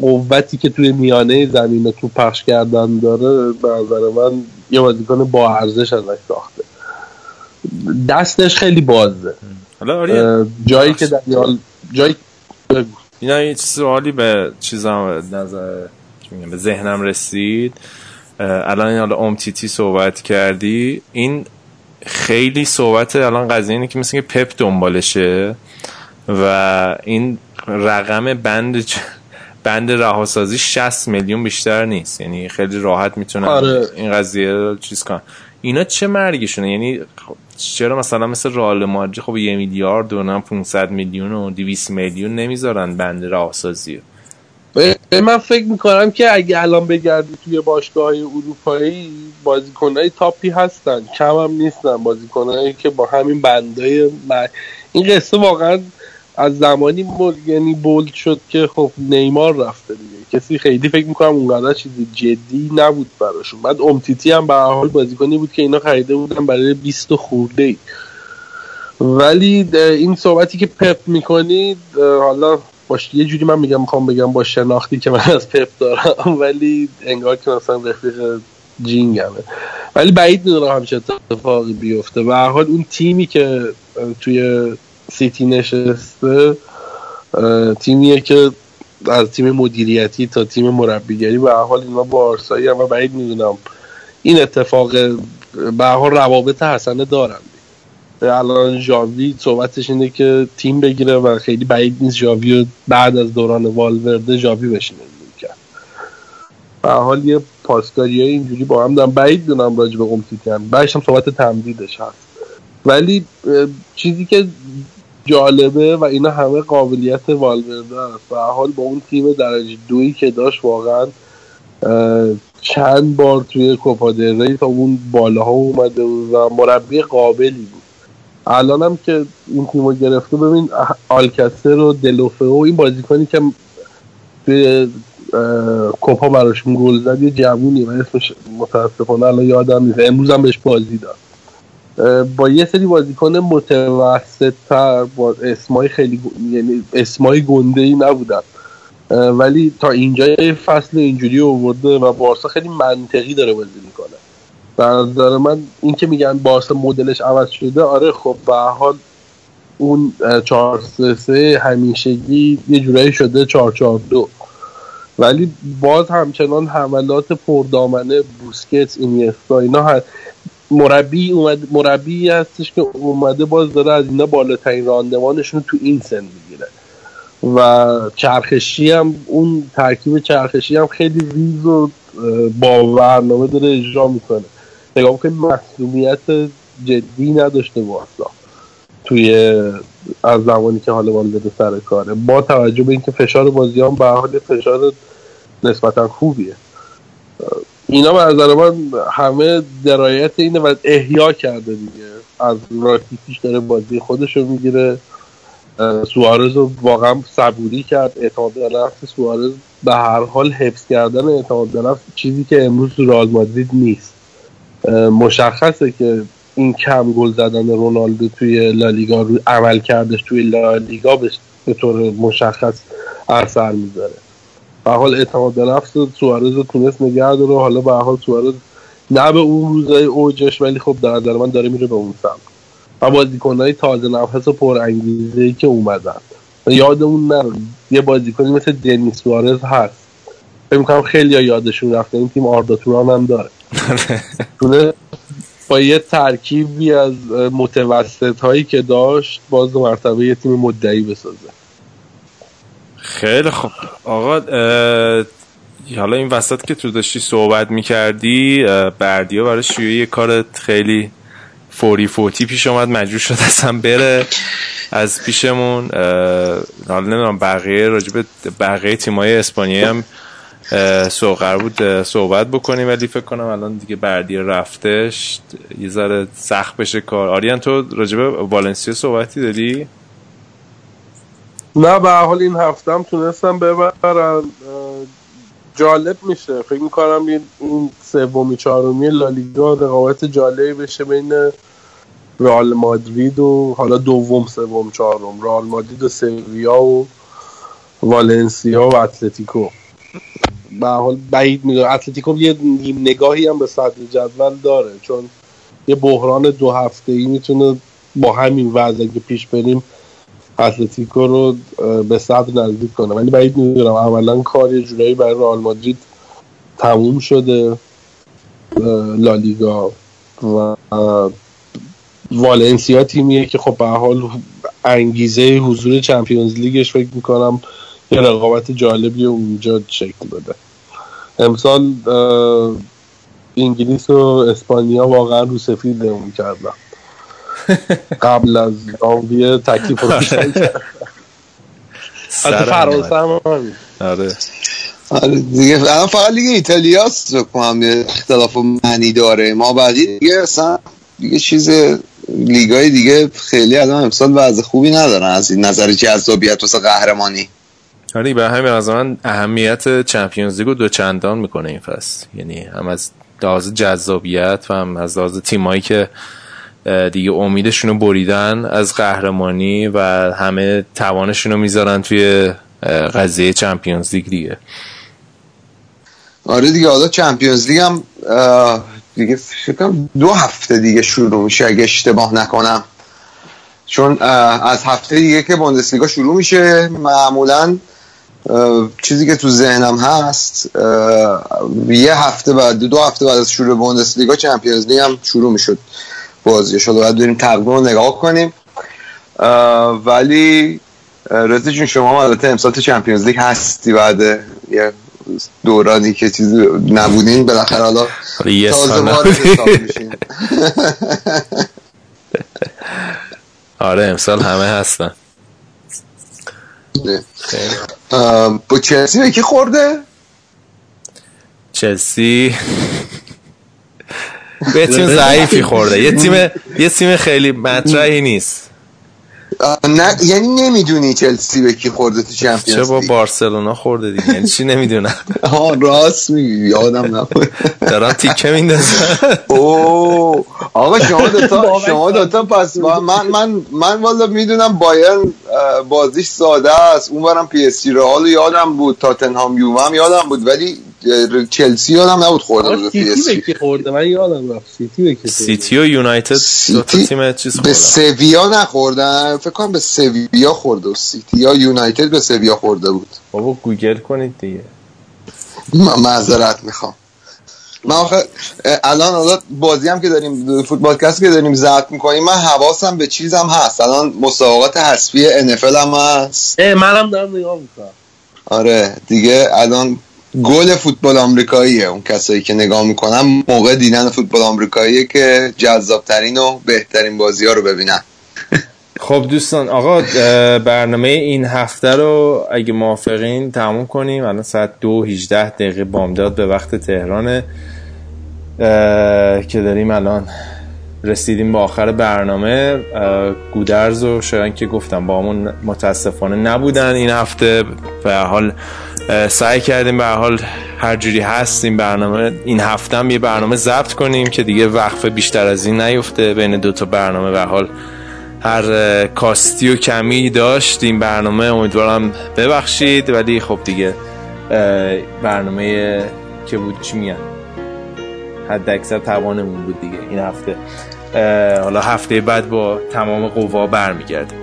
قوتی که توی میانه زمین تو پخش کردن داره به نظر من یه بازیکن با ارزش ازش ساخته. دستش خیلی بازه. حالا جایی که دنیال جایی اینا یه سوالی به چیزام نظر به ذهنم رسید. الان این حالا امتیتی صحبت کردی. این خیلی صحبت الان قضیه اینه که مثل که پپ دنبالشه و این رقم بند بند رهاسازی 60 میلیون بیشتر نیست. یعنی خیلی راحت می‌تونن آره. این قضیه چیز کنن. اینا چه مرگشونه؟ یعنی چرا مثلا مثل رال مادری خب یه میلیارد و 500 میلیون و 200 میلیون نمی‌ذارن بند رهاسازی من فکر می‌کنم که اگه الان بگردی توی باشگاه های اروپایی بازیکنهای تاپی هستن. کم هم نیستن بازیکنهایی که با همین بندای این قصه واقعا از زمانی یعنی بولد شد که خب نیمار رفته دیگه. کسی خیلی فکر می‌کنم اونقدر چیزی جدی نبود براشون. بعد امتیتی هم به حال بازیکنی بود که اینا خریده بودن برای 20 خورده ای ولی این صحبتی که پپ می‌کنید حالا باش یه جوری من میگم می‌خوام بگم با شناختی که من از پپ دارم ولی انگار که مثلا رفیق جینگمه. ولی بعید می‌دونم همچه اتفاقی بیفته. و حال اون تیمی که توی سیتی نشسته تیمیه که از تیم مدیریتی تا تیم مربیگری. به حال اینا با آرسایی هم و بعید می‌دونم. این اتفاق به حال روابط حسنه دارن. الان ژاوی صحبتش اینه که تیم بگیره و خیلی بعید نیست ژاوی بعد از دوران والورده ژاوی بشینه. کرد به حال یه پاسکاری اینجوری با هم دارم بعید دونم راجع به امتیتی هم. بعدش هم صحبت تمدیدش هست. ولی چیزی که جالبه و اینا همه قابلیت والورده است. و حال با اون تیم درجه دویی که داشت واقعا چند بار توی کوپا تا اون بالاها اومده و مربی قابلی بود. الان هم که این تیم گرفته ببین آلکسر و دلوفه و این بازیکنی که توی کوپا براشون گل زد یه جوونی و اسمش متاسفانه الان یادم نیست. امروز هم بهش بازی داد. با یه سری بازیکن متوسط تر با اسمای خیلی یعنی اسمای گنده ای نبودن ولی تا اینجا فصل اینجوری آورده و بارسا خیلی منطقی داره بازی می‌کنه. به نظر من این که میگن بارسا مدلش عوض شده آره خب به حال اون 4 3 همیشگی یه جورایی شده 4 4 2 ولی باز همچنان حملات پردامنه بوسکت اینیستا اینا هست. مربی اومد مربی هستش که اومده باز داره از اینا بالاترین راندمانشون تو این سن می‌گیره. و چرخشی هم اون ترکیب چرخشی هم خیلی ریز و با برنامه داره اجرا می‌کنه. نگاه که مسئولیت جدی نداشته بارسا توی از زمانی که حالا والده سر کاره. با توجه به اینکه فشار بازیان به حال فشار نسبتا خوبیه. اینا به نظر من همه درایت اینه و احیا کرده دیگه. از راکیتیش داره بازی خودش رو می‌گیره سوارز رو واقعا صبوری کرد. اعتماد به نفس سوارز به هر حال حفظ کردن اعتماد به نفس چیزی که امروز رئال مادرید نیست. مشخصه که این کم گل زدن رونالدو توی لالیگا رو عمل کردش توی لالیگا به طور مشخص اثر می‌ذاره. به حال اعتماد به نفس سوارز رو تونست نگه داره. حالا به حال سوارز نه به اون روزای اوجش ولی خب در نظر من داره میره به اون سمت. و بازیکنهای تازه نفس و پر انگیزه که اومدن. یادمون نره یه بازیکنی مثل دنیس سوارز هست. فکر می‌کنم خیلی یادشون رفته این تیم آردا توران هم داره. تونه با یه ترکیبی از متوسط هایی که داشت باز مرتبه یه تیم مدعی بسازه. خیلی خوب. آقا حالا این وسط که تو داشتی صحبت می‌کردی بردیا برای شیوه یه کار خیلی فوری فوتی پیش اومد مجبور شد اصلا بره از پیشمون. حالا نمی‌دونم بقیه راجب بقیه تیمای اسپانیایی هم سوقر بود صحبت بکنیم. ولی فکر کنم الان دیگه بردی رفتش یه ذره سخت بشه کار. آریان تو راجب والنسیا صحبتی داری؟ نه به حال این هفته هم تونستم ببرن جالب میشه. فکر می‌کنم این سومی چهارمی لالیگا رقابت جالبی بشه بین رئال مادرید و حالا دوم سوم چهارم. رئال مادرید و سویا و والنسیا و اتلتیکو. به حال بعید می‌دونم. اتلتیکو یه نیم نگاهی هم به صدر جدول داره چون یه بحران دو هفته ای می‌تونه با همین وضع پیش بریم اتلتیکو رو به صدر نزدیک کنه. ولی بعید می‌دونم عملا کار یه جورایی برای رئال مادرید تموم شده لالیگا و والنسیا تیمیه که خب به حال انگیزه حضور چمپیونز لیگش فکر می‌کنم یه رقابت جالبی اونجا شکل بده. امسال انگلیس و اسپانیا واقعا رو سفید کردن. قبل از ژانویه تکلیف رو از فرانسه هم آره آره. دیگه الان فقط لیگ ایتالیاست رو کنم یه اختلاف معنی داره. ما بقیه دیگه اصلا دیگه چیز لیگای دیگه خیلی الان امسال وضع خوبی ندارن از این نظر جذابیت واسه قهرمانی. آره به همین از من اهمیت چمپیونز لیگو دو چندان می‌کنه این فصل. یعنی هم از لحاظ جذابیت و هم از لحاظ تیمایی که دیگه امیدشون رو بریدن از قهرمانی و همه توانشون رو می‌ذارن توی قضیه چمپیونز لیگ دیگه. آره دیگه حالا چمپیونز لیگ هم دیگه دو هفته دیگه شروع میشه اگه اشتباه نکنم. چون از هفته دیگه که بوندسلیگا شروع میشه معمولا چیزی که تو ذهنم هست یه هفته بعد دو هفته بعد از شروع بوندسلیگا چمپیونز لیگ هم شروع می‌شد. بازی شده باید بریم تقویم رو نگاه کنیم. ولی رضا جون شما البته امسال تو چمپیونز لیگ هستی بعد یه دورانی که چیزی نبودین بالاخره حالا تازه وارد میشین. آره امسال همه هستن. با چلسی به کی خورده؟ چلسی به تیم ضعیفی خورده. یه تیم یه تیم خیلی مطرحی نیست. نه یعنی نمی‌دونی چلسی به کی خورده تو Champions چه با بارسلونا خورده دیگه. یعنی چی نمی‌دونم. ها راست میگی. یادم نبود. دارم تیکه میندازم او آقا شما دوتا شما دوتا پس من من من والا می‌دونم بایرن بازیش ساده است. اونورم پی اس جی رئال یادم بود. تاتنهام یووه هم یادم بود. ولی چلسی یادم نبود خورده بود پی اس جی. خورده؟ من یادم رفت. سیتی به سیتی و یونایتد دو تا تیم چیز به سویا نخوردن. فکر کنم به سویا خورده و سیتی یا یونایتد به سویا خورده بود. بابا گوگل کنید دیگه. من معذرت می‌خوام. من آخه الان الان بازی هم که داریم فوتبال کست که داریم ضبط می‌کنیم من حواسم به چیزم هست. الان مسابقات حذفی NFL هم هست. منم دارم نگاه می‌کنم. آره دیگه الان گل فوتبال آمریکاییه. اون کسایی که نگاه می‌کنن موقع دیدن فوتبال آمریکاییه که جذابترین و بهترین بازی ها رو ببینن. خب دوستان آقا برنامه این هفته رو اگه موافقین تموم کنیم. الان ساعت دو هیجده دقیقه بامداد به وقت تهرانه که داریم الان رسیدیم به آخر برنامه. گودرز و شاید که گفتم با همون متاسفانه نبودن این هفته. به حال سعی کردیم به حال هر جوری هست این برنامه این هفته هم یه برنامه ضبط کنیم که دیگه وقفه بیشتر از این نیفته. بین دو تا برنامه به حال هر کاستی و کمی داشت این برنامه. امیدوارم ببخشید ولی خب دیگه برنامه که بود چی میگن؟ حد اکثر توانمون بود دیگه این هفته. حالا هفته بعد با تمام قوا برمیگرده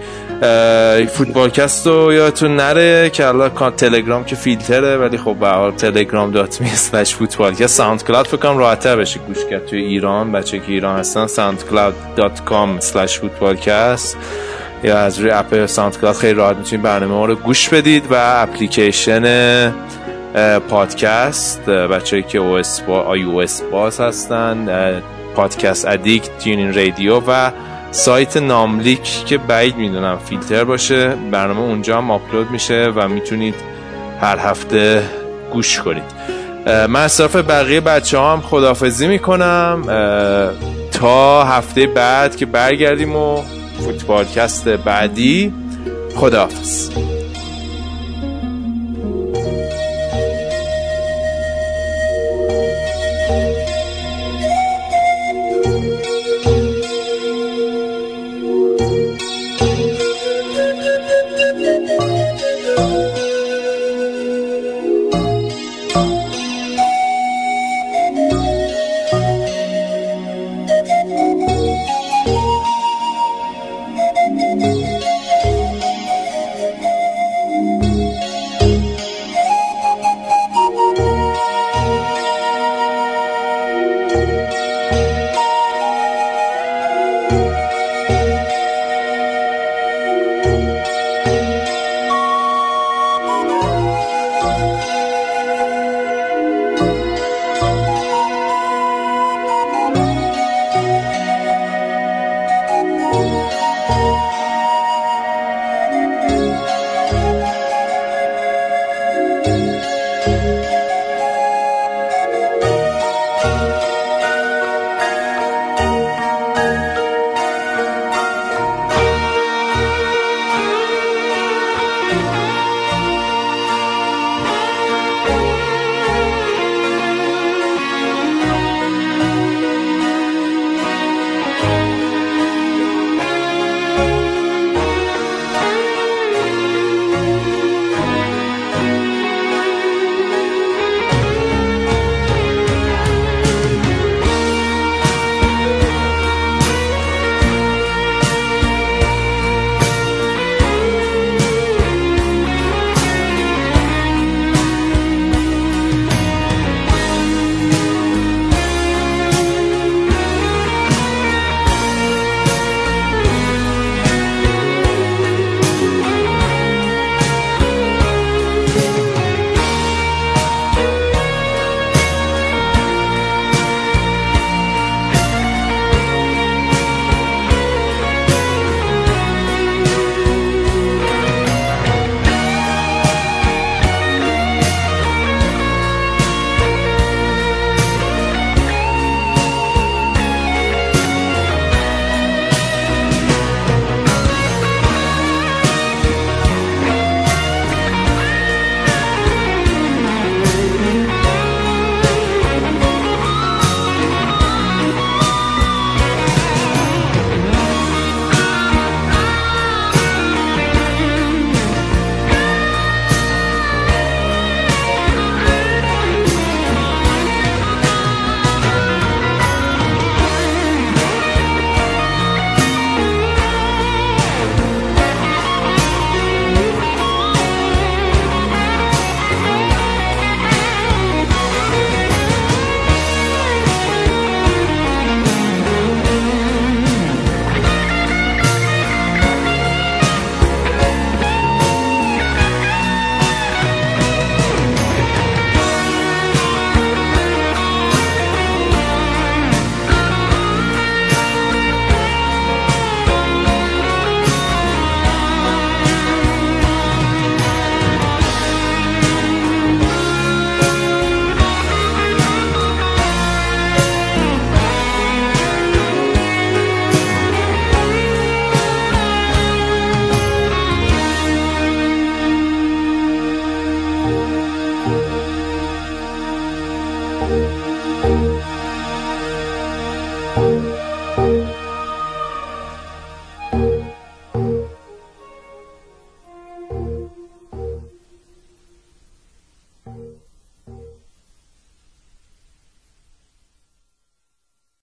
فوتبالکست رو یادتون نره که الان تلگرام که فیلتره ولی خب به حال تلگرام dot me slash فوتبالکست ساوند کلاود فکر راحت‌تر بشه گوش کرد توی ایران. بچه که ایران هستن ساوند کلاود dot com slash فوتبالکست یا از روی app ساوند کلاود خیلی راحت می‌تونید برنامه ما رو گوش بدید و اپلیکیشن پادکست بچه که او اس با iOS باز هستن پادکست ادیکت تیونین رادیو و سایت ناملیک که بعید می‌دونم فیلتر باشه برنامه اونجا هم آپلود میشه و می‌تونید هر هفته گوش کنید. من صرف بقیه بچه هم خدافزی می‌کنم تا هفته بعد که برگردیم و فوتبالکست بعدی خداحافظ.